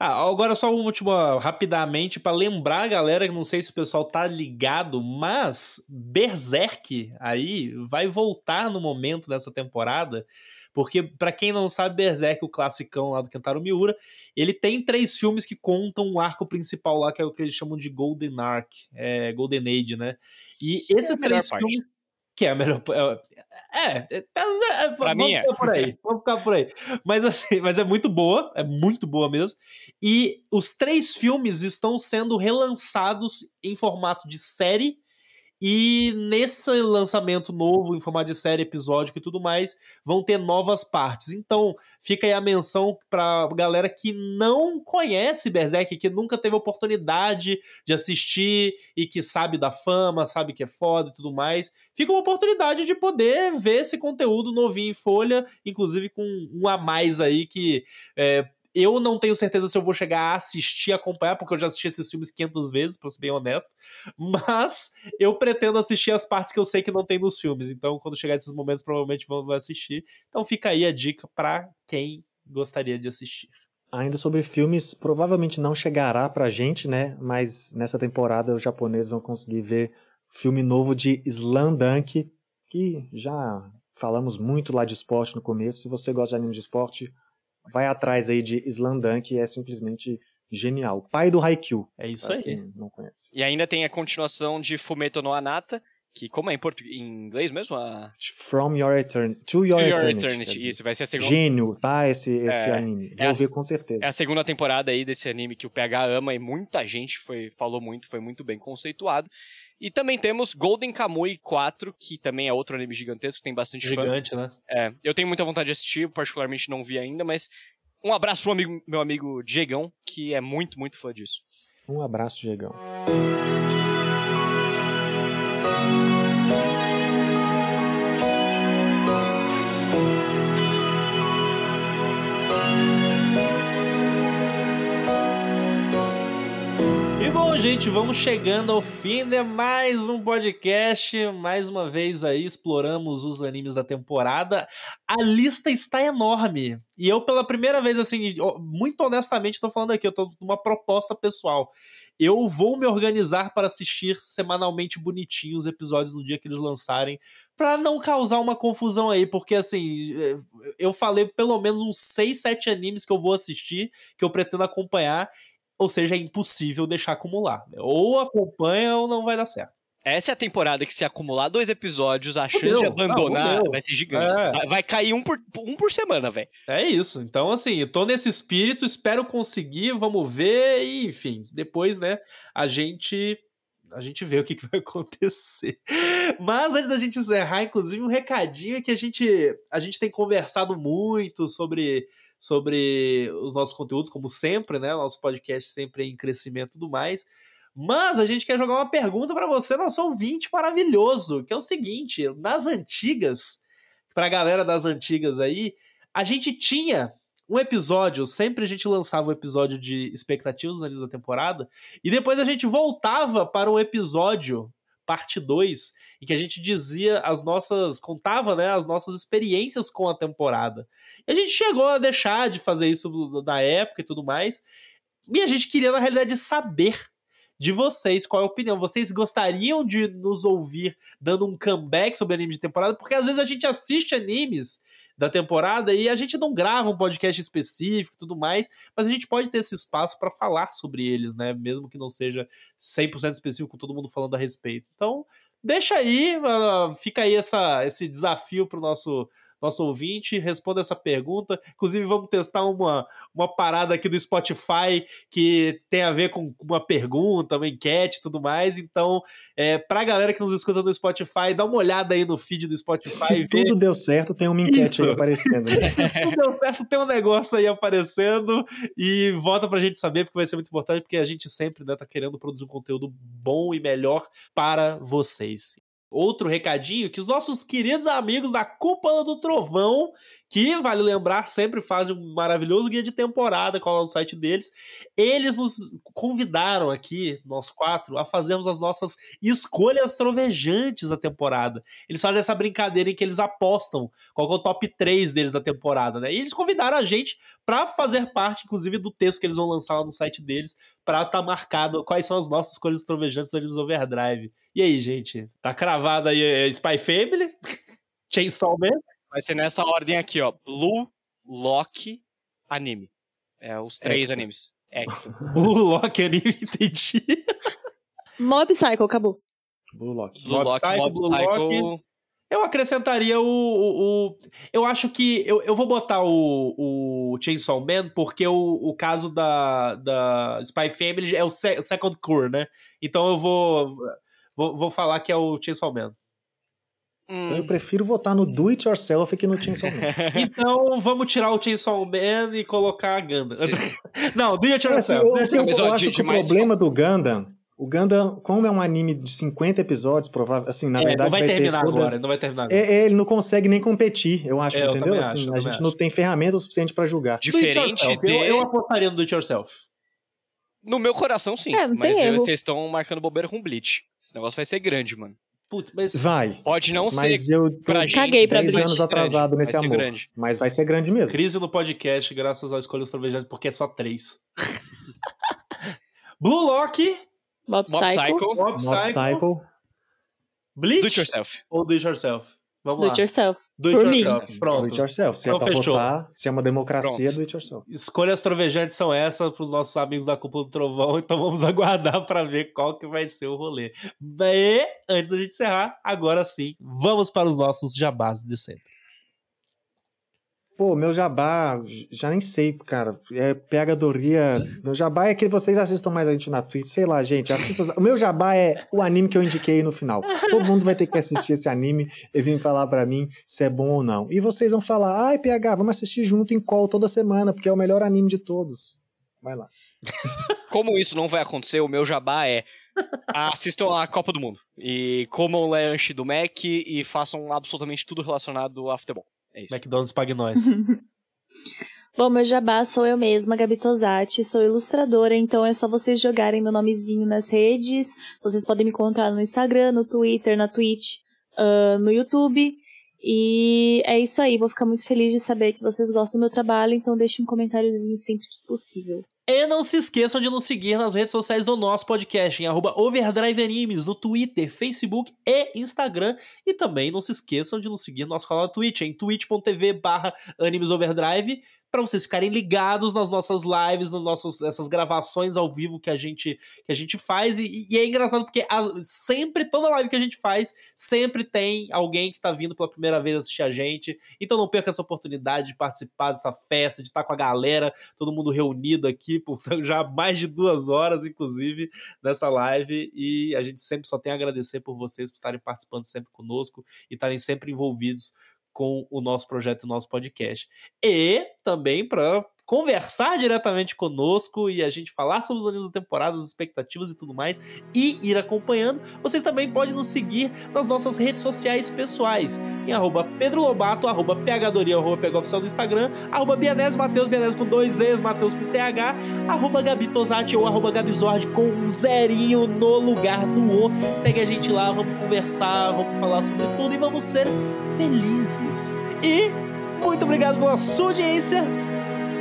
D: Ah, agora só uma última, rapidamente, para lembrar a galera, que não sei se o pessoal tá ligado, mas Berserk aí vai voltar no momento dessa temporada. Porque, para quem não sabe, Berserk, o classicão lá do Kentaro Miura, ele tem três filmes que contam o um arco principal lá, que é o que eles chamam de Golden Arc, é, Golden Age, né? E esses é três filmes. Que é a melhor. É, é, é, é
B: pra mim é.
D: por aí, vamos ficar por aí. Mas assim, mas é muito boa, é muito boa mesmo. E os três filmes estão sendo relançados em formato de série e nesse lançamento novo, em formato de série, episódico e tudo mais, vão ter novas partes. Então, fica aí a menção pra galera que não conhece Berserk, que nunca teve oportunidade de assistir e que sabe da fama, sabe que é foda e tudo mais. Fica uma oportunidade de poder ver esse conteúdo novinho em folha, inclusive com um a mais aí que. É, eu não tenho certeza se eu vou chegar a assistir, acompanhar, porque eu já assisti esses filmes 500 vezes, pra ser bem honesto. Mas eu pretendo assistir as partes que eu sei que não tem nos filmes. Então, quando chegar esses momentos, provavelmente vou assistir. Então, fica aí a dica para quem gostaria de assistir.
A: Ainda sobre filmes, provavelmente não chegará pra gente, né? Mas nessa temporada os japoneses vão conseguir ver filme novo de Slam Dunk, que já falamos muito lá de esporte no começo. Se você gosta de anime de esporte, vai atrás aí de Slam Dunk, é simplesmente genial. Pai do Haikyuu.
D: É isso aí.
A: Quem não conhece.
B: E ainda tem a continuação de Fumeto no Anata, que como é em, portu... em inglês mesmo? A...
A: From Your Eternity. To Your,
B: To Your
A: Eternity.
B: Eternity. Isso, vai ser a segunda.
A: Gênio, tá? Esse, esse
B: É,
A: anime.
B: é
A: Vou
B: a-
A: ver com certeza.
B: É a segunda temporada aí desse anime que o PH ama e muita gente foi, falou muito, foi muito bem conceituado. E também temos Golden Kamuy 4, que também é outro anime gigantesco, tem bastante fã.
D: Gigante, né?
B: É, eu tenho muita vontade de assistir, particularmente não vi ainda, mas um abraço pro amigo, meu amigo Diegão, que é muito, muito fã disso.
A: Um abraço, Diegão.
D: Bom, gente, vamos chegando ao fim de mais um podcast. Mais uma vez aí exploramos os animes da temporada. A lista está enorme. E eu, pela primeira vez, assim, muito honestamente, tô falando aqui, eu tô numa proposta pessoal. Eu vou me organizar para assistir semanalmente bonitinho os episódios no dia que eles lançarem, para não causar uma confusão aí, porque assim, eh, eu falei pelo menos uns 6, 7 animes que eu vou assistir, que eu pretendo acompanhar, ou seja, é impossível deixar acumular. né? Ou acompanha ou não vai dar certo.
B: Essa é a temporada que se acumular dois episódios, a chance de abandonar
D: Não,
B: vai ser gigante.
D: É.
B: Vai, vai cair um por, um por semana, velho.
D: É isso. Então, assim, eu tô nesse espírito, espero conseguir, vamos ver, e enfim, depois, né, a gente. A gente vê o que, que vai acontecer. Mas antes da gente encerrar, inclusive, um recadinho é que a gente, a gente tem conversado muito sobre, sobre os nossos conteúdos, como sempre, né? Nosso podcast sempre em crescimento e tudo mais. Mas a gente quer jogar uma pergunta para você, nosso ouvinte maravilhoso, que é o seguinte: nas antigas, pra galera das antigas aí, a gente tinha um episódio, sempre a gente lançava um episódio de expectativas ali da temporada, e depois a gente voltava para um episódio, parte 2, em que a gente dizia as nossas, contava, né, as nossas experiências com a temporada. E a gente chegou a deixar de fazer isso na época e tudo mais, e a gente queria, na realidade, saber de vocês, qual é a opinião. Vocês gostariam de nos ouvir dando um comeback sobre anime de temporada? Porque às vezes a gente assiste animes da temporada e a gente não grava um podcast específico e tudo mais, mas a gente pode ter esse espaço para falar sobre eles, né? Mesmo que não seja 100% específico com todo mundo falando a respeito. Então, deixa aí, uh, fica aí essa, esse desafio pro nosso nosso ouvinte, responda essa pergunta. Inclusive, vamos testar uma, uma parada aqui do Spotify que tem a ver com uma pergunta, uma enquete e tudo mais. Então, é, pra galera que nos escuta no Spotify, dá uma olhada aí no feed do Spotify.
A: Se tudo deu certo, tem uma enquete
D: Isso.
A: aí aparecendo.
D: se tudo deu certo, tem um negócio aí aparecendo e volta pra gente saber, porque vai ser muito importante, porque a gente sempre né, tá querendo produzir um conteúdo bom e melhor para vocês. Outro recadinho, que os nossos queridos amigos da Cúpula do Trovão, que, vale lembrar, sempre fazem um maravilhoso guia de temporada, cola no site deles, eles nos convidaram aqui, nós quatro, a fazermos as nossas escolhas trovejantes da temporada. Eles fazem essa brincadeira em que eles apostam qual é o top 3 deles da temporada, né? E eles convidaram a gente para fazer parte, inclusive, do texto que eles vão lançar lá no site deles, pra estar tá marcado quais são as nossas escolhas trovejantes do Animes Overdrive. E aí, gente? Tá cravado aí é, Spy Family? Chainsaw Man?
B: Vai ser nessa ordem aqui, ó. Blue, Loki, anime. É os três
A: Hexa.
B: animes. Hexa.
D: O Loki anime, entendi.
C: Mob Psycho, acabou.
A: Blue Lock.
B: Blue
D: Mob
B: Loki,
D: Psycho,
B: Mob
D: Blue
B: Psycho.
D: Eu acrescentaria o. o, o- eu acho que. Eu, eu vou botar o, o Chainsaw Man, porque o, o caso da, da Spy Family é o, se- o Second Core, né? Então eu vou, vou. Vou falar que é o Chainsaw Man.
A: Então eu
B: Hum,
A: prefiro votar no Do It Yourself que no Chainsaw Man.
D: Então vamos tirar o Chainsaw Man e colocar a Ganda. Não, do it
A: É, assim,
D: yourself.
A: eu,
D: do it
A: eu- eu
D: yourself.
A: acho que o problema do Gundam, O Gundam, como é um anime de 50 episódios, provável, assim, na
D: É,
A: verdade
D: não vai,
A: vai
D: terminar
A: ter todas...
D: agora, não vai terminar agora.
A: É, é, ele não consegue nem competir, eu acho,
D: É, eu
A: entendeu? Assim,
D: acho,
A: a gente
D: acho.
A: não tem ferramenta o suficiente pra julgar.
D: Do it
B: Diferente
D: yourself.
B: de...
D: Eu, eu apostaria no do it yourself.
B: No meu coração, sim.
C: É, não tem
B: mas eu- vocês estão marcando bobeira com Bleach. Esse negócio vai ser grande, mano.
D: Putz, mas.
A: Vai,
B: Pode não
A: mas
B: ser
A: eu tô
B: pra gente.
C: Caguei pra
B: mas
A: 10
B: vai
A: anos
B: ser
A: atrasado
B: grande,
A: nesse
B: vai ser
A: amor.
B: grande.
A: Mas vai ser grande mesmo.
D: Crise no podcast, graças à escolha dos trovejantes, porque é só três. Blue Lock,
C: Mob
B: Mob
C: Psycho.
B: Psycho,
D: Mob
A: Mob
D: Psycho,
A: Psycho,
D: Bleach
B: do it yourself.
D: ou Do It Yourself? Vamos
C: Do
D: lá.
C: it yourself.
D: Do It
C: Por mim.
D: Yourself. Pronto.
A: do it yourself. Se
D: Então
A: é pra
D: fechou.
A: votar, se é uma democracia,
B: Pronto.
A: do it yourself.
D: Escolhas trovejantes são essas para os nossos amigos da Cúpula do Trovão, então vamos aguardar para ver qual que vai ser o rolê. E, antes da gente encerrar, agora sim, vamos para os nossos jabás de sempre.
A: Pô, meu jabá, já nem sei, cara. É pegadoria. Meu jabá é que vocês assistam mais a gente na Twitch, sei lá, gente. Assistam. O meu jabá é o anime que eu indiquei no final. Todo mundo vai ter que assistir esse anime e vir falar pra mim se é bom ou não. E vocês vão falar, ai, PH, vamos assistir junto em call toda semana, porque é o melhor anime de todos. Vai lá.
B: Como isso não vai acontecer, o meu jabá é assistam a Copa do Mundo. E comam o lanche do Mac e façam absolutamente tudo relacionado ao futebol. É isso.
D: McDonald's pague nós.
C: Bom, meu jabá sou eu mesma, Gabi Tosati, sou ilustradora, então é só vocês jogarem meu nomezinho nas redes. Vocês podem me encontrar no Instagram, no Twitter, na Twitch, ah, no YouTube. E é isso aí, vou ficar muito feliz de saber que vocês gostam do meu trabalho, então deixe um comentáriozinho sempre que possível.
D: E não se esqueçam de nos seguir nas redes sociais do nosso podcast, em arroba Overdrive Animes, no Twitter, Facebook e Instagram. E também não se esqueçam de nos seguir no nosso canal da Twitch, em twitch.tv barra animesoverdrive, para vocês ficarem ligados nas nossas lives, nas nossas nessas gravações ao vivo que a gente, que a gente faz. E, e é engraçado porque as- sempre, toda live que a gente faz, sempre tem alguém que tá vindo pela primeira vez assistir a gente. Então não perca essa oportunidade de participar dessa festa, de estar com a galera, todo mundo reunido aqui por já mais de duas horas, inclusive, nessa live. E a gente sempre só tem a agradecer por vocês por estarem participando sempre conosco e estarem sempre envolvidos com o nosso projeto, o nosso podcast. E também para conversar diretamente conosco e a gente falar sobre os animes da temporada, as expectativas e tudo mais, e ir acompanhando. Vocês também podem nos seguir nas nossas redes sociais pessoais, em arroba Pedro Lobato, arroba PHdoria, arroba PHOficial do Instagram, arroba Bianese Mateus, Bianese com dois E's, Mateus com TH, arroba Gabi Tosati ou arroba Gabizord com um zerinho no lugar do O. Segue a gente lá, vamos conversar, vamos falar sobre tudo e vamos ser felizes. E muito obrigado pela sua audiência